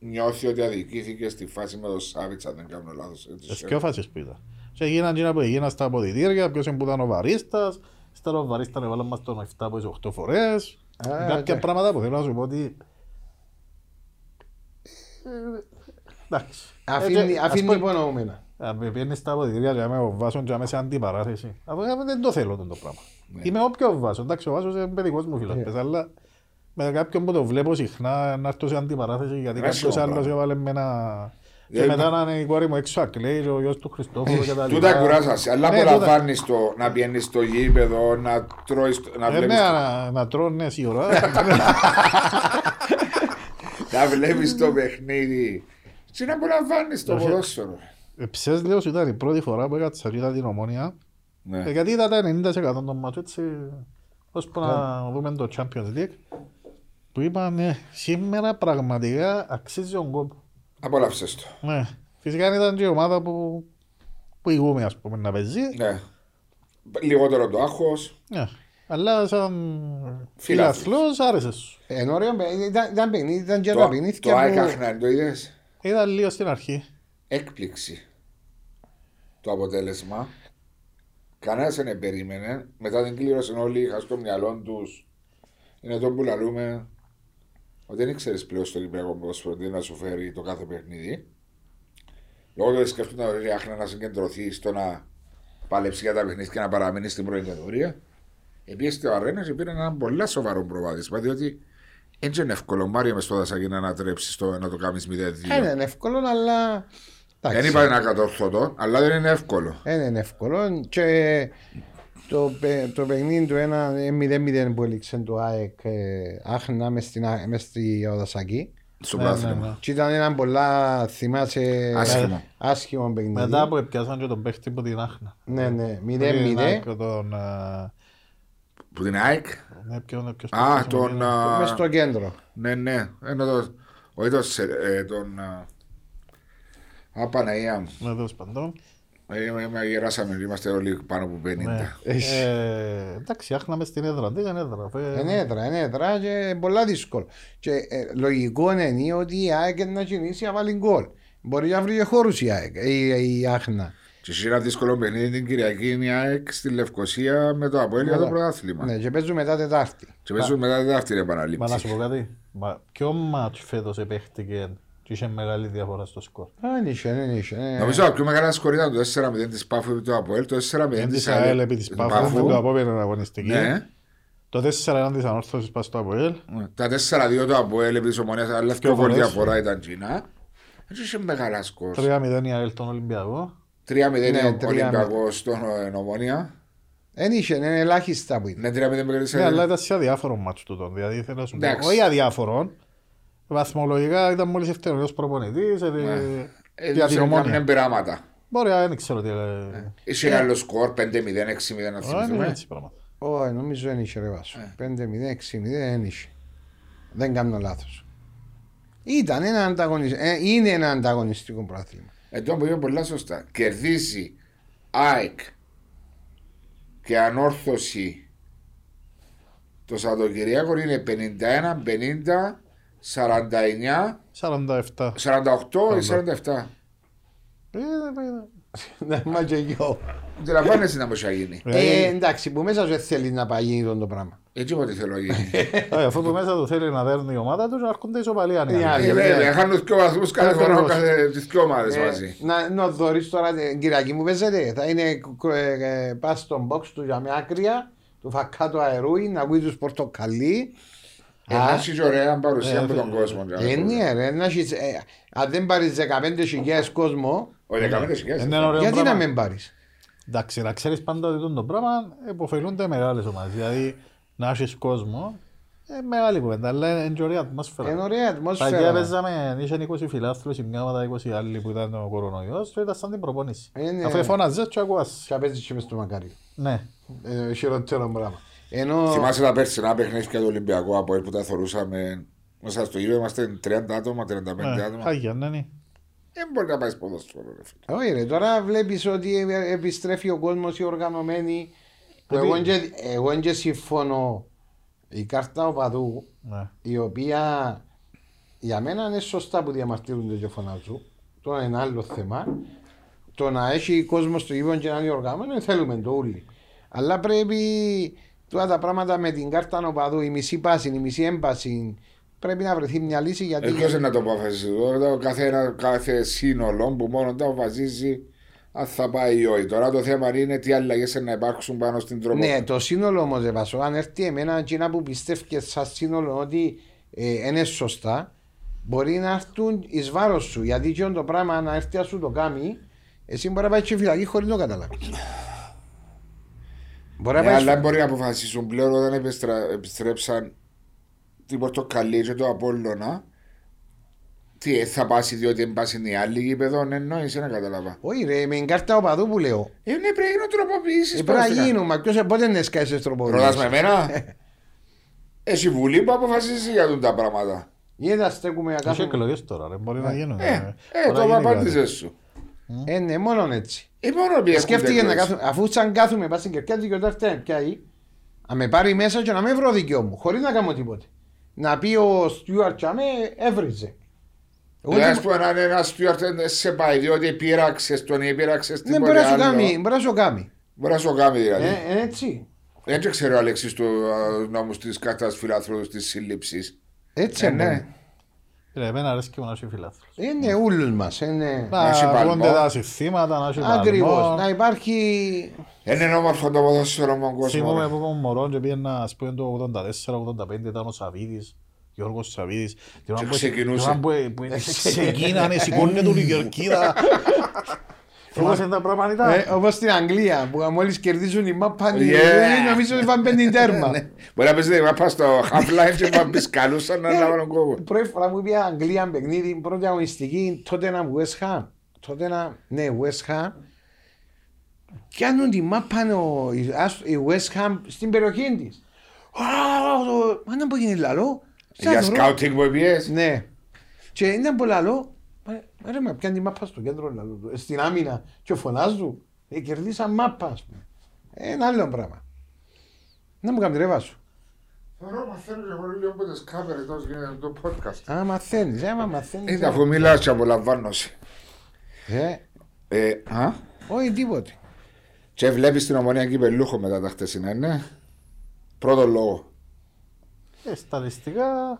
νιώθει ότι αδικήθηκε στη φάση με τον Σάβιτς αν δεν κάνω λάθος. έτσι.
Τις πιο φάσεις που ήταν. Και έγιναν εκείνα που έγιναν στα αποδυτήρια, ποιος είναι που ήταν ο βαρίστας, ύστερα ο βαρίστας έβαλαν μας τον 7 από τις 8 φορές.
Α,
Κάποια
οκ.
πράγματα που θέλω να σου πω ότι... Ε, Εντάξει.
Αφήνει,
Ε, και, ας
αφήνει
πούμε,
υπονοούμενα.
Αν με πιένεις στα αποδητήρια και με ο Βάσον και με σε αντιπαράθεση. Αφού ε, δεν το θέλω το πράγμα.
Ναι.
Είμαι όποιος ο Βάσον. Εντάξει, ο Βάσος είναι παιδικός μου φίλος. πες, Αλλά με κάποιον που το βλέπω συχνά να έρθω σε αντιπαράθεση γιατί
Ένα
κάποιος
σίγουρο
άλλος
πράγμα.
έβαλε με ένα... Και
Δεν-
μετά να είναι η κόρη μου έξω να κλαίει και ο γιος του Χριστόφορου και τα
Τούτα
λοιπά.
κουράσασαι, αλλά
Ναι, τούτα.
απολαμβάνεις το να πιένεις στο γήπεδο, να τρώεις, το- να
Ε,
βλέπεις,
ναι,
το-
να, να τρώνε σίγουρα.
να βλέπεις το παιχνίδι. Και να απολαμβάνεις το
Όχι.
ποδόσφαιρο.
Ε, Ψες λέω σου ήταν η πρώτη φορά που έκατσα και είδα την ομόνια.
Ναι.
Ε, Γιατί είδα τα 90% των μάτσων έτσι, ώσπου να δούμε το Champions League. Που είπαν, ε, σήμερα πραγματικά αξίζει τον κόπο.
Απόλαυσες το.
Ναι. Φυσικά ήταν και η ομάδα που, που ηγούμε ας πούμε να παίζει.
Ναι. Λιγότερο το άγχος.
Ναι. Αλλά σαν
Φιλάθλος.
φιλαθλός άρεσε σου.
Εν ωραίο παιχνίδι, ήταν, ήταν παιχνίδι, ήταν και
Το,
τα
το
παιχνίδια
ΑΕΚ
που...
Άχναν το είδες;
Είδα λίγο στην αρχή.
Έκπληξη το αποτέλεσμα. Κανένας δεν περίμενε. Μετά την κλήρωση όλοι είχαν στο μυαλό τους. Είναι το που λαλούμε ότι δεν ήξερες πλέον στο Κυπριακό ποδόσφαιρο τι να σου φέρει το κάθε παιχνίδι. Λόγω του ότι σκέφτονταν ότι άχνε να συγκεντρωθεί στο να παλέψει για τα παιχνίδια και να παραμείνει στην πρώτη κατηγορία. Επίσης ο Αρένας πήρε ένα πολύ σοβαρό προβάδισμα διότι δεν είναι εύκολο Μάριο με στο δασάκι να ανατρέψει το να το κάνεις 0-2.
Δεν είναι εύκολο, αλλά...
Δεν
εντάξει.
είπα να κατορθωτώ, αλλά δεν είναι εύκολο.
Δεν είναι εύκολο και το, παι- το παιχνίδι του 1-0 που έληξε το ΑΕΚ ε, άχνα μες, στην, Α- μες στη Οδασακή
Στο
Ναι,
πράθυνο.
ναι, ναι.
και ήταν ένα πολλά θυμάσαι
Άσχημο.
άσχημο παιχνίδι.
Μετά που έπιασαν και τον παίχτη που την άχνα.
Ναι, ναι,
Την
0-0
ΑΕΚ, Τον... ε,
Που την ΑΕΚ;
ναι, ποιον- ποιος
Α,
παίχτης μου
τον.
πήγαινε.
α,
μες στο κέντρο.
Ναι, ναι. Ενώ το. Όχι το. σε- ε, Τον. α, Α, Παναγία μου.
Ναι, τέλος πάντων.
Ε, ε, ε, Γεράσαμε, είμαστε όλοι πάνω από 50.
Ναι. Ε, εντάξει, άχναμε στην έδρα. Τι είναι έδρα. φε-
Είναι έδρα, είναι έδρα και πολλά δύσκολο. Και ε, λογικό είναι ότι η ΑΕΚ να κινήσει να βάλει γκολ. Μπορεί να βρει και χώρους η ΑΕΚ, η, η Άχνα.
Και σε ένα δύσκολο παιχνίδι την Κυριακή είναι η ΑΕΚ στη Λευκοσία με το Αποέλ για το
Ναι.
πρωτάθλημα.
Ναι, και παίζουν μετά Τετάρτη.
Και παίζουν μετά τη δεύτερη
Μα να
επαναλήψη.
σου πω κάτι. Μα ποιο μάτς φέτος επέχτηκε και είχε μεγάλη διαφορά στο σκορ.
Δεν είχε, δεν είχε. ε.
Νομίζω ότι πιο μεγάλα σκορ ήταν το 4-0 της Πάφου επί του Αποέλ, το 4-0
Εν
της
της ΑΕΛ επί της Πάφου, με το απόπειρο αγωνιστική.
Ναι.
Το 4 ήταν της ανόρθωσης πας στο ΑΠΟΕΛ.
Τα 4-2 το Αποέλ επί της Ομονίας, αλλά
Πιο
πιο
φορές.
διαφορά ήταν Κίνα. Έτσι είχε μεγάλα σκορ.
3-0 η ΑΕΛ τον Ολυμπιακό.
3-0
Ναι,
ο
3-0.
Ολυμπιακός στον ε, Ομονία.
Δεν είχε, είναι ελάχιστα που ήταν.
Ναι, 3-0 με κέρδισε.
Ναι, αλλά ήταν σε αδιάφορο μάτς τούτο. Δηλαδή θέλω να σου πω.
Εντάξει.
Όχι αδιάφορο. Βαθμολογικά ήταν μόλις ευτερονός προπονητής. ε,
Ε,
Για την
σε
Ομόνια.
κάμνε πειράματα.
Μπορεί, α, δεν ξέρω τι. ε,
Είχε ένα άλλο σκορ, 5-0, 6-0 να
α, Είναι
θυμηθούμε.
έτσι πράγματα.
Όχι, νομίζω δεν είχε ρε Βάσο. 5-0, 6-0 δεν είχε. Δεν κάνω λάθος. Ήταν ένα ανταγωνιστικό, ε, είναι ένα ανταγωνιστικό πρόθυμα.
Εδώ που είπε πολλά σωστά. Κερδίζει ΑΕΚ και ανόρθωση το Σαββατοκυριακό είναι 51, 50, 49,
47.
48 ή 47.
Ε, ε,
Ναι, μα και εγώ.
Αντιλαμβάνεσαι να μπορεί να γίνει.
ε,
Ε,
ε,
εντάξει, που μέσα σου δεν θέλει να πάει γίνει το πράγμα.
Έτσι είπα ότι θέλω να γίνει.
ε, Αφού που μέσα του θέλει να δέρνει η ομάδα τους, να έρχονται ισοπαλία.
Οι άλλοι.
Ε, βέβαια, χάνουν δύο βαθμούς κάθε φορά
Ακριβώς.
κάθε τις δύο ομάδες
Ε,
μαζί.
να, να δωρείς τώρα την Κυριακή μου παίζετε. Θα είναι ε, ε, πας στον box του για μια άκρια του φακάτου αερούι, να ακούει τους πορτοκαλί
Ένα έχεις και ωραία παρουσία
Ε,
με τον
φίλε.
κόσμο.
Ε, ναι, ρε, να έχεις, ε, αν δεν πάρεις 15.000 κόσμο,
Όχι, έκαμε τις χιλιάδες.
Είναι ωραίο
γιατί να
πράγμα.
μην πάρεις;
Εντάξει, να ξέρεις πάντα ότι το πράγμα υποφελούνται μεγάλες ομάδες. Δηλαδή, να έχεις κόσμο, ε, μεγάλη κουβέντα, αλλά είναι και ωραία ατμόσφαιρα.
Είναι ωραία
Παγιά
ατμόσφαιρα.
παίζαμε, είχαν 20 φιλάθλους, η μια ομάδα 20 άλλοι που ήταν ο κορονοϊός και ήταν σαν την προπόνηση.
Ε, ναι.
Αφού φώναζες και ακούας.
Και να παίζεις και μες στο μακάρι.
Ναι.
Ε, χειρότερο πράγμα. Ενώ...
Θυμάσαι τα περσινά παιχνίδια του Ολυμπιακού από που τα θεωρούσαμε μέσα στο γήπεδο, είμαστε 30 άτομα, 35
Ναι,
άτομα.
Χάγια, ναι, ναι.
Δεν μπορεί να πάει ποδόσφαιρο, ρε φίλε.
Όχι ρε, τώρα βλέπεις ότι ε- επιστρέφει ο κόσμος οι οργανωμένοι που
Επειδή-
εγώ και, εγώ και συμφωνώ η κάρτα οπαδού
ναι.
η οποία για μένα είναι σωστά που διαμαρτύρονται και φωνάζουν το είναι άλλο θέμα το να έχει κόσμος στο γήπεδο και να είναι οργανωμένο θέλουμε το όλοι αλλά πρέπει τώρα τα πράγματα με την κάρτα οπαδού η μισή πάση, η μισή έμπαση πρέπει να βρεθεί μια λύση γιατί
Εκτός να το αποφασίσει; Εδώ, κάθε, ένα, κάθε σύνολο που μόνο το αποφασίζει αν θα πάει ή όχι. Τώρα το θέμα είναι τι αλλαγές να υπάρξουν πάνω στην τρόπο.
Ναι, το σύνολο όμως Εβασό, αν έρθει εμένα εκείνα που πιστεύει σαν σύνολο ότι ε, είναι σωστά, μπορεί να έρθουν εις βάρος σου. Γιατί και το πράγμα να έρθει να σου το κάνει, εσύ μπορεί να πάει και φυλακή χωρίς να το καταλάβεις. Μπορεί να
Ναι,
πάει.
αλλά μπορεί να αποφασίσουν πλέον όταν επιστρα... επιστρέψαν την Πορτοκαλί και το Απόλλωνα. Τι ε, θα πάσει διότι δεν πάσει οι άλλοι γήπεδο, εννοείς, να καταλάβα.
Όχι, ρε, με την κάρτα οπαδού που λέω.
Ε, ναι, πρέπει να γίνουν τροποποιήσεις.
Ε, πρέπει να
πρόσφυγα.
γίνουν, μα ποιο πότε είναι σκάσει
Ρωτάς με
τροποποιήσει.
εμένα. Έχει βουλή που αποφασίζει για τούτα τα πράγματα.
Ή θα στέκουμε να
Έχει
κάνουμε.
εκλογές τώρα, ρε. μπορεί να γίνουν.
Ε,
ε.
ε,
Μπορεί
το
να γίνει
απάντησες σου.
Ε, ναι, μόνο έτσι.
Ε, μόνο επειδή
Σκέφτηκε
έχουν
να
τέτοιες.
κάθουμε, αφού σαν κάθουμε πας στην κερκιά του και όταν πιάει, να με πάρει μέσα και να με βρω δικαιό μου, χωρίς να κάνω τίποτε. Να πει ο Στιούαρτ Τσαμέ, έβριζε. Εγώ
Δηλαδή,
τι-
ας πούμε, να είναι ένας Στιούαρτ σε πάει διότι πείραξες τον ή πείραξες
Ναι,
τίποτε
μπορεί να σου
άλλο.
κάνει, μπορεί να σου κάνει.
Μπορεί να σου κάνει δηλαδή.
Ε, ε, έτσι.
Δεν ξέρω ο Αλέξης του α, νόμους της κάρτας φιλάθλου της σύλληψης.
Έτσι
Ε,
είναι.
ναι.
Ρε, εμένα αρέσει και να έχει φιλάθλους.
Είναι ούλους μας. Είναι...
Να
έχει παλμό.
βγούνται τα συστήματα, να έχει
Ακριβώς.
παλμός.
Να υπάρχει...
Είναι όμορφο το ποδόσφαιρο με τον
Θυμούμαι
κόσμο.
που ήμουν μωρό και πήγαινα ας πούμε το 84-85 ήταν ο Σαβίδης, Γιώργος Σαβίδης. Την ώρα που-
ξεκινούσε.
την ώρα που- που Ξεκίνανε, σηκώνε τον η Γεωργίδα. Θυμάσαι τα πράγματα; ήταν.
Ε, όπως στην Αγγλία που μόλις κερδίζουν οι μάπα
Yeah.
νομίζω ότι πάνε πέντε τέρμα.
Ναι. Μπορεί να πεις να πας στο half-line και να πεις καλούσαν να λάβουν κόβο.
Πρώτη φορά που πήγα Αγγλία παιχνίδι, πρώτη αγωνιστική, τότε ένα West Ham. Τότε ένα, ναι, West Ham. Κάνουν τη μάπα ο- η ας- η West Ham στην περιοχή της. Μα να πω γίνει λαλό.
Για σκάουτινγκ που πιες.
Ναι. Και ήταν πολύ λαλό. Μα ρε, μα πιάνει τη μάπα στο κέντρο λαλό. του, Στην άμυνα. Και φωνάζουν. Ε, κερδίσαν μάπα, ας πούμε. Ε, Ένα άλλο πράγμα. Να μου κάνει ρεύα σου.
Θεωρώ μαθαίνω και εγώ λίγο από τις κάμερες τόσο για το podcast.
Α, μαθαίνεις, ε, μα μαθαίνεις.
Είναι αφού μιλάς και απολαμβάνωσαι.
Ε,
Ε, α,
όχι τίποτε.
και βλέπεις την ομονία κυπελούχο μετά τα χτεσινά, ναι. Πρώτο λόγο.
Ε, Στατιστικά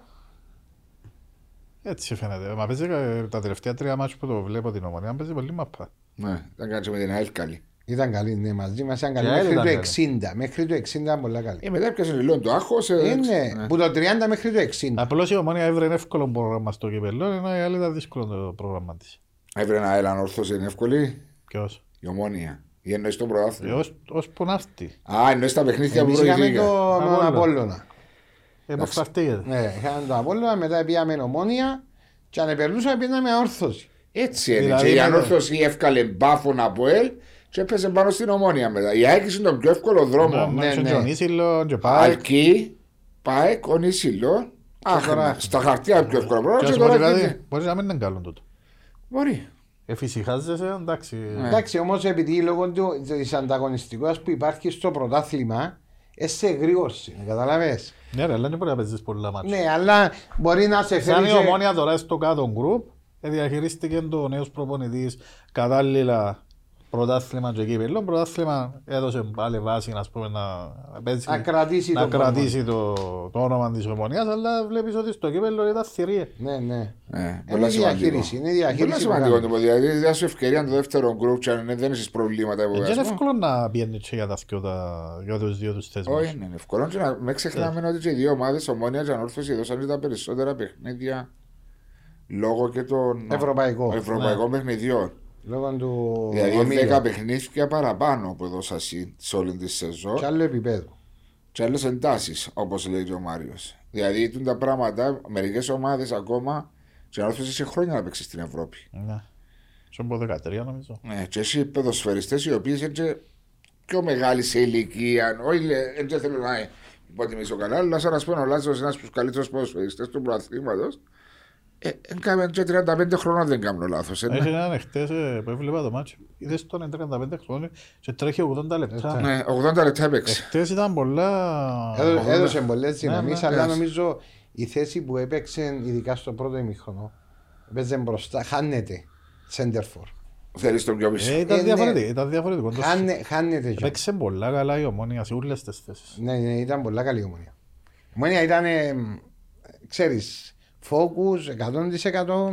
έτσι φαίνεται. Μα παίζει ε, τα τελευταία τρία μάτια που το βλέπω την ομονία, παίζει πολύ μαπά.
Ναι, ήταν κάτι με την ΑΕΛ καλή.
Ήταν καλή, ναι, μαζί μας ήταν καλή
Και
μέχρι
ήταν
το
καλή.
60. Μέχρι το 60 ήταν πολύ καλή.
Ε, μετά έπιασε λίγο το άγχος. ε,
Ε, ναι,
ναι.
που το 30 μέχρι το 60.
Απλώς η ομονία έβρε εύκολο πρόγραμμα στο κυπελό, ενώ η άλλη ήταν δύσκολο το πρόγραμμα της.
Έβρε ένα ΑΕΛ ανόρθωση, είναι εύκολη.
Ποιος.
Η ομόνια. Ή εννοείς το πρωτάθλημα.
Ε, ως- Ως που να έρθει.
Α, εννοείς τα παιχνίδια που
Εμείς είχαμε
προηγήθηκαν.
το με τον
Απόλλωνα.
Απόλλωνα.
Ε, που φταρτίγεται.
Ναι, είχαμε το Απόλλωνα, μετά πήγαμε ομόνια και αν περνούσα πήγαμε όρθωση.
Έτσι είναι.
Δηλαδή,
και η
ναι,
ανόρθωση έφκαλε μπάφον από ΕΛ και έπαιζε πάνω στην ομόνια μετά. Η ΑΕΚ είναι τον πιο εύκολο δρόμο.
ναι,
Ναι,
ναι.
και ο Νίσιλο, και πάει.
Αρκεί, πάει, κονίσιλο. Αχ,
τώρα-
στα χαρτιά πιο εύκολο
Και
πράγμα.
ας
Και
πω
τώρα
κάτι,
γίνεται.
μπορείς να μην είναι καλό τούτο.
Μπορεί.
Εφησυχάζεσαι, εντάξει.
Εντάξει, όμως επειδή λόγω της ανταγωνιστικότητας που υπάρχει στο πρωτάθλημα, σε γρήγορση, κατάλαβε.
Ναι ρε, αλλά δεν μπορεί να παίζεις πολλά μάτια.
Ναι, αλλά μπορεί να σε
Σαν
φέρει.
η
και-
ομόνια τώρα στο κάτω γκρουπ, ε, διαχειρίστηκε το νέος προπονητής κατάλληλα πρωτάθλημα και κύπελλο. Πρωτάθλημα έδωσε πάλι βάση να, πούμε, να, παίζει,
Να κρατήσει
να
το
κρατήσει το, το όνομα της ομονίας, αλλά βλέπεις ότι στο κύπελλο ήταν θηρία.
Ναι, ναι.
Ε,
Είναι
πολλά σημαντικό.
διαχείριση. Είναι
Πολλά
διαχείριση.
σημαντικό
που
το πω. Δηλαδή, διά σου ευκαιρία το δεύτερο γκρουπ και αν δεν έχεις προβλήματα
Ε, Και είναι
υποβιβασμό.
εύκολο να πιένει και για, τα δυο τα- για τους δύο τους θέσμους.
Όχι, είναι εύκολο. Και να με ξεχνάμε ότι και οι δύο ομάδες, ομόνια και ανόρθωση, δώσαν τα περισσότερα παιχνίδια λόγω και των
Ευρωπαϊκό.
ευρωπαϊκών παιχνιδιών.
Λόγω του
Δηλαδή,
ομίλου.
10 παιχνίδια παραπάνω που έδωσα εσύ σε όλη τη σεζόν.
Και άλλο επίπεδο.
και άλλες εντάσεις, όπως λέει και ο Μάριος. Δηλαδή, ήταν τα πράγματα, μερικές ομάδες ακόμα, και να έρθει σε χρόνια να παίξει στην Ευρώπη.
Ναι. Σε από 13 νομίζω.
Ναι, και εσύ ποδοσφαιριστές οι οποίοι είναι και πιο μεγάλοι σε ηλικία. Όχι, λέ- δεν θέλω να υποτιμήσω καλά, αλλά σαν να σου πω ο Λάζο ένας από τους καλύτερους ποδοσφαιριστές του προαθλήματο. Ε, έκαμε και 35 χρόνια, δεν κάνω λάθος.
Έχει έναν εχθές ε, που έβλεπα το μάτσο. Είδες τον 35 χρόνια και τρέχει 80 λεπτά.
Ναι, 80 λεπτά έπαιξε.
Εχθές ήταν πολλά...
Έδω- Έδωσε πολλές δυναμίες,
ναι,
αλλά
ναι.
νομίζω η θέση που έπαιξε, ειδικά στο πρώτο ημίχρονο, έπαιζε μπροστά, χάνεται. Σέντερφορ.
Θέλεις τον πιο πίσω.
Ε, ήταν
Ε, ναι.
διαφορετικό. Ήταν διαφορετικό. Το
Χάνε- Χάνεται. κιόλας.
Παίξε πολλά καλά η ομόνια σε όλες τις θέσεις.
Ναι, ναι, ήταν πολλά καλή η ομονία. Η ομονία ήταν, ε, ξέρεις, focus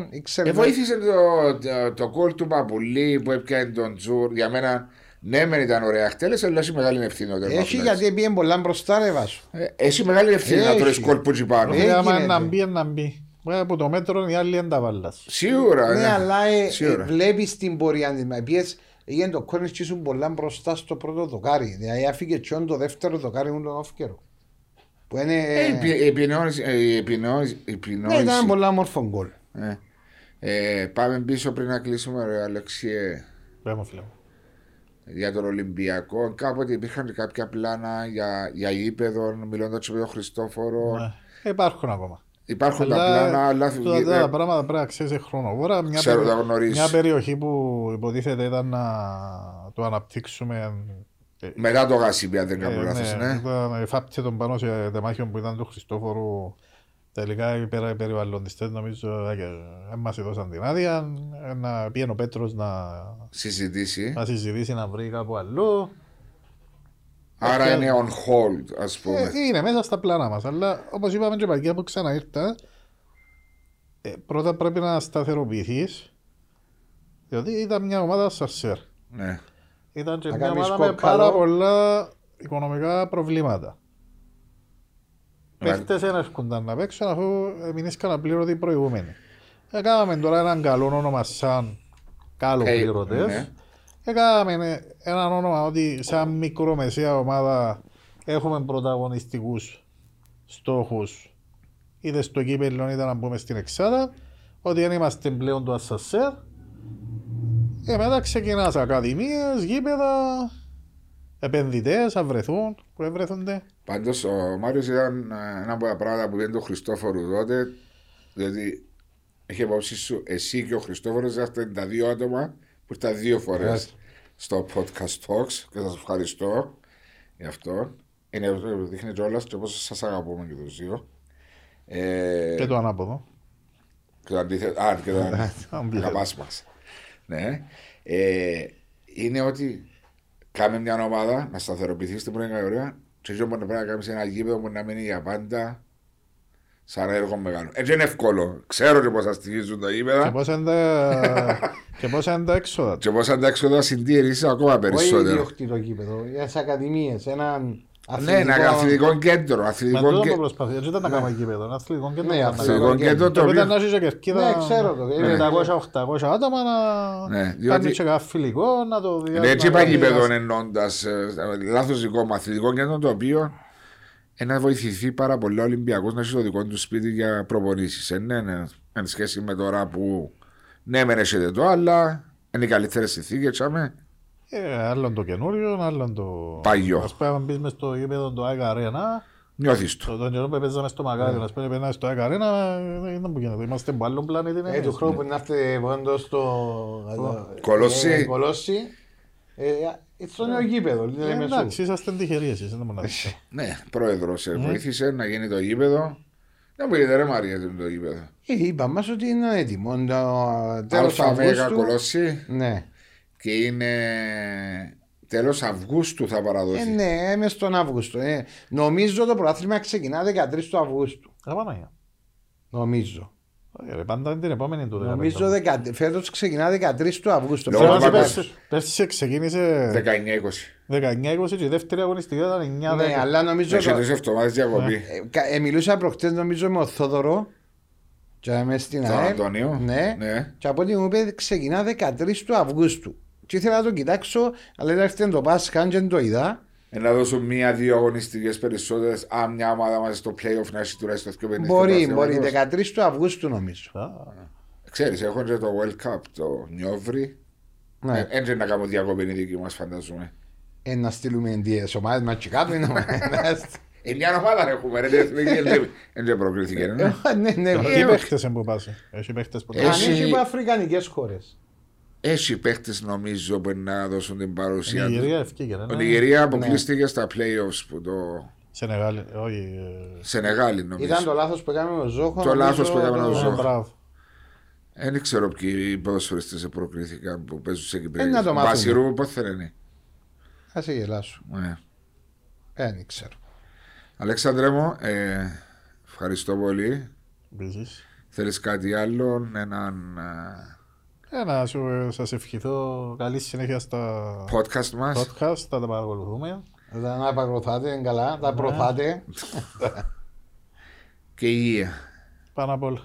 100% ήξερε.
Ε, βοήθησε το, το, το κόλ του Παπουλή που έπιανε τον Τζουρ. Για μένα, ναι, μεν ήταν ωραία χτέλε, αλλά έχει μεγάλη ευθύνη ο
Έχει
τερματοφύλακας.
γιατί πήγε πολλά μπροστά ρε βάσου.
Ε, Έχει μεγάλη ευθύνη να
Έχει.
τρώεις κόλ που τσι πάνω.
Ε,
Άμα
γίνεται.
να μπει, να μπει. Ε, Από το μέτρο οι άλλοι δεν τα βάλας.
Σίγουρα.
Ναι, αλλά ε,
Σίγουρα.
ε, βλέπεις την πορεία της. Μα πιες, έγινε το κόρνες και ήσουν πολλά μπροστά στο πρώτο δοκάρι. Δηλαδή άφηκε τσιόν το δεύτερο δοκάρι μου τον όφκερο. Που είναι...
Ε, η πι- η επινόηση- ε, η επινόηση- η
ναι,
επινόηση.
ήταν πολλά όμορφο γκολ.
Ε, ε, πάμε πίσω πριν να κλείσουμε, ρε Αλεξιέ.
Πες μου, φίλε μου.
Για τον Ολυμπιακό, κάποτε υπήρχαν και κάποια πλάνα για, για γήπεδο, μιλώντας με τον Χριστόφορο.
Ναι. Υπάρχουν ακόμα.
Υπάρχουν τα πλάνα, αλλά
τούτα
ε,
τα πράγματα πρέπει να ξέρεις χρονοβόρα. Μια,
Ξέρω,
περι-
τα γνωρίζεις.
μια περιοχή που υποτίθεται ήταν να το αναπτύξουμε ε,
μετά το γασίπι, αν δεν κάνω
Ε,
λάθος,
ναι,
ναι.
Ήταν εφάπτει τον πάνω σε τεμάχιο που ήταν του Χριστόφορου. Τελικά οι περα- περιβαλλοντιστές νομίζω ε, δεν μας έδωσαν την άδεια. ε, Να πήγαινε ο Πέτρος να,
Συζητήσει.
να συζητήσει να βρει κάπου αλλού.
Άρα
Ε,
είναι on hold, ας πούμε.
Ε, είναι μέσα στα πλάνα μας. Αλλά όπως είπαμε και παγιά που ξαναήρθα, ε, πρώτα πρέπει να σταθεροποιηθείς. Διότι ήταν μια ομάδα σαρσέρ.
Ναι.
Ήταν και
Να
μια
κάνεις
ομάδα με
κόκκαλο.
πάρα πολλά οικονομικά προβλήματα.
Ναι.
Παίχτες δεν έρχονταν να παίξουν αφού μείνησαν απλήρωτοι οι προηγούμενοι. Έκαναμε τώρα έναν καλό όνομα σαν κάλο
Ε,
πληρωτές.
ναι.
Έκαναμε έναν όνομα ότι σαν μικρομεσαία ομάδα έχουμε πρωταγωνιστικούς στόχους είτε στο κύπελλο είτε να μπούμε στην εξάδα ότι δεν είμαστε πλέον το ασσασέρ και μετά ξεκινάς ακαδημίες, γήπεδα, επενδυτές, αν βρεθούν, που ευρεθούνται.
Πάντως ο Μάριος ήταν ε, ένα από τα πράγματα που είπε τον Χριστόφορο τότε, διότι έχει υπόψη σου εσύ και ο Χριστόφορος είσαστε τα δύο άτομα που ήρθαν δύο φορές στο podcast talks και σας ευχαριστώ γι' αυτό. Είναι, δείχνει κιόλας και πόσο σας αγαπούμε και τους δύο. Ε,
Και το ανάποδο.
και το αντίθετο. Α, και το
Αντίθετο.
αγαπάς μας. Ναι. Ε, είναι ότι κάμε μια ομάδα να σταθεροποιηθεί στην πρώτη κατηγορία και έτσι μπορεί να πρέπει να κάνεις ένα γήπεδο που να μείνει για πάντα σαν έργο μεγάλο. Έτσι είναι εύκολο. Ξέρω και πώς θα στοιχίζουν τα
Και
γήπεδα
πόσα είναι τα, και πόσα είναι τα έξοδα.
και πώς θα τα έξοδα συντήρηση ακόμα
Όχι
περισσότερο.
ιδιοκτητό κήπεδο, για τις ακαδημίες, έναν
Ναι, ένα αθλητικό κέντρο.
Μα
Αθλητικό
τούτο το
κέντρο.
προσπαθεί. Έτσι ήταν να κάνουμε γήπεδο. Ένα αθλητικό κέντρο.
Ναι,
ήταν να
αθλητικό
κάνουμε.
κέντρο το
Και μετά
οποίο-
να έχει και κερκίδα
Ναι, ξέρω το. Είναι
500-800 άτομα να
Ναι,
κάνουν
διότι-
και κάποιο φιλικό, να το
Ναι, έτσι είπα
να-
γήπεδο εννοώντας λάθος δικό μου αθλητικό κέντρο το οποίο ε, να βοηθηθεί πάρα πολύ ο Ολυμπιακός να έχει το δικό του σπίτι για προπονήσεις. Ε, ναι, ναι, εν σχέση με τώρα που ναι, μεν έχετε το, αλλά είναι οι καλύτερες συνθήκες. Τσάμε.
Ε, Άλλον το καινούριο, άλλον το...
Παλιό.
Ας πούμε, αν μπεις μες στο γήπεδο το ΑΕΚ Arena,
Νιώθεις το.
το- τον καιρό που παίζαμε στο Μακάριο, ας πούμε, περνάει στο ΑΕΚ Arena, ε, δεν που γίνεται. Είμαστε από άλλον πλανήτη.
Ε, του χρόνου που να έρθετε πόντο στο
Κολόσι.
ε, Κολόσι. Ε, στο νέο γήπεδο, λέμε σου.
Εντάξει, είσαστε τυχεροί εσείς, δεν μπορώ να πεις.
Ναι, πρόεδρο, σε βοήθησε να γίνει το γήπεδο. Δεν μου είδε ρε Μαρία τι είναι το γήπεδο.
Ε, είπα μας ότι είναι έτοιμο. Το τέλος
Αλφα Μέγα
Αυγούστου.
Κολόσι.
Ναι.
Και είναι τέλος Αυγούστου θα παραδοθεί.
Ε, ναι, είμαι στον Αύγουστο. Ε. Νομίζω το πρωτάθλημα ξεκινά 13 του Αυγούστου.
Απαναγία.
Νομίζω.
Όχι, ρε, Πάντα είναι την επόμενη του.
Νομίζω δεκα... φέτος ξεκινά 13 του Αυγούστου.
Λόγω
Φέτος
του
πέρσι-
πέρσι.
Πέρσι ξεκίνησε
19-20.
19-20 και η δεύτερη αγωνιστική ήταν 9-10.
Ναι, αλλά νομίζω.
Έχει
το-
τρεις εβδομάδες διακοπή.
Ε, κα- ε, μιλούσα προχτές νομίζω με ο Θόδωρο και είμαι στην
Τον
ΑΕΛ.
Αντώνιο.
Ναι.
Ναι.
Και από ό,τι μου είπε ξεκινά 13 του Αυγούστου. Και ήθελα να το κοιτάξω, αλλά έρχεται το Πάσχα και δεν το είδα.
Ε, Να δώσουν μία-δύο αγωνιστικές περισσότερες. Αν μια ομάδα μας στο playoff να έχει τουλάχιστον δύο παιχνίδια
Μπορεί,
στο
μπορεί.
πρωτάθλημα.
13 του Αυγούστου νομίζω.
Α,
Ξέρεις, έχουν και το World Cup, το Νιόβρι.
Ναι.
Έτσι να κάνουμε διακοπή οι δικοί μας φανταζούμε.
Ε, να στείλουμε τις ομάδες μας και κάτω. είναι ομάδες.
Ε, μια ομάδα έχουμε, ρε, την εθνική, δεν- δεν προκρίθηκε, ναι.
Ε, Ναι, ναι.
Έχει
Ε,
παίχτες που πάσει. Έχει παίχτες που
Αν
Έχει-
έχει από αφρικανικές χώρες.
Έχει παίχτες νομίζω που να δώσουν την
Η
παρουσία τους.
Νιγηρία ευκήγε.
Ο
ναι.
Νιγηρία αποκλείστηκε στα playoffs που το
Σενεγάλη, όχι. ε,
Σενεγάλη νομίζω.
Ήταν το λάθος που έκαμε με ο Ζόχο.
Το
νομίζω,
λάθος που έκαμε με τον
το-
Ζόχο.
Μπράβο.
Δεν ξέρω ποιοι ποδοσφαιριστές προκρίθηκαν που παίζουν σε
Ε, να
Κυπριακές.
το μάθουμε.
Βασιρού πότε θα είναι.
Θα σε γελάσω.
Ναι.
Ε, Δεν ξέρω.
Αλέξανδρε μου, ε, ευχαριστώ πολύ.
Επίσης.
Θέλεις κάτι άλλο, έναν ε,
Ε, να σου, σας ευχηθώ καλή συνέχεια στα
podcast μας.
podcast, θα τα παρακολουθούμε.
Δεν να παρακολουθάτε, είναι καλά. Τα προωθάτε.
και υγεία.
Πάνω απ' όλα.